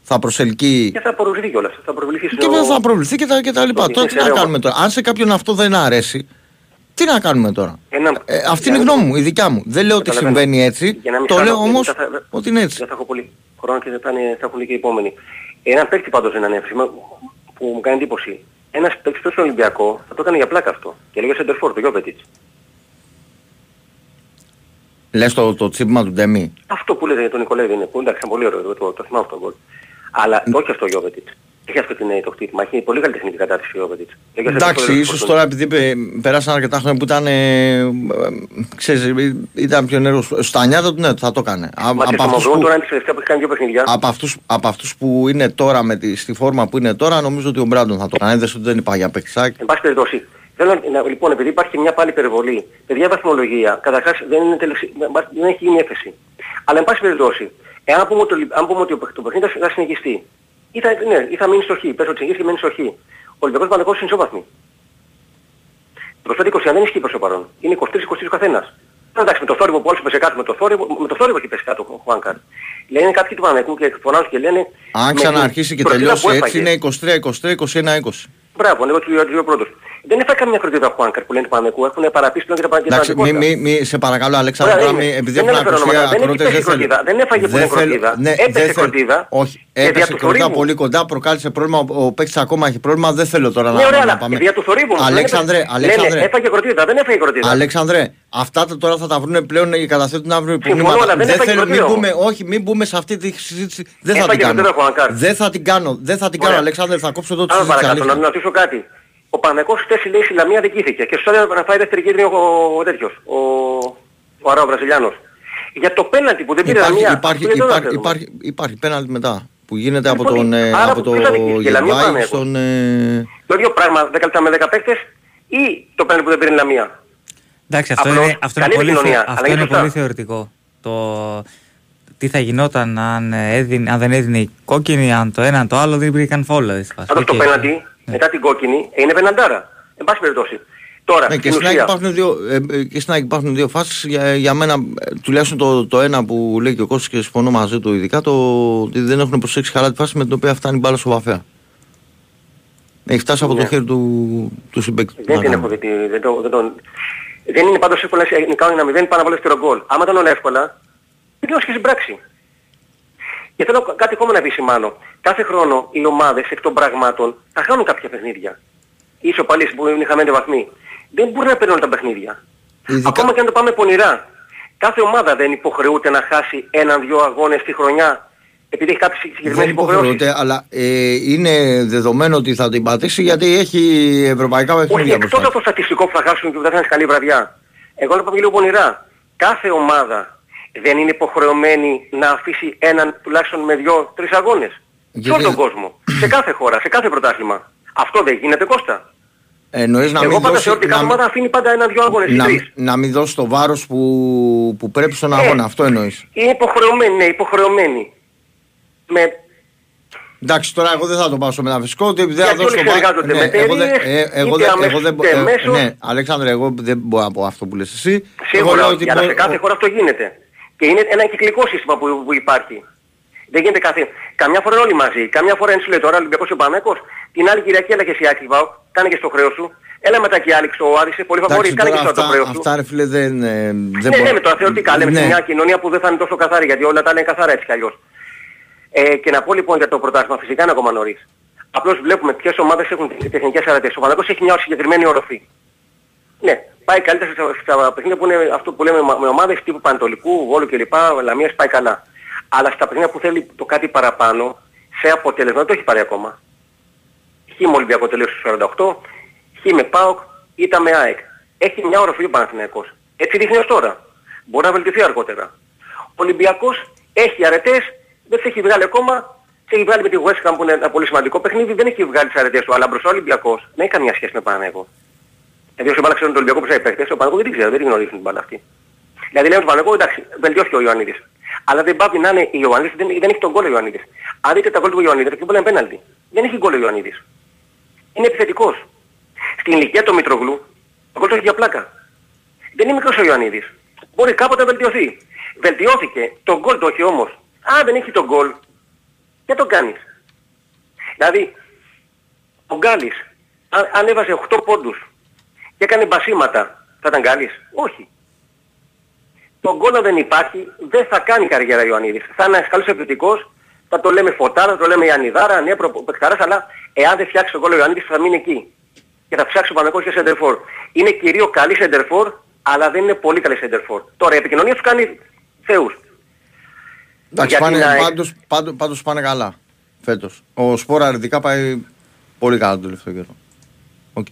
θα προσελκύει. Και θα προβληθεί κιόλας. Θα προβληθεί και θα προβληθεί και τα, και τα λοιπά. Τώρα τι να κάνουμε τώρα; Αν σε κάποιον αυτό δεν αρέσει, τι να κάνουμε τώρα; Ένα... Ε, αυτή είναι η γνώμη μου, η δικιά μου. Δεν λέω ότι συμβαίνει έτσι. Το λέω όμως ότι είναι έτσι. Δεν θα έχω πολύ χρόνο και θα, είναι, θα έχουν και οι επόμενοι. Ένα παίκτη πάντως είναι ανέφημα που μου κάνει εντύπωση. Ένας παίκτης τόσο Ολυμπιακό θα το έκανε για πλάκα αυτό. Και λέγε Σεντερφόρ, το Γιώπετιτς. Λες το, το τσίπημα του Ντέμι. Αυτό που λέτε για τον Νικολέδη είναι που εντάξει είναι πολύ ωραίο, το, το θυμάμαι αυτό το γκολ. Αλλά mm. όχι αυτό ο Γιώπετιτς. Έχει αυτό την, το χτύπημα. Έχει πολύ καλή τεχνική κατάρτιση ο Γιώπετιτς. Εντάξει, ίσως τώρα επειδή περάσαν αρκετά χρόνια που ήταν, ε, ε, ξέρεις, ήταν πιο νερός. Στα νιάτα του ναι, θα το έκανε. Μα από αυτούς που, τώρα είναι τελευταία που έχει κάνει δύο παιχνιδιά. Από αυτούς, από αυτούς που είναι τώρα με τη, στη φόρμα που είναι τώρα νομίζω ότι ο Μπράντον θα το κάνει. Δεν δεν υπάρχει για παίξάκι. Εν πάση περιπτώσει, Θέλω να, λοιπόν, επειδή υπάρχει μια πάλι υπερβολή, παιδιά βαθμολογία, καταρχάς δεν, είναι τελεξι... δεν έχει γίνει έκθεση. Αλλά εν πάση περιπτώσει, εάν πούμε, το, αν πούμε ότι το παιχνίδι θα συνεχιστεί, ή θα, ναι, ή θα μείνει στο χ, πες ότι και μείνει στο χ. Ο Ολυμπιακός Πανεκός είναι ισόβαθμοι. Το 20 δεν ισχύει προς το παρόν. Είναι 23-23 ο καθένας. Εντάξει, με το θόρυβο που όλους πέσε κάτω, με το θόρυβο, με το θόρυβο έχει πέσει κάτω ο Χουάνκαρ. Λένε κάποιοι του Πανεκού και φωνάζουν και λένε... Αν ξαναρχίσει και τελειώσει έτσι είναι 23-23, 21-20. Μπράβο, εγώ του δύο πρώτος. Δεν έφαγε καμία κροτίδα από Χουάνκαρ που λένε του Πανεκού. Έχουν παραπείσει πλέον και τα Εντάξει, μη, μη, μη, σε παρακαλώ, Αλέξανδρο, Ωραία, τώρα είναι. μη- επειδή Δεν έχουν αναφέρω ακουστεί ονόματα. Δεν ακρότες, έχει δεν πέσει θέλω. κροτίδα. Δεν έφαγε Δεν που θέλω- κροτίδα. ναι, Έπεσε δεν θέλω- κροτίδα. Όχι, Και δια έπεσε του κροτίδα θορύβου. πολύ κοντά, προκάλεσε πρόβλημα. Ο, ο παίκτης ακόμα έχει πρόβλημα. Δεν θέλω τώρα Ναι, να, ωραία, να αλλά πάμε. δια του θορύβου. όμως, δεν Αλέξανδρε, έπεσε. Αλέξανδρε, Ναι, ναι, έφαγε κροτίδα. Δεν έφαγε κροτίδα. Αλέξανδρε, αυτά τα τώρα θα τα βρουν πλέον οι καταθέτουν αύριο Συμφωνώ, υπομνήματα. αλλά δεν Δεν έφαγε θέλω, μην κροτίδα μπούμε, όχι, μην μπούμε σε αυτή τη συζήτηση. Δεν θα Έφαγε την κάνω. κροτίδα ο Χουανκάρ. Δεν θα την κάνω, δεν θα την κάνω, Ωραία. Αλέξανδρε, θα κόψω εδώ τη Άρα συζήτηση. παρακάτω, να, αλήθεια. να ρωτήσω κάτι. Ο Πανεκός χτες λέει στη Λαμία δεν κήθηκε και στο έδωσε να φάει δεύτερη κίτρινη ο, ο τέτοιος, ο, ο Αράο Βραζιλιάνος. Για το πέναλτι που δεν πήρε Υπάρχει, Λαμία. υπάρχει, αυτό δεν το υπάρχει, ξέρουμε. υπάρχει, υπάρχει πέναλτι μετά που γίνεται από Λοιπόν, τον, ε, άρα από το ποιος θα δικήσει, η Λαμία Γερβάη Παναθηναϊκός. στον... ε, Το ίδιο πράγμα 10 λεπτά με 10 παίκτες ή το πέναλτι που δεν πήρε η Λαμία; Εντάξει, αυτό Απλώς, είναι, αυτό είναι, καλή πολύ, επικοινωνία, θε- αλλά αυτό είναι είναι σωστά. πολύ θεωρητικό. Το τι θα γινόταν αν, έδινε, αν δεν έδινε η κόκκινη, αν το ένα, αν το άλλο δεν υπήρχε καν φάουλ. δηλαδή, στη φάση. Πάντως το Οκ. Πέναλτι μετά την κόκκινη είναι πεναλτάρα. Εν πάση περιπτώσει. Τώρα, Ναι, και στην στην ΑΕΚ ουσία, υπάρχουν δύο, ε, ε, και στην ΑΕΚ υπάρχουν δύο φάσεις. Για, για μένα, ε, τουλάχιστον το, το ένα που λέει και ο Κώστας και συμφωνώ μαζί του ειδικά, το ότι δεν έχουν προσέξει καλά τη φάση με την οποία φτάνει η μπάλα στο βαφέα. Έχει φτάσει από το Ναι. χέρι του, του συμπέκτη. δεν Να την κάνει. έχω δει. τη- Δεν, το, δεν, τον... δεν είναι πάντως εύκολα να νικάω ένα μηδέν πάνω από δεύτερο γκολ. Άμα ήταν όλα εύκολα, δεν λέω και στην πράξη. Και θέλω κάτι ακόμα να επισημάνω. Κάθε χρόνο οι ομάδες εκ των πραγμάτων θα χάνουν κάποια παιχνίδια. Οι ισοπαλίες που είναι χαμένοι βαθμοί. Δεν μπορεί να παίρνουν τα παιχνίδια. Ειδικά- Ακόμα και αν το πάμε πονηρά. Κάθε ομάδα δεν υποχρεούται να χάσει έναν-δυο αγώνες τη χρονιά επειδή έχει κάποιες Δεν συγκεκριμένες υποχρεώσεις. υποχρεούται, αλλά ε, είναι δεδομένο ότι θα την πατήσει γιατί έχει ευρωπαϊκά Όχι, παιχνίδια εκτός μπροστά. από το στατιστικό που θα χάσουν και που δεν θα είναι καλή βραδιά. Εγώ να πω λίγο πονηρά. Κάθε ομάδα δεν είναι υποχρεωμένη να αφήσει έναν τουλάχιστον με δυο-τρεις αγώνες. Σε Γιατί- όλο τον κόσμο. σε κάθε χώρα, σε κάθε πρωτάθλημα. Αυτό δεν γίνεται Κώστα. Εννοείς να Εγώ μην πάντα δώσει, θεωρώ ότι κάθε να, ομάδα αφήνει πάντα ένα-δυο αγώνες ή να, τρεις. να μην δώσει το βάρος που, που πρέπει στον Ε. αγώνα. Αυτό εννοείς. Είναι υποχρεωμένη, ναι, υποχρεωμένη. Με Εντάξει, τώρα εγώ δεν θα το πάω στο μεταφυσικό, ότι δεν θα Γιατί δώσω όλοι το συνεργάζονται με εγώ δεν, εταιρείες, ε, εγώ είτε δεν, αμέσως εγώ δεν, είτε ε, εμέσως. ναι, Αλέξανδρε, εγώ δεν μπορώ να πω αυτό που λες εσύ. εγώ Σίγουρα, λέω όχι, αλλά μπορεί- σε κάθε ο- χώρα αυτό γίνεται. Και είναι ένα κυκλικό σύστημα που, που υπάρχει. Δεν γίνεται κάθε... Καμιά φορά είναι όλοι μαζί. Καμιά φορά είναι σου λέει τώρα ο Ολυμπιακός και ο Πανέκος. Την άλλη Κυριακή έλα και εσύ Άκη Βάου. Κάνε και στο χρέος σου. Έλα μετά και Άλεξ ο Άρης. Πολύ φαβορή. Εντάξει, Κάνε και τώρα εσύ το αυτά, χρέος σου. αυτά ρε φίλε δεν, ε, δεν Ναι, μπορώ- ναι, τώρα θεωρητικά λέμε Ναι. σε μια κοινωνία που δεν θα είναι τόσο καθαρή γιατί όλα τα είναι καθαρά έτσι κι αλλιώς. Ε, και να πω λοιπόν για το πρωτάθλημα φυσικά είναι ακόμα νωρίς. Απλώς βλέπουμε ποιες ομάδες έχουν τεχνικές αρετές. Ο Παναγός έχει μια συγκεκριμένη οροφή. Ναι, πάει καλύτερα στα, στα παιχνίδια που είναι αυτό που λέμε με ομάδες τύπου Πανατολικού, Βόλου κλπ. Λαμίας πάει καλά. Αλλά στα παιχνίδια που θέλει το κάτι παραπάνω, σε αποτέλεσμα δεν το έχει πάρει ακόμα. Χ με Ολυμπιακό τελείωσε στους 48, Χ με ΠΑΟΚ, Ήτα με ΑΕΚ. Έχει μια οροφή ο Παναθηναϊκός. Έτσι δείχνει ως τώρα. Μπορεί να βελτιωθεί αργότερα. Ο Ολυμπιακός έχει αρετές, δεν τις έχει βγάλει ακόμα. Σε έχει βγάλει με τη West Ham που είναι ένα πολύ σημαντικό παιχνίδι, δεν έχει βγάλει τις αρετές του. Αλλά μπροστά ο Ολυμπιακός δεν έχει καμία σχέση με Παναθηναϊκό. Δηλαδή όσοι μπάλα ξέρουν τον Ολυμπιακό που οι παίχτες, ο Παναθηναϊκός δεν την ξέρει, δεν την γνωρίζουν την μπάλα αυτή. Δηλαδή λέμε τον Παναθηναϊκό εντάξει, βελτιώθηκε ο Ιωαννίδης. Αλλά δεν πάει να είναι ο Ιωαννίδης, δεν, δεν έχει τον γκολ ο Ιωαννίδης. Αν δείτε τα γκολ του Ιωαννίδη, και είναι πέναλτι. Δεν έχει γκολ ο Ιωαννίδης. Είναι επιθετικός. Στην ηλικία του Μητρογλου, ο γκολ το έχει για πλάκα. Δεν είναι μικρός ο Ιωαννίδης. Μπορεί κάποτε να βελτιωθεί. Βελτιώθηκε. Το γκολ το έχει όμως. Αν δεν έχει τον γκολ, δεν τον κάνεις. Δηλαδή, ο Γκάλης, αν, αν έβαζε 8 πόντους και έκανε μπασίματα, θα ήταν Γκάλης. Όχι. Το γκολ αν δεν υπάρχει, δεν θα κάνει καριέρα Ιωαννίδης. Θα είναι ένας καλός επιθετικός, θα το λέμε φωτάρας, θα το λέμε Ιαννιδάρα, ναι, προπεκταράς, αλλά εάν δεν φτιάξει τον γκολ ο Ιωαννίδης θα μείνει εκεί. Και θα ψάξει ο Παναγός και σεντερφόρ. Είναι κυρίως καλή σεντερφόρ, αλλά δεν είναι πολύ καλή σεντερφόρ. Τώρα η επικοινωνία του κάνει θεούς. Εντάξει, Για την πάνε, ΑΕΚ. πάντως, πάντως, πάντως πάνε καλά φέτος. Ο Σπόρα αρνητικά πάει πολύ καλά τον τελευταίο καιρό. Οκ.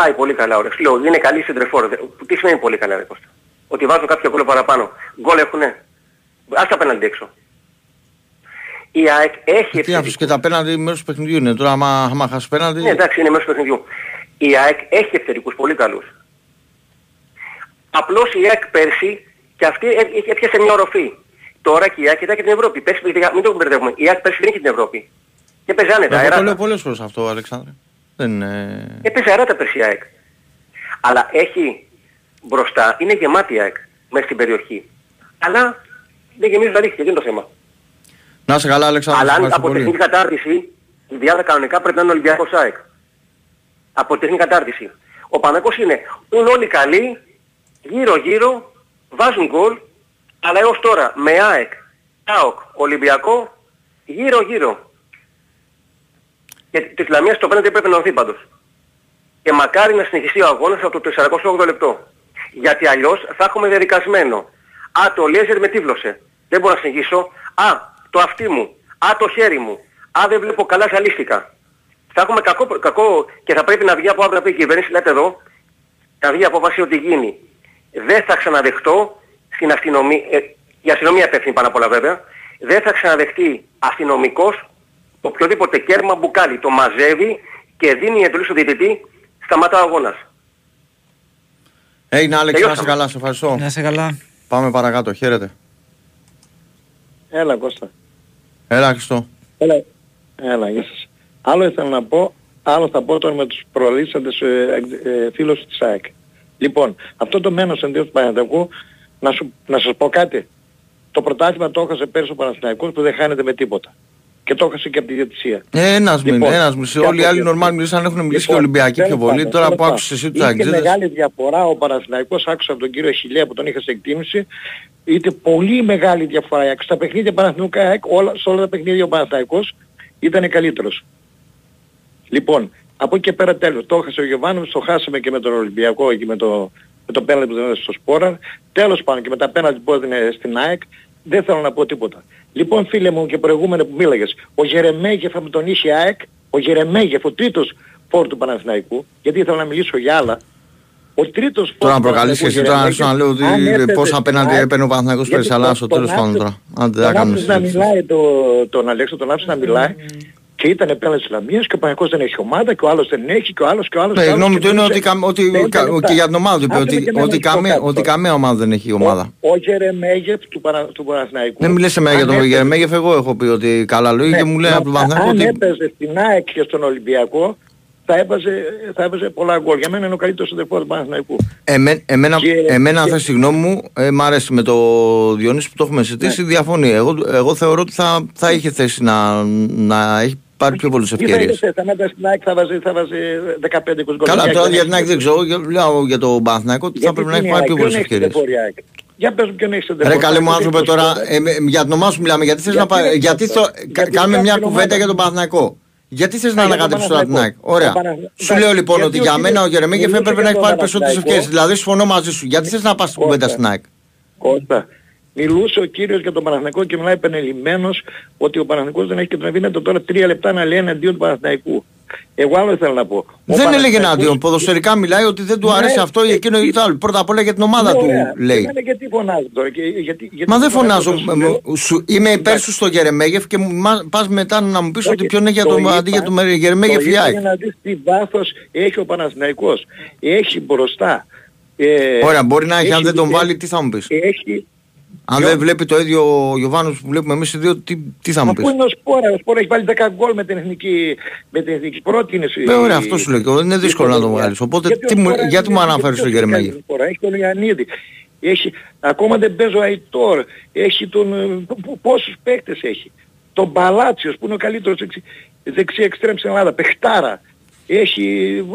Πάει πολύ καλά, ωραία. Σου λέω, είναι καλή σεντερφόρ. Δε- Τι σημαίνει πολύ καλά, ρε Κώστα; Ότι βάζουν κάποιο γκολ παραπάνω. Γκολ έχουνε; Άσ' τα πέναλτι έξω. Η ΑΕΚ έχει Τι αφού και τα πέναλτι μέρος του παιχνιδιού είναι. Τώρα άμα, άμα χάσεις πέναλτι... Ναι, εντάξει, είναι μέρος του παιχνιδιού. Η ΑΕΚ έχει επιθετικούς πολύ καλούς. Απλώς η ΑΕΚ πέρσι και αυτή έ- έ- έπιασε μια οροφή. Τώρα και η ΑΕΚ κοιτάει και την Ευρώπη. Πέρσι, παιδιά, μην το μπερδεύουμε. Η ΑΕΚ πέρσι δεν είχε την Ευρώπη. Και έπαιζε άνετα, Εγώ το λέω αεράτα. πολλές φορές αυτό, Αλεξάνδρε. Δεν είναι... Έπαιζε αεράτα πέρσι η ΑΕΚ. Αλλά έχει μπροστά, είναι γεμάτη η ΑΕΚ μέσα στην περιοχή. Αλλά δεν γεμίζει τα δίχτυα, δεν είναι το θέμα. Να είσαι καλά, Αλεξάνδρε. Αλλά αν ευχαριστώ από πολύ. τεχνική κατάρτιση, η διάδα κανονικά πρέπει να είναι Ολυμπιακός ΑΕΚ. Από τεχνική κατάρτιση. Ο Παναθηναϊκός είναι, είναι όλοι καλοί, γύρω-γύρω, βάζουν γκολ, αλλά έως τώρα με ΑΕΚ, ΑΟΚ, Ολυμπιακό, γύρω-γύρω. Και τη Ισλαμία στο πέναντι πρέπει να δοθεί πάντως. Και μακάρι να συνεχιστεί ο αγώνας από το 48 λεπτό. Γιατί αλλιώς θα έχουμε διαδικασμένο. Α, το λέζερ με τίβλωσε. Δεν μπορώ να συνεχίσω. Α, το αυτί μου. Α, το χέρι μου. Α, δεν βλέπω καλά, ζαλίστηκα. Θα έχουμε κακό, κακό και θα πρέπει να βγει από αύριο να πει η κυβέρνηση, λέτε εδώ, θα βγει απόφαση ότι γίνει. Δεν θα ξαναδεχτώ στην αστυνομία, ε, η αστυνομία υπεύθυνη πάνω απ' όλα βέβαια, δεν θα ξαναδεχτεί αστυνομικός οποιοδήποτε κέρμα μπουκάλι. Το μαζεύει και δίνει εντολή στο διαιτητή, σταματά ο αγώνας. Έγινε Άλεξ, να Τελειώσαμε. σε καλά, σε ευχαριστώ. Να σε καλά. Πάμε παρακάτω, χαίρετε. Έλα Κώστα. Έλα Χριστό. Έλα. Έλα, γεια σας. Άλλο ήθελα να πω, άλλο θα πω τώρα με τους προλύσαντες ε, ε, φίλους της ΑΕΚ. Λοιπόν, αυτό το μένος εντός του Παναθηναϊκού, να, σου, να σας πω κάτι. Το πρωτάθλημα το έχασε πέρσι ο Παναθηναϊκός που δεν χάνεται με τίποτα. Και το έχασε και από τη διατησία. Ε, ένας Λοιπόν, λοιπόν, ένας μισή. και Όλοι οι από άλλοι εκεί- νορμάλ μιλήσαν, έχουν μιλήσει και Λοιπόν, Ολυμπιακοί πιο τέλος πολύ. πάντων, Τώρα τέλος που πάντων. άκουσες εσύ τους Είχε Αγγλίδες. μεγάλη διαφορά ο Παναθηναϊκός, άκουσα από τον κύριο Χιλέα που τον είχα σε εκτίμηση, είτε πολύ μεγάλη διαφορά. Στα παιχνίδια Παναθηναϊκού ΑΕΚ, όλα, σε όλα τα παιχνίδια ο Παναθηναϊκός ήταν καλύτερος. Λοιπόν, από εκεί και πέρα τέλος. Το έχασε ο Γιωβάνοβιτς, το χάσαμε και με τον Ολυμπιακό και με το, με το πέναλτι που δεν έδωσε στο Σπόρα. Τέλος πάντων και με τα πέναλτι που έδινε στην ΑΕΚ, δεν θέλω να πω τίποτα. Λοιπόν φίλε μου και προηγούμενο που μίλαγες, ο Γερεμέγεφ από τον είχε ΑΕΚ, ο Γερεμέγεφ, ο τρίτος φόρ του Παναθηναϊκού, γιατί ήθελα να μιλήσω για άλλα, ο τρίτος φόρ Τώρα να του προκαλείς και εσύ τώρα να Παναθηναϊκού, σου να λέω αν ότι έπαιζε πόσα στην απέναντι ΑΕΚ, έπαιρνε ο Παναθηναϊκός γιατί πέρυσι, αλλά τον- στο τον τέλος πάντων άφησε- τώρα. Άντε, δεν τον κάνουμε άφησε να συζήτηση. μιλάει το, τον Αλέξο, τον άφησε να μιλάει και ήταν πέλας Ισλαμίας και ο Παναγικός δεν έχει ομάδα και ο άλλος δεν έχει και ο άλλος και ο άλλος Ναι, και η ο άλλος γνώμη και του είναι μιλούσε ότι, κα- ότι πέντε κα- λεπτά. και για την ομάδα του είπε Άσε ότι, με και εμένα ότι, να σου πω καμία, κάτι ότι τώρα. καμία ομάδα δεν έχει ομάδα. Ο Γερεμέγεφ του, Πανα, του Παναθηναϊκού. Δεν μιλές σε μένα για αν τον έπαιζε- Γερμέγεφ, εγώ έχω πει ότι καλά λόγια και Ναι, μου λέει μα- από τον Παναθηναϊκό Αν ότι έπαιζε στην ΑΕΚ και στον Ολυμπιακό θα έβαζε, θα έβαζε πολλά γκολ. Για μένα είναι ο καλύτερος συνδεφός του Παναθηναϊκού. Εμέ- εμένα, Και- εμένα αν και- θες τη γνώμη μου, ε, μ' αρέσει με το Διονύση που το έχουμε συζητήσει, Ναι. διαφωνεί. Εγώ, εγώ θεωρώ ότι θα, θα είχε θέση να, να έχει πάρει πιο πολλές Τι θα ευκαιρίες. είχε, θα έβαζε στην ΑΕΚ θα βάζει, θα βάζει 15-20 γκολ. Καλά, Η ΑΕΚ τώρα δεν για έχει την ΑΕΚ δεν ξέρω, για- λέω για τον Παναθηναϊκό ότι θα Γιατί πρέπει να έχει είναι πάρει ΑΕΚ, πιο ποιον πολλές έχει ευκαιρίες. στην εφορία ΑΕΚ; Για πες μου ποιον έχεις στην Ρε εφορία. καλέ μου ΑΕΚ, άνθρωπε γιατί τώρα, το- ε, με- για την ομάδα σου μιλάμε, γιατί θες να Γιατί πάει, δεν γιατί ξέρω. θω- κα- Γιατί κάνουμε δεν μια κάνω κουβέντα ομάδα. για τον Παναθηναϊκό. Γιατί θες να για τον ανακατέψεις τώρα την ΑΕΚ; Παναθηναϊκό. Ωραία. Ο Παναθ- Σου λέω λοιπόν γιατί ότι ο για κύριος- μένα ο Γερεμέγεφ μιλούσε έπρεπε για να έχει τον πάρει περισσότερες Παναθηναϊκό. ευκαιρίες. Δηλαδή συμφωνώ μαζί σου. Γιατί θες να πας στην κουβέντα Κώστα. στην ΑΕΚ; Κώστα, μιλούσε ο κύριος για τον Παναθηναϊκό και μιλάει επενελειμμένος ότι ο Παναθηναϊκός δεν έχει και τον αφήνεται τώρα τρία λεπτά να λέει εναντίον του Παναθηναϊκού. Εγώ άλλο ήθελα να πω. Ο Δεν έλεγε Παναθηναϊκός- εναντίον. Ποδοσφαιρικά μιλάει ότι δεν του Ναι, αρέσει αυτό ή εκείνο ή το άλλο. Πρώτα απ' όλα για την ομάδα Ναι, του ωραία. λέει. Εμένα γιατί φωνάζω τώρα. Και, γιατί, γιατί Μα δεν φωνάζω φωνάζω. τόσο λέω. Μ- σου- Είμαι υπέρ σου στο Γερεμέγεφ και μου- μα- πας μετά να μου πεις Όχι, ότι ποιον είναι για το τον είπα- αντί για τον Γερεμέγεφ το η είπα ΑΕΚ. για να δεις τι βάθος έχει ο Παναθηναϊκός. Έχει μπροστά. Ε, Ωραία, μπορεί να έχει. Αν έχει- δεν τον ε, βάλει, τι θα μου πεις; Έχει, Αν ποιο; δεν βλέπει το ίδιο ο Γιωβάνος που βλέπουμε εμείς οι δύο, τι, τι θα μου Μα πεις; πού είναι ο Σπόρα, ο Σπόρα έχει βάλει 10 γκολ με την εθνική, με την εθνική πρώτη είναι Ε, ωραία, αυτό σου λέω και εγώ, είναι δύσκολο να τον βγάλεις. Οπότε, τι μου- γιατί μου αναφέρεις τον Γερεμέγεφ. Έχει τον Ιαννίδη. Έχει, ακόμα δεν παίζω ο Αϊτόρ. Έχει τον, ε, π- π- πόσους παίκτες έχει; Τον Παλάτσιος που είναι ο καλύτερος δεξι, δεξί εξτρέμ στην Ελλάδα. Πεχτάρα. Έχει,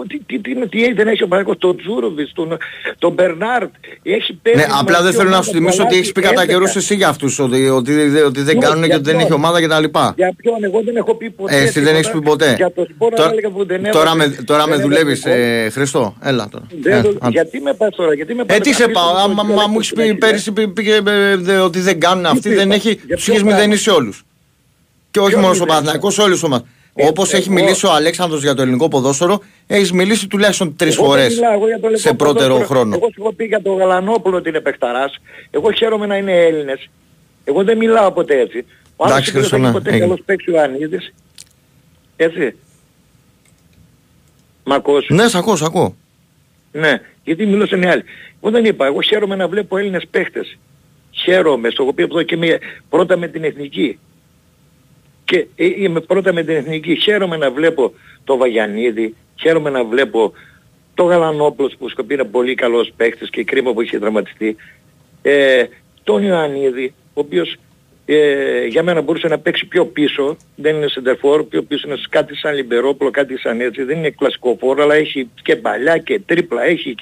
τι, τι, τι, τι, δεν έχει ο Παναγικός, τον Τζούροβιτς, τον, τον Μπερνάρτ. Έχει παίξει Ναι, απλά δεν θέλω να σου θυμίσω ότι έχεις πει κατά καιρούς εσύ για αυτούς, ότι, ότι, ότι δεν Ναι, κάνουν και για ότι δεν ποιον; έχει ομάδα κτλ. Για ποιον, εγώ δεν έχω πει ποτέ. Ε, εσύ δεν τίποτα. έχεις πει ποτέ. Για το σπόρο Τώρα- έλεγα που δεν Τώρα έβαζε- με, τώρα με δεν δουλεύεις, έβαζε γκολ. ε, Χριστό. Έλα τώρα. Δεν Ε, το- άντε. γιατί με πας τώρα, γιατί με Ε, πας τι να σε πεις πάω, ότι άμα το μα μου έχεις πει πέρυσι πή- πήγε, ε, δε- ότι δεν κάνουν αυτοί, είπα, δεν έχει, για τους ποιο είχες πράγμα. μηδενίσει όλους. Και όχι Ποιο μόνο στο μηδενίσει. Παναθηναϊκό, σε όλους τους ομάδες. Ε, Όπως έχει εγώ- μιλήσει ο Αλέξανδρος για το ελληνικό ποδόσφαιρο, έχεις μιλήσει τουλάχιστον τρεις Εγώ δεν φορές μιλάω, εγώ για το σε λεπτό πρώτερο ποδόσφαιρο. χρόνο. Εγώ σου έχω πει για τον Γαλανόπουλο ότι είναι παιχταράς. Εγώ χαίρομαι να είναι Έλληνες. Εγώ δεν μιλάω ποτέ έτσι. Ο άλλος Εντάξει, είπε δεν θα Χριστό, έχει ναι, ποτέ έγινε. καλός παίξεις ο Ανίδης. Έτσι. Μ' ακούς; Ναι, σ' ακούω, σ' ακούω. Ναι, γιατί μιλούσαν οι άλλοι. Εγώ δεν είπα, εγώ χαίρομαι να βλέπω Έλληνες παίχτες. Χαίρομαι, στο έχω πει αυτό και με, πρώτα με την εθνική. Και ε, είμαι πρώτα με την εθνική. Χαίρομαι να βλέπω το Βαγιανίδη, χαίρομαι να βλέπω το Γαλανόπουλος που σκοπεί είναι πολύ καλός παίχτης και κρίμα που είχε δραματιστεί. Ε, τον Ιωαννίδη, ο οποίος ε, για μένα μπορούσε να παίξει πιο πίσω, δεν είναι σεντερφόρ, πιο πίσω είναι κάτι σαν Λιμπερόπουλο, κάτι σαν έτσι, δεν είναι κλασικό φόρο, αλλά έχει και παλιά και τρίπλα, έχει...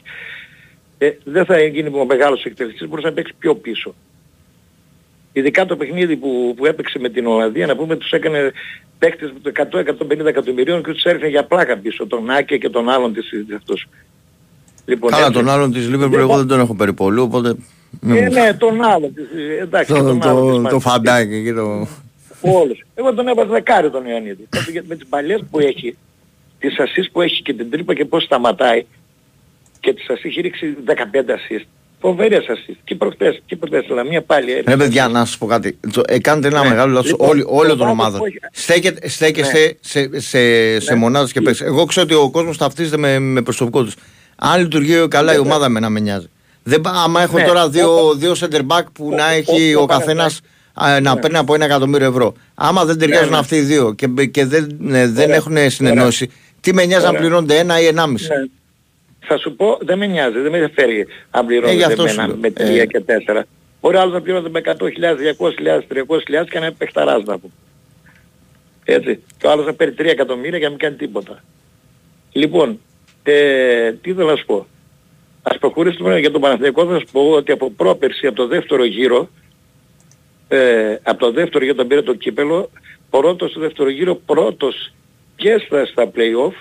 Ε, δεν θα γίνει ο μεγάλος εκτελεστής, μπορούσε να παίξει πιο πίσω. Ειδικά το παιχνίδι που, που έπαιξε με την Ολλανδία, να πούμε, τους έκανε παίκτες με το 100-150 εκατομμυρίων και τους έριχνε για πλάκα πίσω, τον Άκε και τον άλλον της, αυτός. Λοιπόν, Καλά, τον άλλον της Λίβερπουλ εγώ δεν τον έχω περιπολού, οπότε... Ε, ναι, τον άλλον της, εντάξει, το, τον το, άλλον Το φαντάκι και το... Όλους. Εγώ τον έβαζα δεκάρι τον Ιωαννίδη. με τις παλιές που έχει, τις ασίς που έχει και την τρύπα και πώς σταματάει και τις ασίς έχει ρίξει 15 ασίς. Φοβερή assist. Και προχτές, και προχτές, αλλά μία πάλι. Ρε παιδιά, να σας πω κάτι. Ε, κάνετε ένα ναι. μεγάλο λάθος λοιπόν, όλη, όλη των ομάδων. Στέκεται, στέκεστε ναι. σε, σε, σε ναι. μονάδες και παίξεις. Εγώ ξέρω ότι ο κόσμος ταυτίζεται με, με προσωπικό τους. Αν λειτουργεί καλά η ομάδα με να με νοιάζει. Δεν, άμα έχω ναι, τώρα δύο, δύο center back που να έχει ο καθένας να παίρνει από ένα εκατομμύριο ευρώ. Άμα δεν ταιριάζουν αυτοί οι δύο και, και δεν, δεν έχουν συνεννόηση, τι με νοιάζει να πληρώνονται ένα ή ενάμιση; Θα σου πω, δεν με νοιάζει, δεν με ενδιαφέρει αν πληρώνονται με, ένα, με τρία ε. και τέσσερα. Μπορεί άλλος να πληρώνονται με 100.000, 200.000, 300.000 και να είναι παιχταράς να πω. Έτσι. Και ο άλλος να παίρνει 3 εκατομμύρια και να μην κάνει τίποτα. Λοιπόν, ε, τι θέλω να σου πω. Ας προχωρήσουμε για τον Παναθηναϊκό θα σου πω ότι από πρόπερση, από το δεύτερο γύρο, ε, από το δεύτερο γύρο τον πήρε το κύπελο, πρώτος στο δεύτερο γύρο, πρώτος και στα, στα play-off,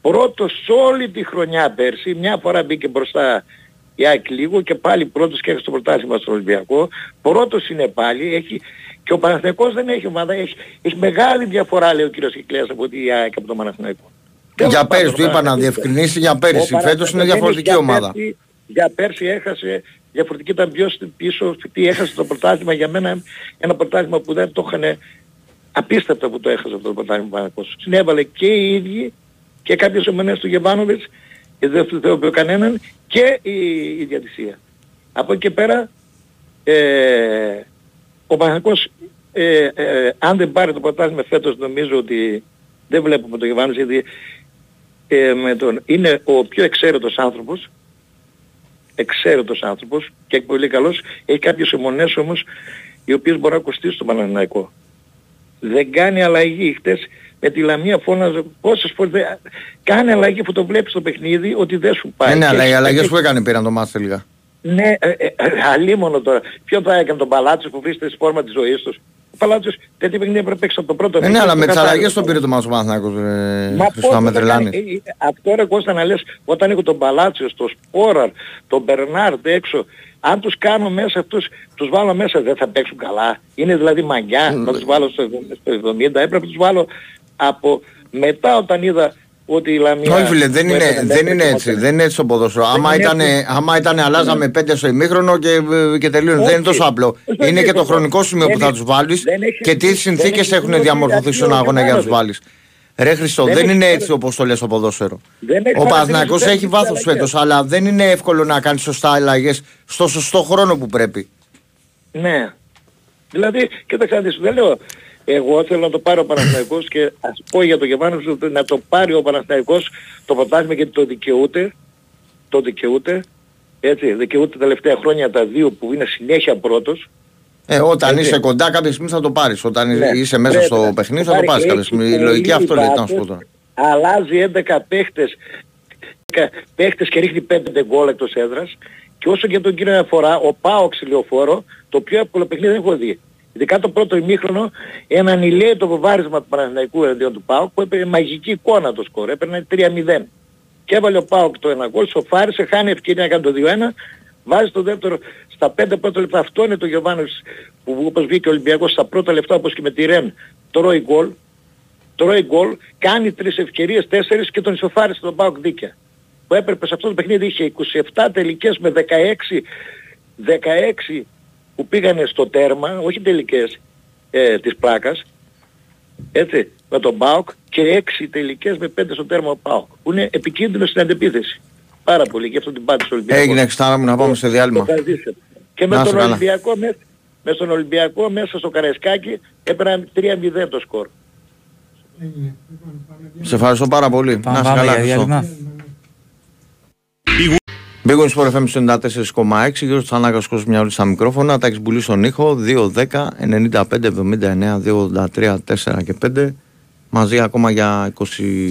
πρώτος όλη τη χρονιά πέρσι, μια φορά μπήκε μπροστά η ΑΕΚ λίγο και πάλι πρώτος και έχει το πρωτάθλημα στο Ολυμπιακό, πρώτος είναι πάλι, έχει, και ο Παναθηναϊκός δεν έχει ομάδα, έχει, έχει μεγάλη διαφορά λέει ο κύριος Κυκλέας από τη ΑΕΚ από τον Παναθηναϊκό. Για πέρσι του είπα να διευκρινίσει για πέρσι. Φέτος είναι διαφορετική ομάδα. για πέρσι έχασε, διαφορετική ήταν πιο πίσω, τι έχασε το πρωτάθλημα για μένα, ένα πρωτάθλημα που δεν το είχαν απίστευτα που το έχασε αυτό το πρωτάθλημα Παναθηναϊκός. Συνέβαλε και οι ίδιοι και κάποιες ομονές του Γεβάνοβιτς και δεν του θεώρησε κανέναν και η, η διατησία. Από εκεί και πέρα ε, ο Παναθηναϊκός ε, ε, αν δεν πάρει το πρωτάθλημα φέτος νομίζω ότι δεν βλέπουμε το Γεβάνοβιτς γιατί ε, με τον, είναι ο πιο εξαίρετος άνθρωπος εξαίρετος άνθρωπος και πολύ καλός έχει κάποιες αιμονές όμως οι οποίες μπορεί να κοστίσουν στον Παναθηναϊκό δεν κάνει αλλαγή χτες με τη Λαμία φώναζε πόσες φορές δεν... κάνει αλλαγή που το βλέπεις στο παιχνίδι ότι δεν σου πάει. Ναι, αλλά οι αλλαγές που έκανε πήραν το μάτι λίγα. Ναι, ε, ε, αλίμονο τώρα. Ποιο θα έκανε τον Παλάτσο που βρίσκεται στη φόρμα της ζωής τους. Ο Παλάτσος τέτοια παιχνίδια πρέπει να παίξει από το πρώτο ε, Ναι, αλλά με τις αλλαγές τον πήρε το Μάσο Παναθηνάκος. Ε, Μα με τρελάνεις. Ε, ε, αυτό ρε Κώστα να λες, όταν έχω τον Παλάτσιο, τον Σπόραρ, τον Μπερνάρντ έξω, αν τους κάνω μέσα αυτούς, τους βάλω μέσα δεν θα παίξουν καλά. Είναι δηλαδή μαγιά να τους βάλω στο 70. Έπρεπε να τους βάλω από μετά όταν είδα ότι η Λαμία... Όχι φίλε, δεν είναι, δεν είναι έτσι. Δεν είναι έτσι το ποδόσφαιρο. Άμα ήταν, άμα ήταν αλλάζαμε πέντε στο ημίχρονο και, και τελείωνε. Δεν είναι τόσο απλό. Είναι και το χρονικό σημείο που θα τους βάλεις και τι συνθήκες έχουν διαμορφωθεί στον αγώνα για να τους βάλεις. Ρε Χριστό, δεν, δεν είναι έτσι όπως το λες στο ποδόσφαιρο. Ο Παναθηναϊκός έχει βάθος φέτος, αλλά δεν είναι εύκολο να κάνει σωστά αλλαγές στο σωστό χρόνο που πρέπει. Ναι. Δηλαδή, κοίταξε να δεις, δεν λέω, εγώ θέλω να το πάρει ο Παναθηναϊκός και ας πω για το Γεβάνος να το πάρει ο Παναθηναϊκός το πρωτάθλημα γιατί το δικαιούται, το δικαιούται, έτσι, δικαιούται τα τελευταία χρόνια τα δύο που είναι συνέχεια πρώτος, ε, όταν Έτσι. είσαι κοντά κάποια στιγμή θα το πάρεις. Όταν ναι. είσαι μέσα στο παιχνίδι θα το πάρεις κάποια στιγμή. Η λογική αυτό λέει να σου πω τώρα. Αλλάζει 11 παίχτες, παίχτες και ρίχνει 5 γκολ εκτός έδρας. Και όσο και τον κύριο αφορά, ο Πάο ξυλιοφόρο, το πιο εύκολο παιχνίδι δεν έχω δει. Ειδικά το πρώτο ημίχρονο, έναν ηλιέτο βάρισμα του Παναθηναϊκού εναντίον του Πάου που έπαιρνε μαγική εικόνα το σκορ, έπαιρνε 3-0. Και έβαλε ο Πάοκ το ένα γκολ, σοφάρισε, χάνει ευκαιρία να κάνει το 2-1, βάζει το δεύτερο στα 5 πρώτα λεπτά. Αυτό είναι το Γιωβάνος που όπως βγήκε ο Ολυμπιακός στα πρώτα λεπτά όπως και με τη Ρεν τρώει γκολ, τρώει γκολ, κάνει τρεις ευκαιρίες, τέσσερις και τον ισοφάρισε τον Πάοκ δίκαια. Που έπρεπε σε αυτό το παιχνίδι είχε 27 τελικές με 16, 16 που πήγανε στο τέρμα, όχι τελικές ε, της πλάκας, έτσι, με τον ΠΑΟΚ και 6 τελικές με 5 στο τέρμα ο ΠΑΟΚ, που είναι επικίνδυνο στην αντεπίθεση. Πάρα πολύ, και αυτό την πάτησε ο Ολυμπιακός. Έγινε εξτάρα μου να πάμε σε διάλειμμα. Και με τον, Ολυμπιακό, με, με τον Ολυμπιακό μέσα στο Καραϊσκάκι έπαιρναν 3-0 το σκορ. Σε ευχαριστώ πάρα πολύ. Πάμε, να καλά. Big Sport FM 94,6. Γύρω στο Ανάγκας Κόσμος Μιαούλης στα μικρόφωνα. Τάξη Μπουλή στον ήχο. 2-10, 95-79, 2-83, 4 και 5. Μαζί ακόμα για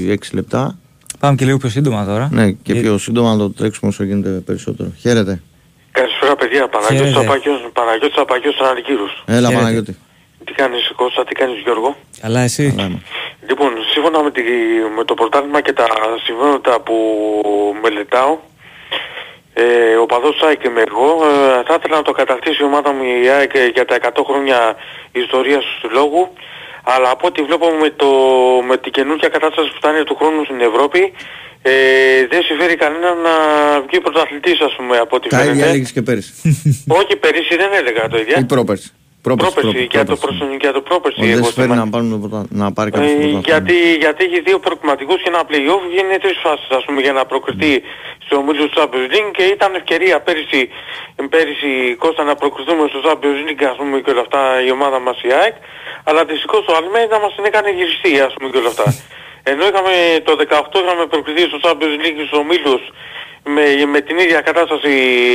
26 λεπτά. Πάμε και λίγο πιο σύντομα τώρα. Ναι, και πιο σύντομα να το τρέξουμε όσο γίνεται περισσότερο. Χαίρετε. Καλησπέρα παιδιά, Παναγιώτης Χαίρετε. Απάκιος, Παναγιώτης Απάκιος Αναλικύρους. Έλα Χαίρετε. Παναγιώτη. Τι κάνεις Κώστα, τι κάνεις Γιώργο; Καλά, εσύ; Καλά είμαι. Λοιπόν, σύμφωνα με, τη, με το πρωτάθλημα και τα συμβαίνοντα που μελετάω, ε, ο παδός ΑΕΚ είμαι εγώ, ε, θα ήθελα να το κατακτήσει η ομάδα μου η ΑΕΚ για τα 100 χρόνια ιστορίας του λόγου, αλλά από ό,τι βλέπω με, το, με την καινούργια κατάσταση που φτάνει του χρόνου στην Ευρώπη, ε, δεν συμφέρει κανένα να βγει πρωταθλητής ας πούμε από ό,τι Τα ίδια φαίνεται. έλεγες και πέρυσι. Όχι πέρυσι δεν έλεγα το ίδιο. Ή πρόπερσι. Πρόπερσι, Πρόπερσι, για το, πρόπερσι. προσ... για το πρόπερσι. Ότι δεν εγώ συμφέρει θυμάμαι. να, πάρουν το πρωτα- να πάρει κάποιος Ε, το πρωτάθλημα. γιατί, γιατί έχει δύο προκριματικούς και ένα play-off γίνει τρεις φάσεις ας πούμε για να προκριθεί στο ομίλιο του Champions League και ήταν ευκαιρία πέρυσι, πέρυσι Κώστα να προκριθούμε στο Champions League ας πούμε και όλα αυτά η ομάδα μας η ΑΕΚ αλλά δυστυχώς το Αλμέιδα μας την έκανε γυριστή ας πούμε και όλα αυτά. Ενώ είχαμε το 18 είχαμε προκριθεί στο Champions League στους ομίλους με, με την ίδια κατάσταση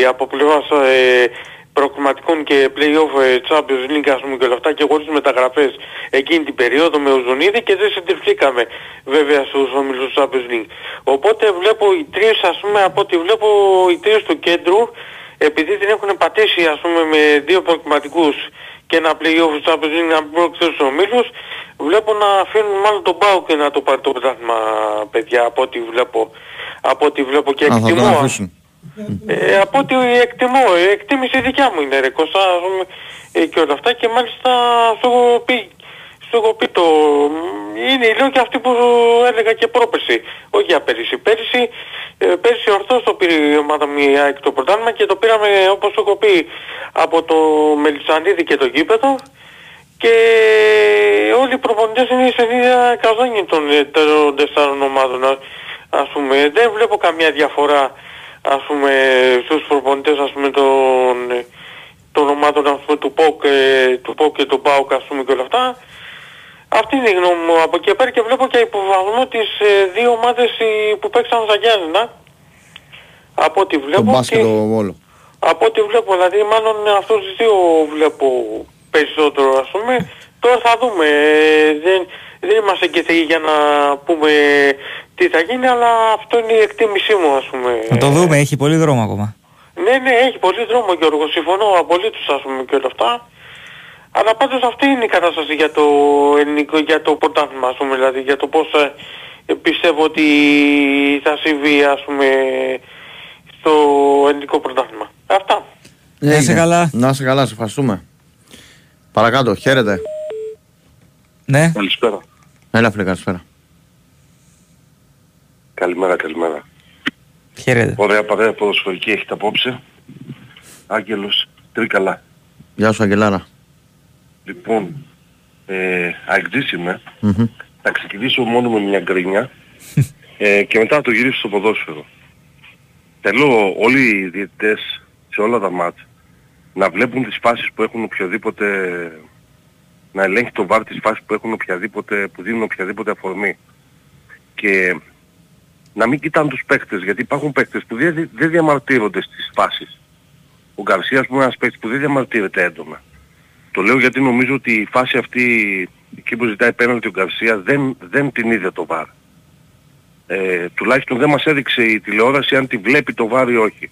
από πλευράς ε, προκριματικών και play-off ε, Champions League ας πούμε και όλα αυτά και χωρίς μεταγραφές εκείνη την περίοδο με Οζονίδη και δεν συντριφθήκαμε βέβαια στους ομίλους του Champions League. Οπότε βλέπω οι τρεις ας πούμε από ό,τι βλέπω οι τρεις του κέντρου επειδή την έχουν πατήσει ας πούμε με δύο προκριματικούς και ένα play-off του Champions League να μην προκριθούν στους ομίλους βλέπω να αφήνουν μάλλον τον Πάο και να το πάρει το πρωτάθλημα παιδιά από ό,τι βλέπω από ό,τι βλέπω και Α, θα τον εκτιμώ αφήσουν. ε, από ό,τι εκτιμώ, ε, εκτίμηση δικιά μου είναι ρε Κώστα, ας πούμε, ε, και όλα αυτά και μάλιστα σου έχω πει, σου έχω πει το, είναι λέω και αυτή που έλεγα και πρόπερση, όχι για πέρυσι. Πέρυσι, ε, πέρυσι ορθώς το πήρε η ομάδα μου η ΑΕΚ το πρωτάθλημα και το πήραμε όπως σου έχω πει από το Μελισανίδη και το γήπεδο και όλοι οι προπονητές είναι σε ίδια καζόνι των, ε, των τεσσάρων ομάδων. α- Ας πούμε, δεν βλέπω καμία διαφορά ας πούμε στους προπονητές ας πούμε των, ε, των ομάδων ας πούμε του ΠΟΚ, ε, του ΠΟΚ και του ΠΑΟΚ ας πούμε και όλα αυτά. Αυτή είναι η γνώμη μου. Από εκεί πέρα και βλέπω και υποβαθμό τις ε, δύο ομάδες ε, που παίξαν στα Γιάννενα. Από ό,τι Το βλέπω μπάσκετ και... το Βόλο. Από ό,τι βλέπω, δηλαδή μάλλον αυτούς τους δύο βλέπω περισσότερο ας πούμε. Τώρα θα δούμε. ε, Δεν, δεν είμαστε και θεοί για να πούμε τι θα γίνει, αλλά αυτό είναι η εκτίμησή μου ας πούμε. Να το δούμε, έχει πολύ δρόμο ακόμα. Ναι, ναι, έχει πολύ δρόμο Γιώργο, συμφωνώ απολύτως ας πούμε και όλα αυτά. Αλλά πάντως αυτή είναι η κατάσταση για το ελληνικό, για το πρωτάθλημα ας πούμε, δηλαδή για το πώς ε, πιστεύω ότι θα συμβεί ας πούμε στο ελληνικό πρωτάθλημα. Αυτά. Να είσαι Έγινε. καλά. Να είσαι καλά, σε ευχαριστούμε. Παρακάτω, χαίρετε. Ναι, Καλησπέρα. Έλα φίλε, καλησπέρα. Καλημέρα, καλημέρα. χαίρετε. Ωραία παρέα ποδοσφαιρική έχετε απόψε. Άγγελος, τρίκαλα. Γεια σου Αγγελάρα. Λοιπόν, ε, αεκτής είμαι. Μμμ. Θα ξεκινήσω μόνο με μια γκρίνια ε, και μετά θα το γυρίσω στο ποδόσφαιρο. Θέλω όλοι οι διαιτητές σε όλα τα μάτς να βλέπουν τις φάσεις που έχουν οποιοδήποτε να ελέγχει το βάρ τις φάσεις που έχουν οποιαδήποτε, που δίνουν οποιαδήποτε αφορμή. Και να μην κοιτάνε τους παίκτες, γιατί υπάρχουν παίκτες που δεν, δεν διαμαρτύρονται στις φάσεις. Ο Γκαρσία, ας πούμε, είναι ένας παίκτης που δεν διαμαρτύρεται έντονα. Το λέω γιατί νομίζω ότι η φάση αυτή, εκεί που ζητάει πέναλτι ο Γκαρσία, δεν, δεν την είδε το βάρ. Ε, τουλάχιστον δεν μας έδειξε η τηλεόραση αν τη βλέπει το βάρ ή όχι.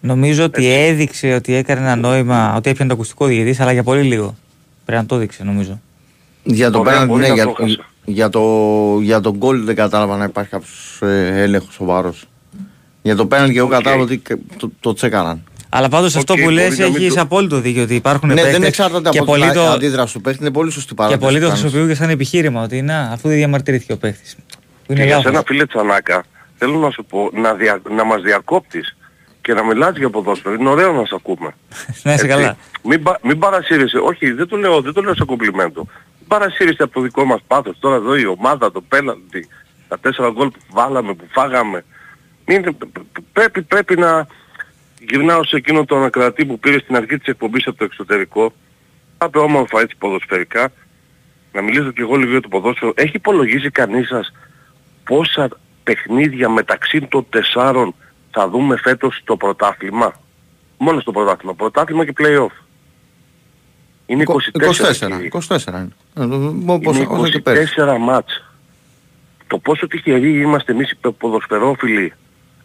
Νομίζω ότι έδειξε ότι έκανε ένα νόημα, ότι έπιανε το ακουστικό διαιτητής, αλλά για πολύ λίγο. Πρέπει να το έδειξε νομίζω. Για το Ωραία, πέναντι, μπορεί ναι, να για, το χάσα. για, το, για τον γκολ δεν κατάλαβα να υπάρχει κάποιος ε, έλεγχος σοβαρός. Για το πέναντι και εγώ Οκ. κατάλαβα ότι και- το, το τσέκαραν. Αλλά πάντως αυτό Οκ, που μπορεί λες να μην έχεις το- απόλυτο δίκιο ότι υπάρχουν Ναι, παίκτες δεν εξαρτάται και από πολλοί την το, αντίδραση του παίχτη, είναι πολύ σωστή και παράδοση. πολλοί το που κάνεις. χρησιμοποιούν και σαν επιχείρημα ότι να, αφού δεν διαμαρτυρήθηκε ο παίκτης. Που είναι Και για λάθος. σένα φίλε Τσανάκα, θέλω να σου πω να, δια, να μας διακόπτεις και να μιλάς για ποδόσφαιρο. Είναι ωραίο να σε ακούμε. να είσαι Έτσι. καλά. Μην, πα- μην παρασύρεσαι. Όχι, δεν το λέω, δεν το λέω σε κομπλιμέντο. Μην παρασύρεσαι από το δικό μας πάθος. Τώρα εδώ η ομάδα, το πέναλτι, τα τέσσερα γκολ που βάλαμε, που φάγαμε. Μην, πρέπει, πρέπει να γυρνάω σε εκείνο τον ακρατή που πήρε στην αρχή της εκπομπής από το εξωτερικό. Θα πω όμορφα έτσι ποδοσφαιρικά. Να μιλήσω και εγώ λίγο για το ποδόσφαιρο. Έχει υπολογίσει κανείς σας πόσα παιχνίδια μεταξύ των τεσσάρων θα δούμε φέτος το πρωτάθλημα. Μόνο στο πρωτάθλημα. Πρωτάθλημα και play-off. Είναι 24. 24, 24 είναι. Ε, όπως, είναι όσο και πέρυσι. 24 μάτς. Το πόσο τυχεροί είμαστε εμείς οι ποδοσφαιρόφιλοι.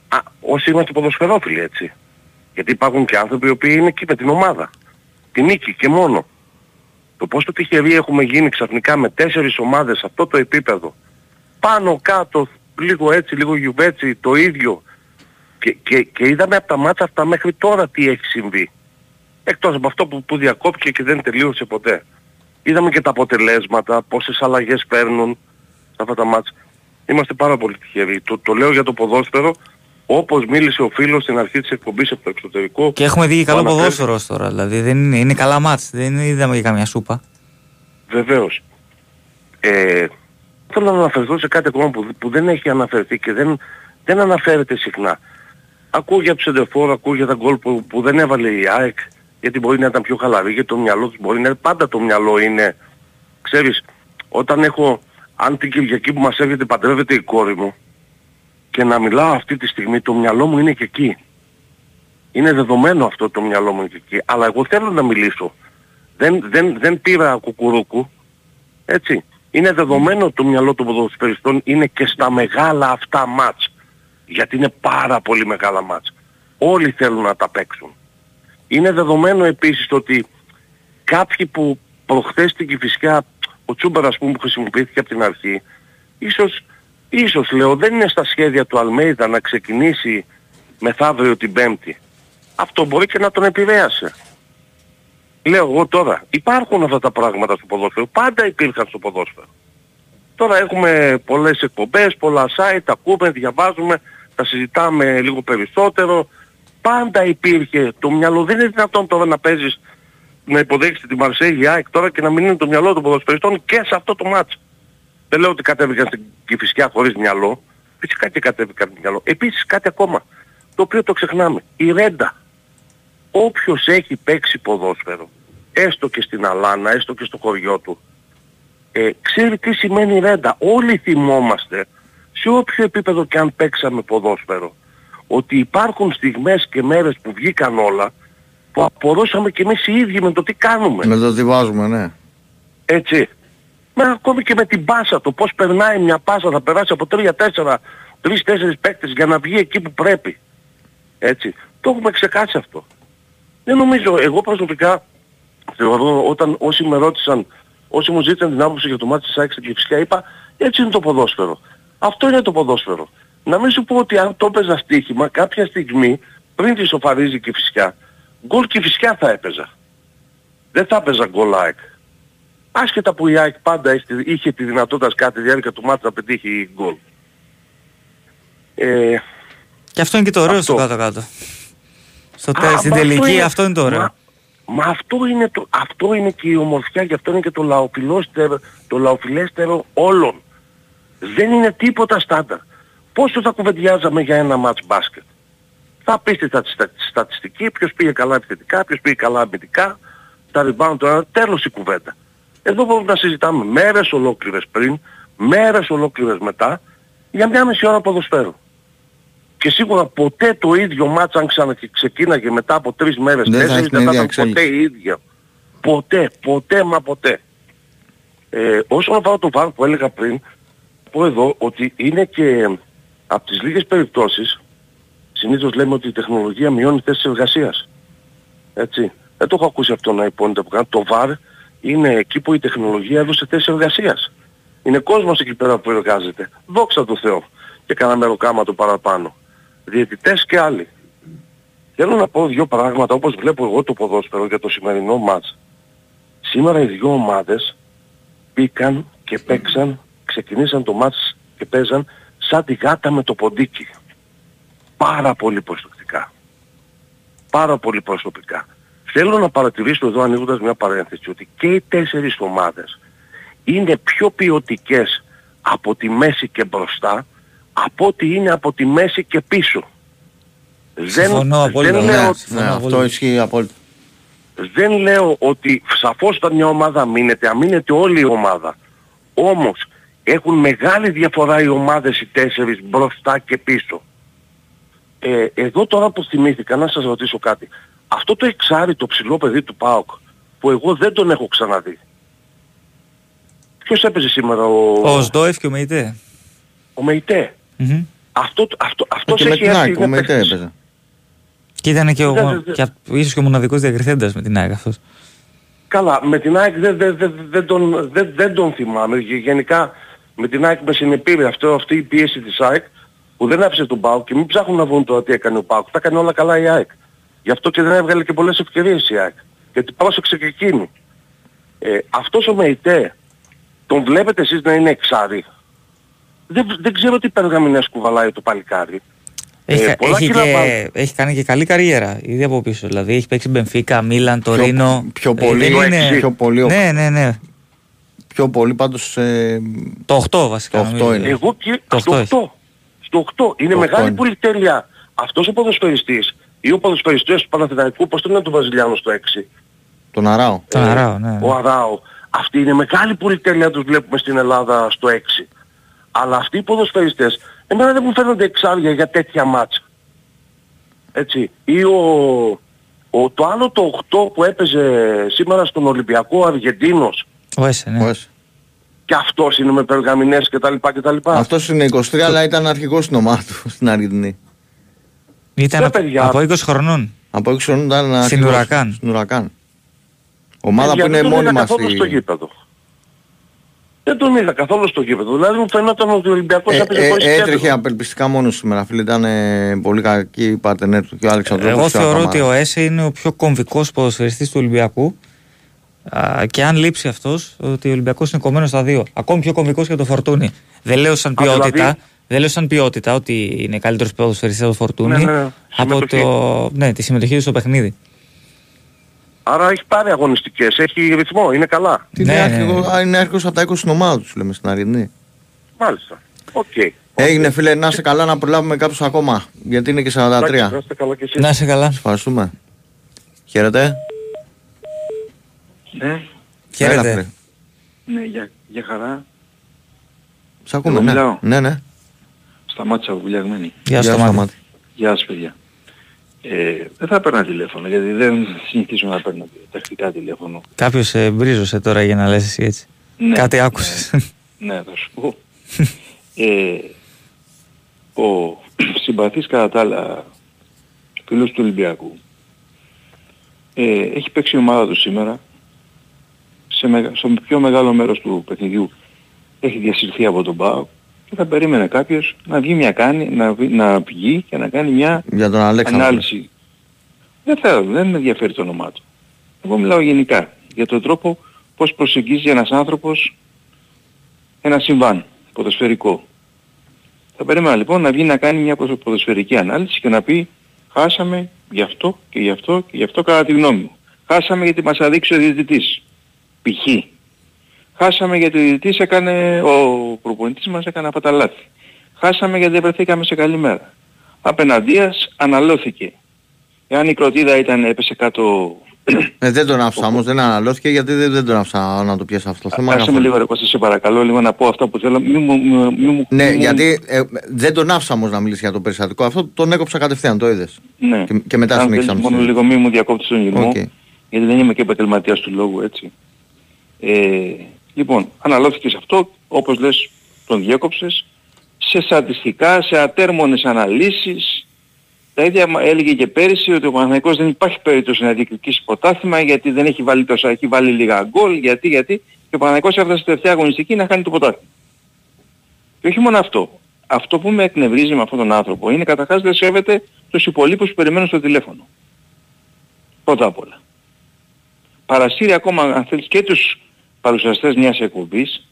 Α, όσοι είμαστε ποδοσφαιρόφιλοι έτσι. Γιατί υπάρχουν και άνθρωποι οι οποίοι είναι εκεί με την ομάδα. Την νίκη και μόνο. Το πόσο τυχεροί έχουμε γίνει ξαφνικά με τέσσερις ομάδες σε αυτό το επίπεδο. Πάνω κάτω, λίγο έτσι, λίγο γιουβέτσι, το ίδιο. Και, και, και είδαμε από τα μάτσα αυτά μέχρι τώρα τι έχει συμβεί. Εκτός από αυτό που, που διακόπηκε και δεν τελείωσε ποτέ. Είδαμε και τα αποτελέσματα, πόσες αλλαγές παίρνουν σε αυτά τα μάτσα. Είμαστε πάρα πολύ τυχεροί. Το, το λέω για το ποδόσφαιρο, όπως μίλησε ο φίλος στην αρχή της εκπομπής από το εξωτερικό. Και έχουμε δει και καλό που αναφέρει- ποδόσφαιρος ως τώρα. Δηλαδή δεν είναι, είναι καλά μάτς. Δεν είδαμε και καμιά σούπα. Βεβαίως. Ε, θέλω να αναφερθώ σε κάτι ακόμα που, που δεν έχει αναφερθεί και δεν, δεν αναφέρεται συχνά. Ακούω για τους Σεντεφόρ, ακούω για τα γκολ που, που δεν έβαλε η ΑΕΚ, γιατί μπορεί να ήταν πιο χαλαρή, γιατί το μυαλό τους μπορεί να είναι, πάντα το μυαλό είναι, ξέρεις, όταν έχω, αν την Κυριακή που μας έρχεται παντρεύεται η κόρη μου και να μιλάω αυτή τη στιγμή, το μυαλό μου είναι και εκεί. Είναι δεδομένο αυτό το μυαλό μου είναι και εκεί. Αλλά εγώ θέλω να μιλήσω. Δεν, δεν, δεν πήρα κουκουρούκου. Έτσι. Είναι δεδομένο το μυαλό των ποδοσφαιριστών είναι και στα μεγάλα αυτά μάτς. Γιατί είναι πάρα πολύ μεγάλα μάτς. Όλοι θέλουν να τα παίξουν. Είναι δεδομένο επίσης το ότι κάποιοι που προχθές στην Κηφισιά, ο Τσούμπερ ας πούμε που χρησιμοποιήθηκε από την αρχή, ίσως, ίσως λέω δεν είναι στα σχέδια του Αλμέιδα να ξεκινήσει μεθαύριο την Πέμπτη. Αυτό μπορεί και να τον επηρέασε. Λέω εγώ τώρα, υπάρχουν αυτά τα πράγματα στο ποδόσφαιρο, πάντα υπήρχαν στο ποδόσφαιρο. Τώρα έχουμε πολλές εκπομπές, πολλά site, τα ακούμε, διαβάζουμε, τα συζητάμε λίγο περισσότερο. Πάντα υπήρχε το μυαλό. Δεν είναι δυνατόν τώρα να παίζεις, να υποδέχεις τη Μαρσέγη ΑΕΚ τώρα και να μην είναι το μυαλό των ποδοσφαιριστών και σε αυτό το μάτς. Δεν λέω ότι κατέβηκαν στην Κηφισιά χωρίς μυαλό. Φυσικά και κατέβηκαν με μυαλό. Επίσης κάτι ακόμα, το οποίο το ξεχνάμε. Η Ρέντα. Όποιος έχει παίξει ποδόσφαιρο, έστω και στην Αλάνα, έστω και στο χωριό του, ε, ξέρει τι σημαίνει ρέντα. Όλοι θυμόμαστε, σε όποιο επίπεδο και αν παίξαμε ποδόσφαιρο, ότι υπάρχουν στιγμές και μέρες που βγήκαν όλα, που απορούσαμε και εμείς οι ίδιοι με το τι κάνουμε. Με το τι βάζουμε, ναι. Έτσι. Με, ακόμη και με την πάσα, το πώς περνάει μια πάσα, θα περάσει από 3-4, 3-4 παίκτες για να βγει εκεί που πρέπει. Έτσι. Το έχουμε ξεκάσει αυτό. Δεν νομίζω, εγώ προσωπικά θεωρώ όταν όσοι με ρώτησαν, όσοι μου ζήτησαν την άποψη για το μάτι της ΑΕΚ στην Κηφισιά, είπα έτσι είναι το ποδόσφαιρο. Αυτό είναι το ποδόσφαιρο. Να μην σου πω ότι αν το έπαιζα στοίχημα κάποια στιγμή πριν τη σοφαρίζει η Κηφισιά, γκολ Κηφισιά θα έπαιζα. Δεν θα έπαιζα γκολ ΑΕΚ. Άσχετα που η ΑΕΚ πάντα είχε, είχε τη δυνατότητα κάθε διάρκεια του μάτς να πετύχει γκολ. Ε, Και αυτό είναι και το ωραίο στο Αυτό. κάτω-κάτω. Στο Α, τε- στην μα αυτό τελική είναι- αυτό είναι το ωραίο. Μα, μα αυτό, είναι το, αυτό είναι και η ομορφιά και αυτό είναι και το λαοφιλόστερο, το λαοφιλέστερο όλων. Δεν είναι τίποτα στάνταρ. Πόσο θα κουβεντιάζαμε για ένα μάτς μπάσκετ; Θα πεις τη στατιστα- στατιστική, ποιος πήγε καλά επιθετικά, ποιος πήγε καλά αμυντικά, τα rebound, το ένα, τέλος η κουβέντα. Εδώ μπορούμε να συζητάμε μέρες ολόκληρες πριν, μέρες ολόκληρες μετά, για μια μισή ώρα ποδοσφαίρου. Και σίγουρα ποτέ το ίδιο μάτς αν ξαναξεκίναγε μετά από τρεις μέρες, Δεν θα τέσσερις, έχει την δεν θα ίδια ήταν ποτέ η ίδια. Ποτέ, ποτέ μα ποτέ. Ε, όσον αφορά το βάρ που έλεγα πριν, πω εδώ ότι είναι και από τις λίγες περιπτώσεις, συνήθως λέμε ότι η τεχνολογία μειώνει θέσεις εργασίας. Έτσι. Δεν το έχω ακούσει αυτό να υπόνεται που κάνει. Το βάρ είναι εκεί που η τεχνολογία έδωσε θέσεις εργασίας. Είναι κόσμος εκεί πέρα που εργάζεται. Δόξα τω Θεώ. Και κάνα μεροκάματο παραπάνω. Διαιτητές και άλλοι. Θέλω να πω δύο πράγματα όπως βλέπω εγώ το ποδόσφαιρο για το σημερινό μάτς. Σήμερα οι δύο ομάδες μπήκαν και παίξαν, ξεκινήσαν το μάτς και παίζαν σαν τη γάτα με το ποντίκι. Πάρα πολύ προσεκτικά. Πάρα πολύ προσωπικά. Θέλω να παρατηρήσω εδώ ανοίγοντας μια παρένθεση ότι και οι τέσσερις ομάδες είναι πιο ποιοτικές από τη μέση και μπροστά από ότι είναι από τη μέση και πίσω. Συμφωνώ απόλυτα, δεν ναι, λέω, συμφωνώ Ναι, απόλυτα. αυτό ισχύει απόλυτα. δεν λέω ότι σαφώς όταν μια ομάδα αμήνεται, αμήνεται όλη η ομάδα. Όμως έχουν μεγάλη διαφορά οι ομάδες οι τέσσερις μπροστά και πίσω. ε, εδώ τώρα που θυμήθηκα να σας ρωτήσω κάτι. Αυτό το εξάρι το ψηλό παιδί του ΠΑΟΚ που εγώ δεν τον έχω ξαναδεί. Ποιος έπαιζε σήμερα ο... Ο Σντόεφ και ο Μεϊτέ. Ο Μεϊτέ. Μμμ. Αυτό, αυτό, αυτός Και με έχει την έρθει, ΑΕΚ, ο είναι Μεϊτέ παίκτης. έπαιζε. Και ήταν και, ο, Ναι, ναι, ναι. και α- ίσως και ο μοναδικός διακριθέντας με την ΑΕΚ αυτός. Καλά, με την ΑΕΚ δεν, δεν, δεν, δεν, τον, δεν, δεν τον θυμάμαι. Γε- Γενικά με την ΑΕΚ με συνεπήρε αυτό, αυτή η πίεση της ΑΕΚ που δεν άφησε τον ΠΑΟΚ και μην ψάχνουν να βρουν τώρα τι έκανε ο ΠΑΟΚ. Τα έκανε όλα καλά η ΑΕΚ. Γι' αυτό και δεν έβγαλε και πολλές ευκαιρίες η ΑΕΚ. Γιατί πρόσεξε και εκείνη. Ε, αυτός ο ΜΕΙΤΕ τον βλέπετε εσείς να είναι εξάρι. Δεν, δεν ξέρω τι περγαμηνές κουβαλάει το παλικάρι. Έχει, Ε, κα- πολλά έχει, κιλά και, βάλει. έχει κάνει και καλή καριέρα ήδη από πίσω. Δηλαδή έχει παίξει Μπενφίκα, Μίλαν, Τωρίνο. πιο Ε, πολύ, δεν το είναι- έξι, πιο πολύ ο- Ναι, ναι, ναι. Πιο πολύ πάντως... Ε, Το 8 βασικά. Το 8 νομίζω. είναι. Εγώ και Το στο 8. οκτώ έχει. Στο 8. Είναι Το μεγάλη οκτώ είναι. πολυτέλεια. Αυτός ο ποδοσφαιριστής ή ο ποδοσφαιριστής του Παναθηναϊκού, πώς τον είναι του Βραζιλιάνου στο 6. τον Αράο. Τον Αράο, ναι. Ο Αράο. Αυτή είναι μεγάλη πολυτέλεια τους βλέπουμε στην Ελλάδα στο 6. Αλλά αυτοί οι ποδοσφαιριστές, εμένα δεν μου φαίνονται εξάρια για τέτοια μάτσα. Έτσι. Ή ο, ο, το άλλο το 8 που έπαιζε σήμερα στον Ολυμπιακό ο Αργεντίνος. Ο Έσε, ναι. Ο Έσ. Και αυτός είναι με περγαμηνές κτλ. κτλ. Αυτός είναι 23 αλλά ήταν αρχηγός στην ομάδα του στην Αργεντινή. Ήταν Ναι, από, παιδιά. από 20 χρονών. Από 6 χρόνων ήταν αρχηγός Ουρακάν. Στην Ουρακάν. Ομάδα που Παιδιά, είναι δεν τον είδα μόνιμα καθόλου στη... στο γήπεδο. Δεν τον είδα καθόλου στο γήπεδο. Δηλαδή μου φαίνονταν ότι ο Ολυμπιακός Ε, έπαιζε ε, χωρίς έτρεχε κέντρο. απελπιστικά μόνος σήμερα, φίλε. Ήταν ε, πολύ κακή η παρτενέρ του και ο Αλεξανδρόπουλος. Εγώ και ο θεωρώ Αταμάρας. ότι ο Έσε είναι ο πιο κομβικός ποδοσφαιριστής του Ολυμπιακού. Α, και αν λείψει αυτός, ότι ο Ολυμπιακός είναι κομμένος στα δύο. Ακόμη πιο κομβικός και το Φορτούνι. Δεν λέω σαν Α, ποιότητα, δηλαδή- δεν λέω σαν ποιότητα ότι είναι καλύτερος ποδοσφαιριστής από το Φορτούνι. Ναι, ναι, ναι. από Συμμετοχή. το, ναι, τη συμμετοχή του στο παιχνίδι. Άρα έχει πάρει αγωνιστικές, έχει ρυθμό, είναι καλά. Είναι Ναι, ναι, αρχηγός- α, είναι αρχηγός από τα 20 στην ομάδα τους, λέμε στην Αργεντινή. Μάλιστα. Οκ. Έγινε φίλε, να είσαι καλά να προλάβουμε κάποιους ακόμα. Γιατί είναι και 43. Εντάξει, να είστε καλά κι εσείς. Να είσαι καλά. Ευχαριστούμε. Χαίρετε. Ναι, Έλα, Χαίρετε. φίλε. ναι, γεια, γεια χαρά. Σ' ακούμε, Εγώ ναι. μιλάω. Ναι, ναι. Σταμάτης, Βουλιαγμένη. Γεια σου, σου, Σταμάτη. Σταμάτη. Γεια σας παιδιά. Ε, δεν θα παίρνα τηλέφωνο γιατί δεν συνηθίζω να παίρνω τακτικά τηλέφωνο. Κάποιος ε, μπρίζωσε τώρα για να λες εσύ έτσι. Ναι, Κάτι ναι. άκουσες. Ναι, θα σου πω. ε, ο συμπαθής κατά τα άλλα φίλος του Ολυμπιακού ε, έχει παίξει η ομάδα του σήμερα σε μεγα, στο πιο μεγάλο μέρος του παιχνιδιού έχει διασυρθεί από τον ΠΑΟ και θα περίμενε κάποιος να βγει μια κάνει, να, βγει- να βγει και να κάνει μια Για τον Αλέξανδρο. ανάλυση. Δεν θέλω, δεν με ενδιαφέρει το όνομά του. Εγώ μιλάω γενικά για τον τρόπο πώς προσεγγίζει ένας άνθρωπος ένα συμβάν ποδοσφαιρικό. Θα περίμενα λοιπόν να βγει να κάνει μια ποδο- ποδοσφαιρική ανάλυση και να πει χάσαμε γι' αυτό και γι' αυτό και γι' αυτό κατά τη γνώμη μου. Χάσαμε γιατί μας αδείξει ο διαιτητής. Π.χ. Χάσαμε γιατί ο διαιτητής έκανε, ο προπονητής μας έκανε αυτά τα λάθη. Χάσαμε γιατί δεν βρεθήκαμε σε καλή μέρα. Απέναντίας αναλώθηκε. Εάν η κροτίδα ήταν έπεσε κάτω... Ε, δεν τον άφησα όμως, δεν αναλώθηκε γιατί δεν, δεν τον άφησα να το πιάσει αυτό το θέμα. Άσε με καθόλου. λίγο ρε Κώστα, σε παρακαλώ λίγο να πω αυτά που θέλω. Μη μου, μη, μη μου, Ναι, μη μου- γιατί ε, δεν τον άφησα όμως να μιλήσει για το περιστατικό αυτό, τον έκοψα κατευθείαν, το είδες. Ναι. Και, και μετά Αν συνέχισα θέλεις να μόνο μιλήσω. λίγο μη μου διακόπτεις τον ειρμό, Οκ. γιατί δεν είμαι και επαγγελματίας του λόγου, έτσι. Ε, λοιπόν, αναλώθηκες σε αυτό, όπως λες, τον διέκοψες, σε στατιστικά, σε ατέρμονες αναλύσεις. Τα ίδια μα- έλεγε και πέρυσι ότι ο Παναθηναϊκός δεν υπάρχει περίπτωση να διεκδικήσει πρωτάθλημα γιατί δεν έχει βάλει τόσα, έχει βάλει λίγα γκολ, γιατί, γιατί. Και ο Παναθηναϊκός έφτασε στη τελευταία αγωνιστική να χάνει το πρωτάθλημα. Και όχι μόνο αυτό. Αυτό που με εκνευρίζει με αυτόν τον άνθρωπο είναι καταρχάς δεν σέβεται τους υπόλοιπους που περιμένουν στο τηλέφωνο. Πρώτα απ' όλα. Παρασύρει ακόμα αν θέλεις και τους παρουσιαστές μιας εκπομπής.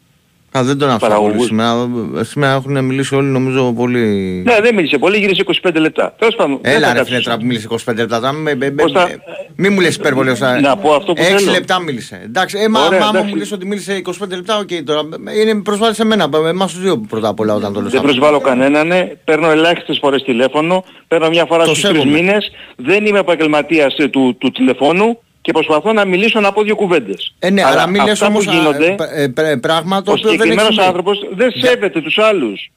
Α, δεν τον άφησα πολύ παραγωγούς. σήμερα. Ε, Σήμερα έχουν μιλήσει όλοι νομίζω πολύ... Ναι, δεν μίλησε πολύ, γύρισε 25 λεπτά. Τέλος πάντων, δεν θα Έλα ρε κάτσω. φίλε τώρα που μίλησε 25 λεπτά. τώρα Μη, μη, Πώς θα- μη μου λες υπερβολή όσα... Να πω αυτό που 6 θέλω. λεπτά μίλησε. Εντάξει, ε, μα, Ωραία, μα άμα εντάξει. μου λες ότι μίλησε 25 λεπτά, οκ τώρα. Είναι προσβάλλει σε μένα, εμάς τους δύο πρώτα απ' όλα όταν το λες Δεν αυτό. προσβάλλω κανέναν, ναι. παίρνω ελάχιστες φορές τηλέφωνο, παίρνω μια φορά Το στους τρεις σέβομαι. μήνες, δεν είμαι επαγγελματίας ε, του, του τηλεφώνου και προσπαθώ να μιλήσω να πω δύο κουβέντες. Ε, ναι, αλλά μην λες αυτά όμως που α, γίνονται, ε, ε, πρέ- πράγμα το ο οποίο δεν έχει συγκεκριμένος σημασία. άνθρωπος δεν σέβεται τους άλλους.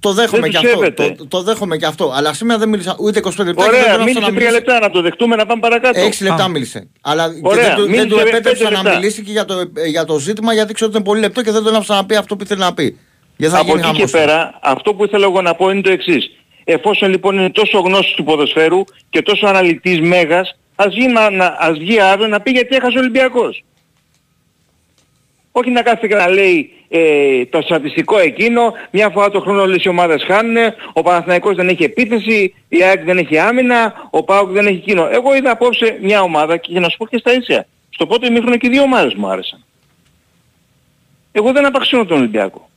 το δέχομαι Δεν και τους αυτό. σέβεται. Το, το δέχομαι και αυτό. Αλλά σήμερα δεν μίλησα ούτε 25 λεπτά. και δεν Ωραία, τον άφησα μίλησε να τρία μιλήσει. λεπτά να το δεχτούμε να πάμε παρακάτω. 6 λεπτά Α. μίλησε. Αλλά και Ωραία, δεν, του- δεν μίλησε του επέτρεψα πέντε να λεπτά. μιλήσει και για το, για το ζήτημα γιατί ξέρω ότι είναι πολύ λεπτό και δεν τον άφησα να πει αυτό που ήθελε να πει. Γιατί θα Από γίνει εκεί και χαμός. πέρα, αυτό που ήθελα εγώ να πω είναι το εξής. Εφόσον λοιπόν είναι τόσο γνώστης του ποδοσφαίρου και τόσο αναλυτής μέγας, ας βγει, να, να- ας βγει αύριο να πει γιατί έχασε ο Ολυμπιακός. Όχι να κάθεται και να λέει ε, το στατιστικό εκείνο, μια φορά το χρόνο όλες οι ομάδες χάνουν, ο Παναθηναϊκός δεν έχει επίθεση, η ΑΕΚ δεν έχει άμυνα, ο ΠΑΟΚ δεν έχει εκείνο. Εγώ είδα απόψε μια ομάδα και για να σου πω και στα ίσια. Στο πρώτο ημίχρονο και οι δύο ομάδες μου άρεσαν. Εγώ δεν απαξιώνω τον Ολυμπιακό.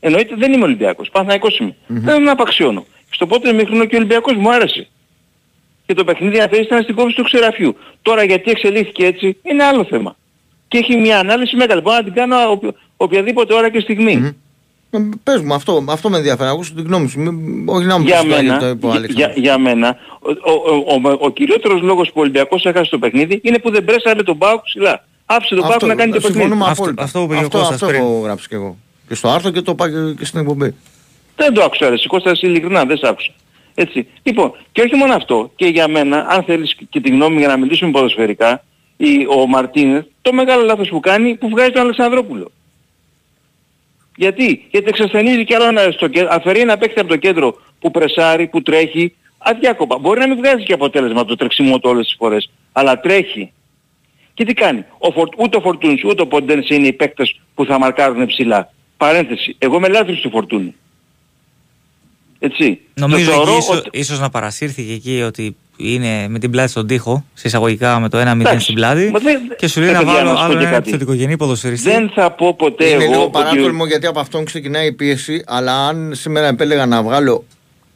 Εννοείται δεν είμαι Ολυμπιακός, Παναθηναϊκός είμαι. Δεν τον απαξιώνω. Στο πρώτο ημίχρονο και ο Ολυμπιακός μου άρεσε. Και το παιχνίδι αυτή ήταν στην κόψη του ξεραφιού. Τώρα γιατί εξελίχθηκε έτσι είναι άλλο θέμα. Και έχει μια ανάλυση μεγάλη. Μπορώ να την κάνω οποιο- οποιαδήποτε ώρα και στιγμή. Ε, Πες μου, αυτό, αυτό με ενδιαφέρει. Να ακούσω την γνώμη σου. Μην- Όχι να μου Για πεις το μένα, το είπε ο για, Αλέξανδρος. για μένα, ο, ο, ο, ο, ο κυριότερος λόγος που ο Ολυμπιακός έχασε το παιχνίδι είναι που δεν πρέσαρε τον Πάουκ ψηλά. Άφησε τον Πάουκ να κάνει το παιχνίδι. συμφωνούμε απόλυτα. αυτό που είπε και ο αυτό, Κώστας αυτό πριν. έχω γράψει και εγώ. Και στο άρθρο και το είπα και- και στην εκπομπή. Δεν το άκουσα ρε, Κώστα ειλικρινά, δεν σ' άκουσα. Έτσι. Λοιπόν, και όχι μόνο αυτό, και για μένα, αν θέλεις και τη γνώμη για να μιλήσουμε ποδοσφαιρικά, η, ο Μαρτίνεθ, το μεγάλο λάθος που κάνει, που βγάζει τον Αλεξανδρόπουλο. Γιατί, γιατί εξασθενίζει κι άλλο ένα στο κέντρο, αφαιρεί ένα παίκτη από το κέντρο που πρεσάρει, που τρέχει, αδιάκοπα. Μπορεί να μην βγάζει και αποτέλεσμα το τρεξιμό του όλες τις φορές, αλλά τρέχει. Και τι κάνει; Ο Φορ, ούτε ο Φορτούνης ούτε ο Ποντένς είναι οι παίκτες που θα μαρκάρουν ψηλά. Παρένθεση. Εγώ είμαι λάθος του Φορτούνη. Έτσι. Νομίζω Το θεωρώ εκεί ίσως, ότι- ίσως να παρασύρθηκε εκεί ότι είναι με την πλάτη στον τοίχο, σε εισαγωγικά με το 1-0 Εντάξει. στην πλάτη Μα δεν- και σου λέει ρε να παιδιά, βάλω να σου πω άλλο και ένα κάτι. επιθετικογενή ποδοσφαιριστή. Δεν θα πω ποτέ Είναι εγώ λίγο ότι- παράτολμο γιατί από αυτόν ξεκινάει η πίεση, αλλά αν σήμερα επέλεγα να βγάλω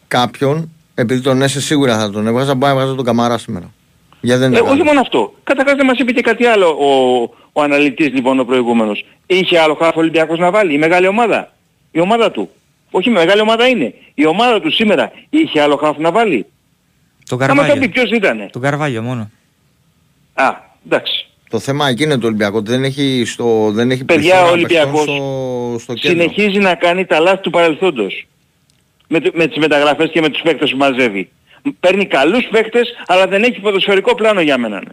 κάποιον, επειδή τον έσαι σίγουρα θα τον έβγαζα, μπορεί να έβγαζα τον Καμαρά σήμερα. Γιατί δεν Ε, είναι όχι καλό. μόνο αυτό. Καταρχάς δεν μας είπε και κάτι άλλο ο, ο αναλυτής λοιπόν ο προηγούμενος. Είχε άλλο χάφο Ολυμπιακός να βάλει, η μεγάλη ομάδα. Η ομάδα του. Όχι η μεγάλη ομάδα είναι. Η ομάδα του σήμερα είχε άλλο χάφο να βάλει. Τον Άμα το πει Καρβάλιο. ποιος ήτανε. Τον Καρβάλιο μόνο. Α, εντάξει. Το θέμα εκεί είναι το Ολυμπιακό. ότι Δεν έχει, στο, δεν έχει Παιδιά, πληθώρα ο Ολυμπιακός παιχτών στο, στο κέντρο. συνεχίζει να κάνει τα λάθη του παρελθόντος. Με, το- με τις μεταγραφές και με τους παίκτες που μαζεύει. Παίρνει καλούς παίκτες, αλλά δεν έχει ποδοσφαιρικό πλάνο για μένα. ναι.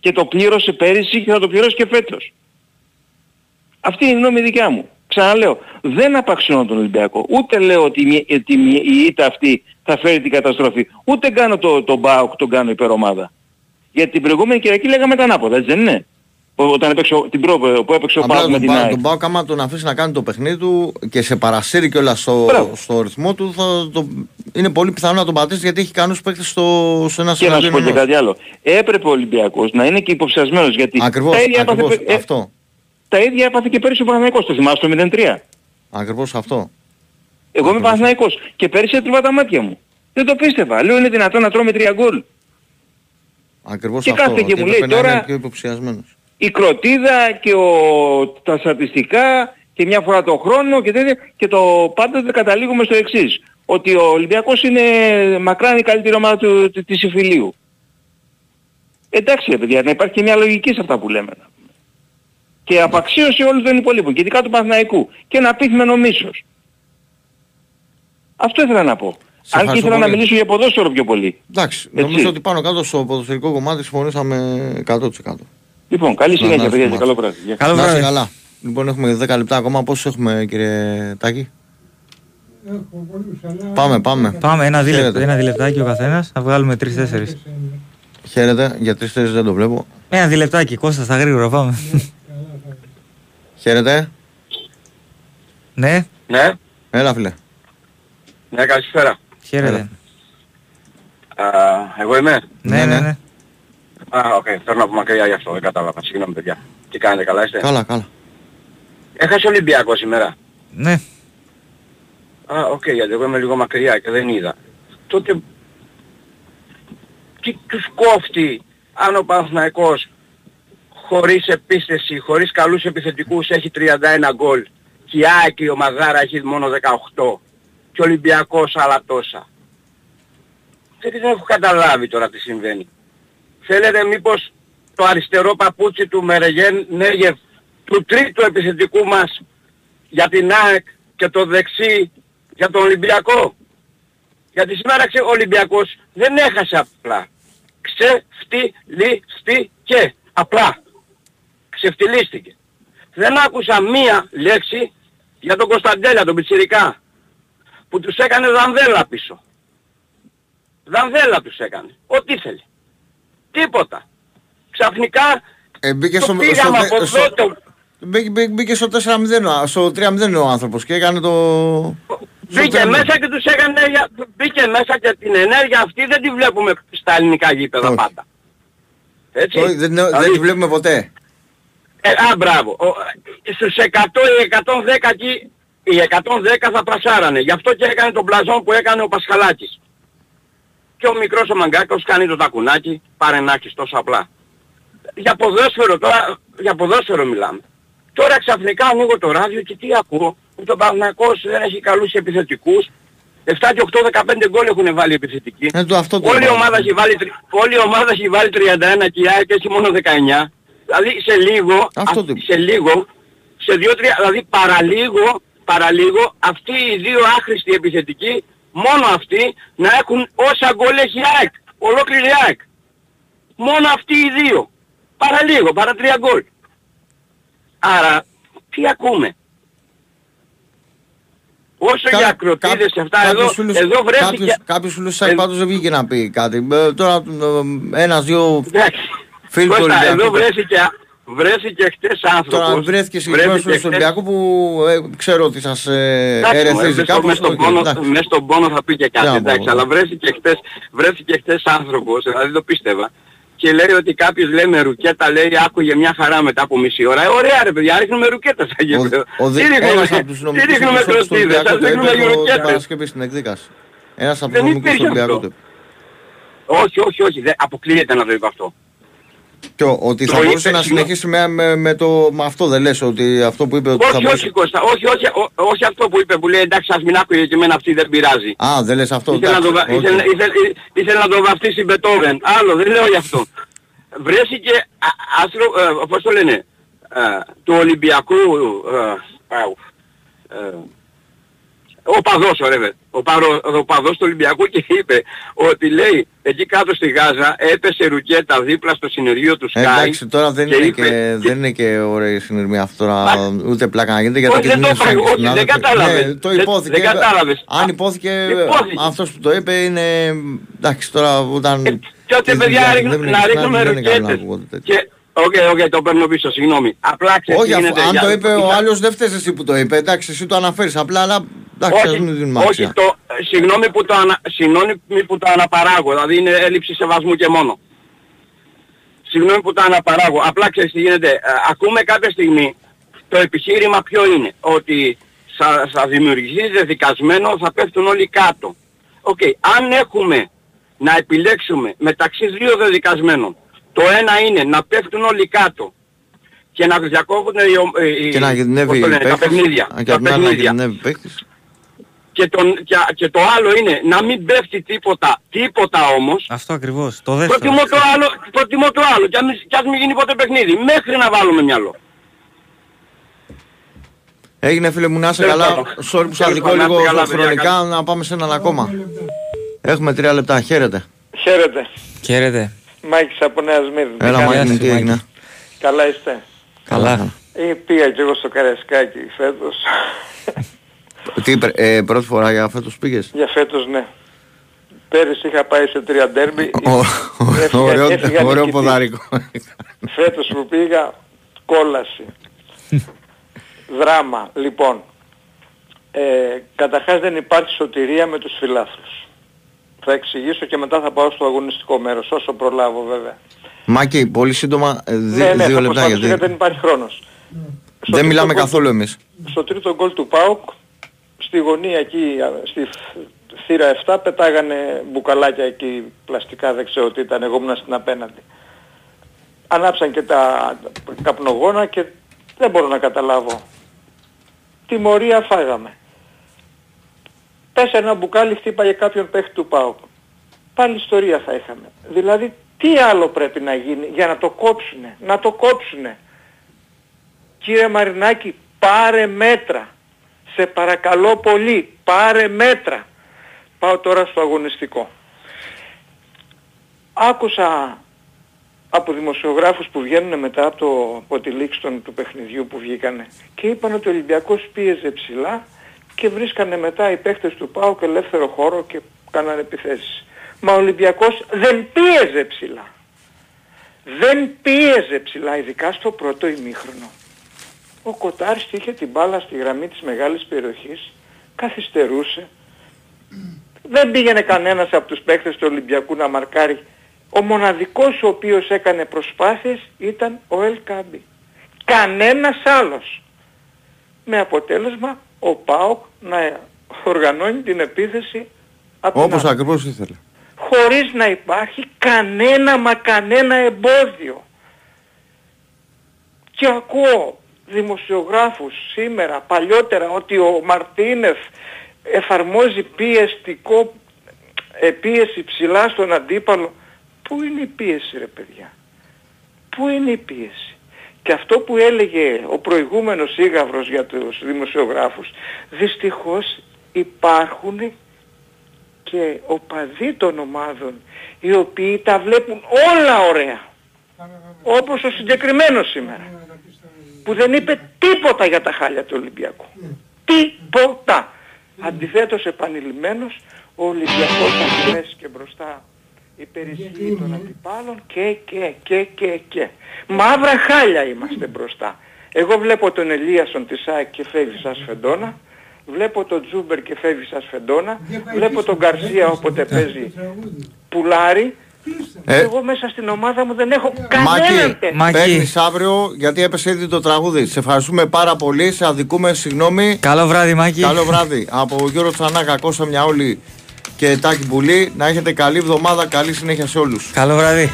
Και το πλήρωσε πέρυσι και θα το πληρώσει και φέτος. Αυτή είναι η γνώμη δικιά μου. Ξαναλέω, δεν απαξιώνω τον Ολυμπιακό. Ούτε λέω ότι, η μη- ότι η η ήττα αυτή θα φέρει την καταστροφή. Ούτε κάνω το, το Μπάουκ, τον κάνω υπερομάδα. Γιατί την προηγούμενη Κυριακή λέγαμε τα ανάποδα, έτσι δεν είναι; Ο- Όταν έπαιξε, ο- την προ, που έπαιξε ο Απλά Πάουκ με τον, την Πα- ΑΕΚ. τον Πάο άμα τον αφήσει να κάνει το παιχνίδι του και σε παρασύρει κιόλας στο, Μπράβο. στο ρυθμό του, θα, το, είναι πολύ πιθανό να τον πατήσει γιατί έχει κανούς παίκτες στο, σε ένα Και να σου πω και ενός. κάτι άλλο. Έπρεπε ο Ολυμπιακός να είναι και υποψιασμένος γιατί Ακριβώς, τα, ίδια ακριβώς έπαθε, ε, αυτό. τα ίδια έπαθε και πέρυσι ο Παναθηναϊκός. Το θυμάσαι το 0-3. Ακριβώς αυτό. Εγώ είμαι Παναθηναϊκός και πέρυσι έτριβα τα μάτια μου. Δεν το πίστευα. Λέω είναι δυνατόν να τρώμε τρία γκολ. Ακριβώς Και αυτό. κάθεται και ότι μου έπρεπε λέει να τώρα- είναι πιο υποψιασμένος. Η κροτίδα και ο, τα στατιστικά και μια φορά το χρόνο και τέτοια και το πάντοτε καταλήγουμε στο εξής. Ότι ο Ολυμπιακός είναι μακράν η καλύτερη ομάδα του, του- της Ιφιλίου. Εντάξει ρε παιδιά, να υπάρχει και μια λογική σε αυτά που λέμε. Και απαξίωση όλων των υπολείπων, και ειδικά του Παναθηναϊκού. Και ένα πείθμενο μίσος. Αυτό ήθελα να πω. Αν και ευχαριστώ ήθελα να πολύ. μιλήσω για ποδόσφαιρο πιο πολύ. Εντάξει, Έτσι. νομίζω ότι πάνω κάτω στο ποδοσφαιρικό κομμάτι συμφωνήσαμε 100%. Λοιπόν, καλή Να- συνέχεια να παιδιά και έχουμε. καλό βράδυ. Γεια. Καλό να είστε βράδυ. καλά. Λοιπόν, έχουμε 10 λεπτά ακόμα. Πόσους έχουμε, κύριε Τάκη; Πάμε, πάμε. Πάμε ένα, δίλεπτο, Χαίρετε. ένα διλεπτάκι ο καθένας, θα βγάλουμε τρεις-τέσσερις. Χαίρετε, για τρεις θέσεις δεν το βλέπω. Ένα διλεπτάκι, Κώστας στα γρήγορα, πάμε. Χαίρετε. ναι, Ναι, Έλα, φίλε. ναι, καλησπέρα. χαίρετε. Α, εγώ είμαι; Ναι, ναι, ναι. Α, οκ, παίρνω από μακριά γι' αυτό, δεν κατάλαβα. Συγγνώμη παιδιά. Τι κάνετε, καλά είστε; Καλά, καλά. Έχασε ο Ολυμπιακός σήμερα. Ναι, Α, οκ, γιατί εγώ είμαι λίγο μακριά και δεν είδα. Τότε τι τους κόφτει αν ο Παναθηναϊκός χωρίς επίθεση, χωρίς καλούς επιθετικούς έχει 31 γκολ και η ΑΕΚ η ομαδάρα έχει μόνο 18 και ο Ολυμπιακός άλλα τόσα. Δεν, δεν έχω καταλάβει τώρα τι συμβαίνει. Θέλετε μήπως το αριστερό παπούτσι του Μερεγέν Νέγεφ του τρίτου επιθετικού μας για την ΑΕΚ και και το δεξί για τον Ολυμπιακό; Γιατί σήμερα ξε, ο Ολυμπιακός δεν έχασε απλά. Ξεφτυλίστηκε. Απλά. Ξεφτυλίστηκε. Δεν άκουσα μία λέξη για τον Κωνσταντέλια, τον Πιτσιρικά. Που τους έκανε δανδέλα πίσω. Δανδέλα τους έκανε. Ό,τι ήθελε. Τίποτα. Ξαφνικά Ε, μπήκε το στο, πήγαμε στο- από στο- εδώ, το- μπήκε- μπήκε- μπήκε στο 4-0, ο- στο 3-0 ο άνθρωπος και έκανε το... Μπήκε στο τέρμα. μέσα και τους έκανε, για- μπήκε μέσα και την ενέργεια αυτή δεν τη βλέπουμε στα ελληνικά γήπεδα Όχι. πάντα. Έτσι. Όχι, δεν, δεν Δηλαδή, τη βλέπουμε ποτέ. Ε, α, μπράβο. Ο, στους 100 ή 110 εκεί, οι 110 θα πρασάρανε. Γι' αυτό και έκανε τον πλαζόν που έκανε ο Πασχαλάκης. Και ο μικρός ο Μαγκάκος κάνει το τακουνάκι, πάρε να έχεις τόσο απλά. Για ποδόσφαιρο τώρα, για ποδόσφαιρο μιλάμε. Τώρα ξαφνικά ανοίγω το ράδιο και τι ακούω. Ότι ο Παναθηναϊκός δεν έχει καλούς επιθετικούς. 7 και 8, 15 γκολ έχουν βάλει επιθετικοί. Ε, το αυτό το Όλη η είπα. ομάδα έχει βάλει, τρι- όλη η ομάδα έχει βάλει 31 και η ΑΕΚ έχει μόνο 19. Δηλαδή σε λίγο, Αυτό α- το είπα. σε λίγο, σε 2-3, δηλαδή παραλίγο, παραλίγο αυτοί οι δύο άχρηστοι επιθετικοί, μόνο αυτοί να έχουν όσα γκολ έχει η ΑΕΚ. Ολόκληρη η ΑΕΚ. Μόνο αυτοί οι δύο. Παραλίγο, παρά τρία γκολ. Άρα, τι ακούμε; Όσο Κα- για ακροτίδες κά- και αυτά, κάποιους εδώ, φίλους- εδώ βρέθηκε... Κάποιος, κάποιος φίλος της Ε, πάντως δεν βγήκε να πει κάτι. Ε, Τώρα ε, ένας, δύο Εντάξει. φίλοι του Κώστα, Ολυμπιακού. εδώ βρέθηκε, βρέθηκε χτες άνθρωπος. Τώρα βρέθηκε συγκεκριμένος βρέθηκε φίλος του χτες- Ολυμπιακού που ε, ξέρω ότι σας ε, Εντάξει, μωρέ, ερεθίζει μες στο- κάπως. μες στον οκ, πόνο, εντάξει. μες στον πόνο θα πει και Τι κάτι, να πω, εντάξει, εγώ. αλλά βρέθηκε χτες, βρέθηκε χτες άνθρωπος, δηλαδή το πίστευα, και λέει ότι κάποιος λέει με ρουκέτα, λέει άκουγε μια χαρά μετά από μισή ώρα. Ε, ωραία ρε παιδιά, ρίχνουμε ρουκέτες στα γήπεδα. Ο, Τι δι- ρίχνουμε, ένας από τους τι νομικούς ρίχνουμε εκπροσώπους του κροτίδες, Ολυμπιακού σας το ρίχνουμε είπε το- την ρουκέτες. Παρασκευής στην εκδίκαση. Ένας από τους Δεν νομικούς του υπήρχε Ολυμπιακού αυτό. το είπε. Όχι, όχι, όχι, δεν, αποκλείεται να το είπε αυτό. Και ο- ότι Το θα είπε, μπορούσε να συγγνώμη. συνεχίσει με, με, με το, με αυτό δεν λες ότι αυτό που είπε ότι θα Όχι, μπορούσε. όχι Κώστα, όχι, όχι, ό- όχι αυτό που είπε που λέει εντάξει ας μην άκουγε και εμένα αυτή δεν πειράζει. Α, δεν λες αυτό. Ήθελε να, το, εντάξει, βα- οκ. ήθελε, ήθελε, ήθελε να το βαφτίσει Μπετόβεν. Άλλο, δεν λέω γι' αυτό. Βρέθηκε α- άστρο, ε, πώς το λένε, ε, του Ολυμπιακού, ε, αου, ε, ο παδός, ωραία, βε. ο, παρο, ο παδός του Ολυμπιακού και είπε ότι λέει εκεί κάτω στη Γάζα έπεσε ρουκέτα δίπλα στο συνεργείο του Sky. Ε, Εντάξει, τώρα δεν, και είναι, είπε- και, δεν είναι και ωραία η συνειρμή αυτό τώρα, ούτε πλάκα να γίνεται γιατί Όχι, δεν το κινδυνεύσαν είπα, και όχι, δεν συνάδελφοι. κατάλαβες. Ναι, το Δεν- υπόθηκε. δεν κατάλαβες. Αν Α, υπόθηκε, υπόθηκε. αυτός που το είπε είναι, εντάξει τώρα όταν... Τότε τη παιδιά δουλειά ρίχνω- δεν είναι να συνάδελφοι, ρίχνουμε δεν είναι καλό να ρουκέτες. Ακούγονται τέτοια. Και, οκ, οκ, το παίρνω πίσω, συγγνώμη. Απλά ξέρεις Όχι, τι αφού, γίνεται, αν για- το είπε ο ήταν- άλλος δεν φταίς εσύ που το είπε. Εντάξει, εσύ το αναφέρεις απλά, αλλά εντάξει, ας μην δίνουμε όχι, άξια. το, ε, συγγνώμη που το, ανα, συγγνώμη που το αναπαράγω, δηλαδή είναι έλλειψη σεβασμού και μόνο. Συγγνώμη που το αναπαράγω, απλά ξέρεις τι γίνεται. Ε, ακούμε κάποια στιγμή το επιχείρημα ποιο είναι, ότι θα, θα δημιουργηθεί δεδικασμένο, θα πέφτουν όλοι κάτω. Οκ, αν έχουμε να επιλέξουμε μεταξύ δύο δεδικασμένων, το ένα είναι να πέφτουν όλοι κάτω και να διακόπτουν οι, ο- οι, Και να πώς κινδυνεύει το λένε, τα παίκτης. παιχνίδια. Α, Και τα απ' την άλλη να παιχνίδια. κινδυνεύει παίκτης. Και, τον, και, και το άλλο είναι να μην πέφτει τίποτα, τίποτα όμως. Αυτό ακριβώς. Το δεύτερο. Προτιμώ το άλλο, προτιμώ το άλλο και, αν, μην- και ας μην γίνει ποτέ παιχνίδι, μέχρι να βάλουμε μυαλό. Έγινε φίλε μου να είσαι Τέλος καλά. πάντων. Sorry που Τέλος σας αδικώ πάντων, να λίγο είστε καλά, παιδιά, χρονικά καλά. να πάμε σε έναν ακόμα. Έχουμε τρία λεπτά. Χαίρετε. Χαίρετε. Χαίρετε. Μάκης από Νέα Σμύρνη. Έλα Γεια Μάκη μου, σου, τι Μάκη. έγινε. Καλά είστε; Καλά. Ε, πήγα και εγώ στο Καραϊσκάκι φέτος. Τι, πρε- ε, πρώτη φορά για φέτος πήγες; Για φέτος ναι. Πέρυσι είχα πάει σε τρία ντέρμπι. Ω, Έφυγα- Ωραίο, έφυγα ωραίο νικητής. ποδάρικο. Φέτος που πήγα κόλαση. Δράμα. Λοιπόν, ε, καταρχάς δεν υπάρχει σωτηρία με τους φιλάθλους. Θα εξηγήσω και μετά θα πάω στο αγωνιστικό μέρος, όσο προλάβω βέβαια. Μάκη, πολύ σύντομα, ε, δι- ναι, ναι, δύο θα λεπτά προσπαθήσω γιατί γιατί δεν υπάρχει χρόνος. Στο δεν μιλάμε τρίτο γκολ- καθόλου εμείς. Στο τρίτο γκολ του ΠΑΟΚ, στη γωνία εκεί, α, στη θύρα 7, πετάγανε μπουκαλάκια εκεί, πλαστικά, δεν ξέρω τι ήταν, εγώ ήμουν στην απέναντι. Ανάψαν και τα καπνογόνα και δεν μπορώ να καταλάβω. Τιμωρία φάγαμε. Πέσε ένα μπουκάλι, χτύπαγε κάποιον παίχτη του ΠΑΟΚ. Πάλι ιστορία θα είχαμε. Δηλαδή, τι άλλο πρέπει να γίνει για να το κόψουνε. Να το κόψουνε; Κύριε Μαρινάκη, πάρε μέτρα. Σε παρακαλώ πολύ, πάρε μέτρα. Πάω τώρα στο αγωνιστικό. Άκουσα από δημοσιογράφους που βγαίνουν μετά από, το, από τη λήξη των, του παιχνιδιού που βγήκανε και είπαν ότι ο Ολυμπιακός πίεζε ψηλά και βρίσκανε μετά οι παίχτες του ΠΑΟΚ ελεύθερο χώρο και κάνανε επιθέσεις. Μα ο Ολυμπιακός δεν πίεζε ψηλά. Δεν πίεζε ψηλά, ειδικά στο πρώτο ημίχρονο. Ο Κοτάρης είχε την μπάλα στη γραμμή της μεγάλης περιοχής, καθυστερούσε. Δεν πήγαινε κανένας από τους παίκτες του Ολυμπιακού να μαρκάρει. Ο μοναδικός ο οποίος έκανε προσπάθειες ήταν ο Ελ Κάμπι. Κανένας άλλος. Με αποτέλεσμα ο ΠΑΟΚ να οργανώνει την επίθεση από την Όπως άλλη. ακριβώς ήθελε. χωρίς να υπάρχει κανένα μα κανένα εμπόδιο. Και ακούω δημοσιογράφους σήμερα, παλιότερα, ότι ο Μαρτίνεφ εφαρμόζει πιεστικό, ε, πίεση ψηλά στον αντίπαλο. Πού είναι η πίεση ρε παιδιά; Πού είναι η πίεση; Και αυτό που έλεγε ο προηγούμενος ήγαυρος για τους δημοσιογράφους, δυστυχώς υπάρχουν και οπαδοί των ομάδων οι οποίοι τα βλέπουν όλα ωραία. Όπως ο συγκεκριμένος σήμερα που δεν είπε τίποτα για τα χάλια του Ολυμπιακού. Τίποτα. Αντιθέτως επανειλημμένος ο Ολυμπιακός θα πέσει και μπροστά υπερισχύει των αντιπάλων και και και και και. Μαύρα χάλια είμαστε μπροστά. Εγώ βλέπω τον Ελίασον της ΑΕΚ και φεύγει σαν σφεντόνα. Βλέπω τον Τζούμπερ και φεύγει σαν σφεντόνα. Βλέπω τον Γκαρσία όποτε παίζει πουλάρι. Ε. Εγώ μέσα στην ομάδα μου δεν έχω κανέναν Μάκη, τέτοιο. παίρνεις αύριο γιατί έπεσε ήδη το τραγούδι. Σε ευχαριστούμε πάρα πολύ. Σε αδικούμε, συγγνώμη. Καλό βράδυ, Μάκη. Καλό βράδυ. Από Γιώργο Τσανάκα, Κώστα Μιαόλη και Τάκη Μπουλή. Να έχετε καλή εβδομάδα, καλή συνέχεια σε όλους. Καλό βράδυ.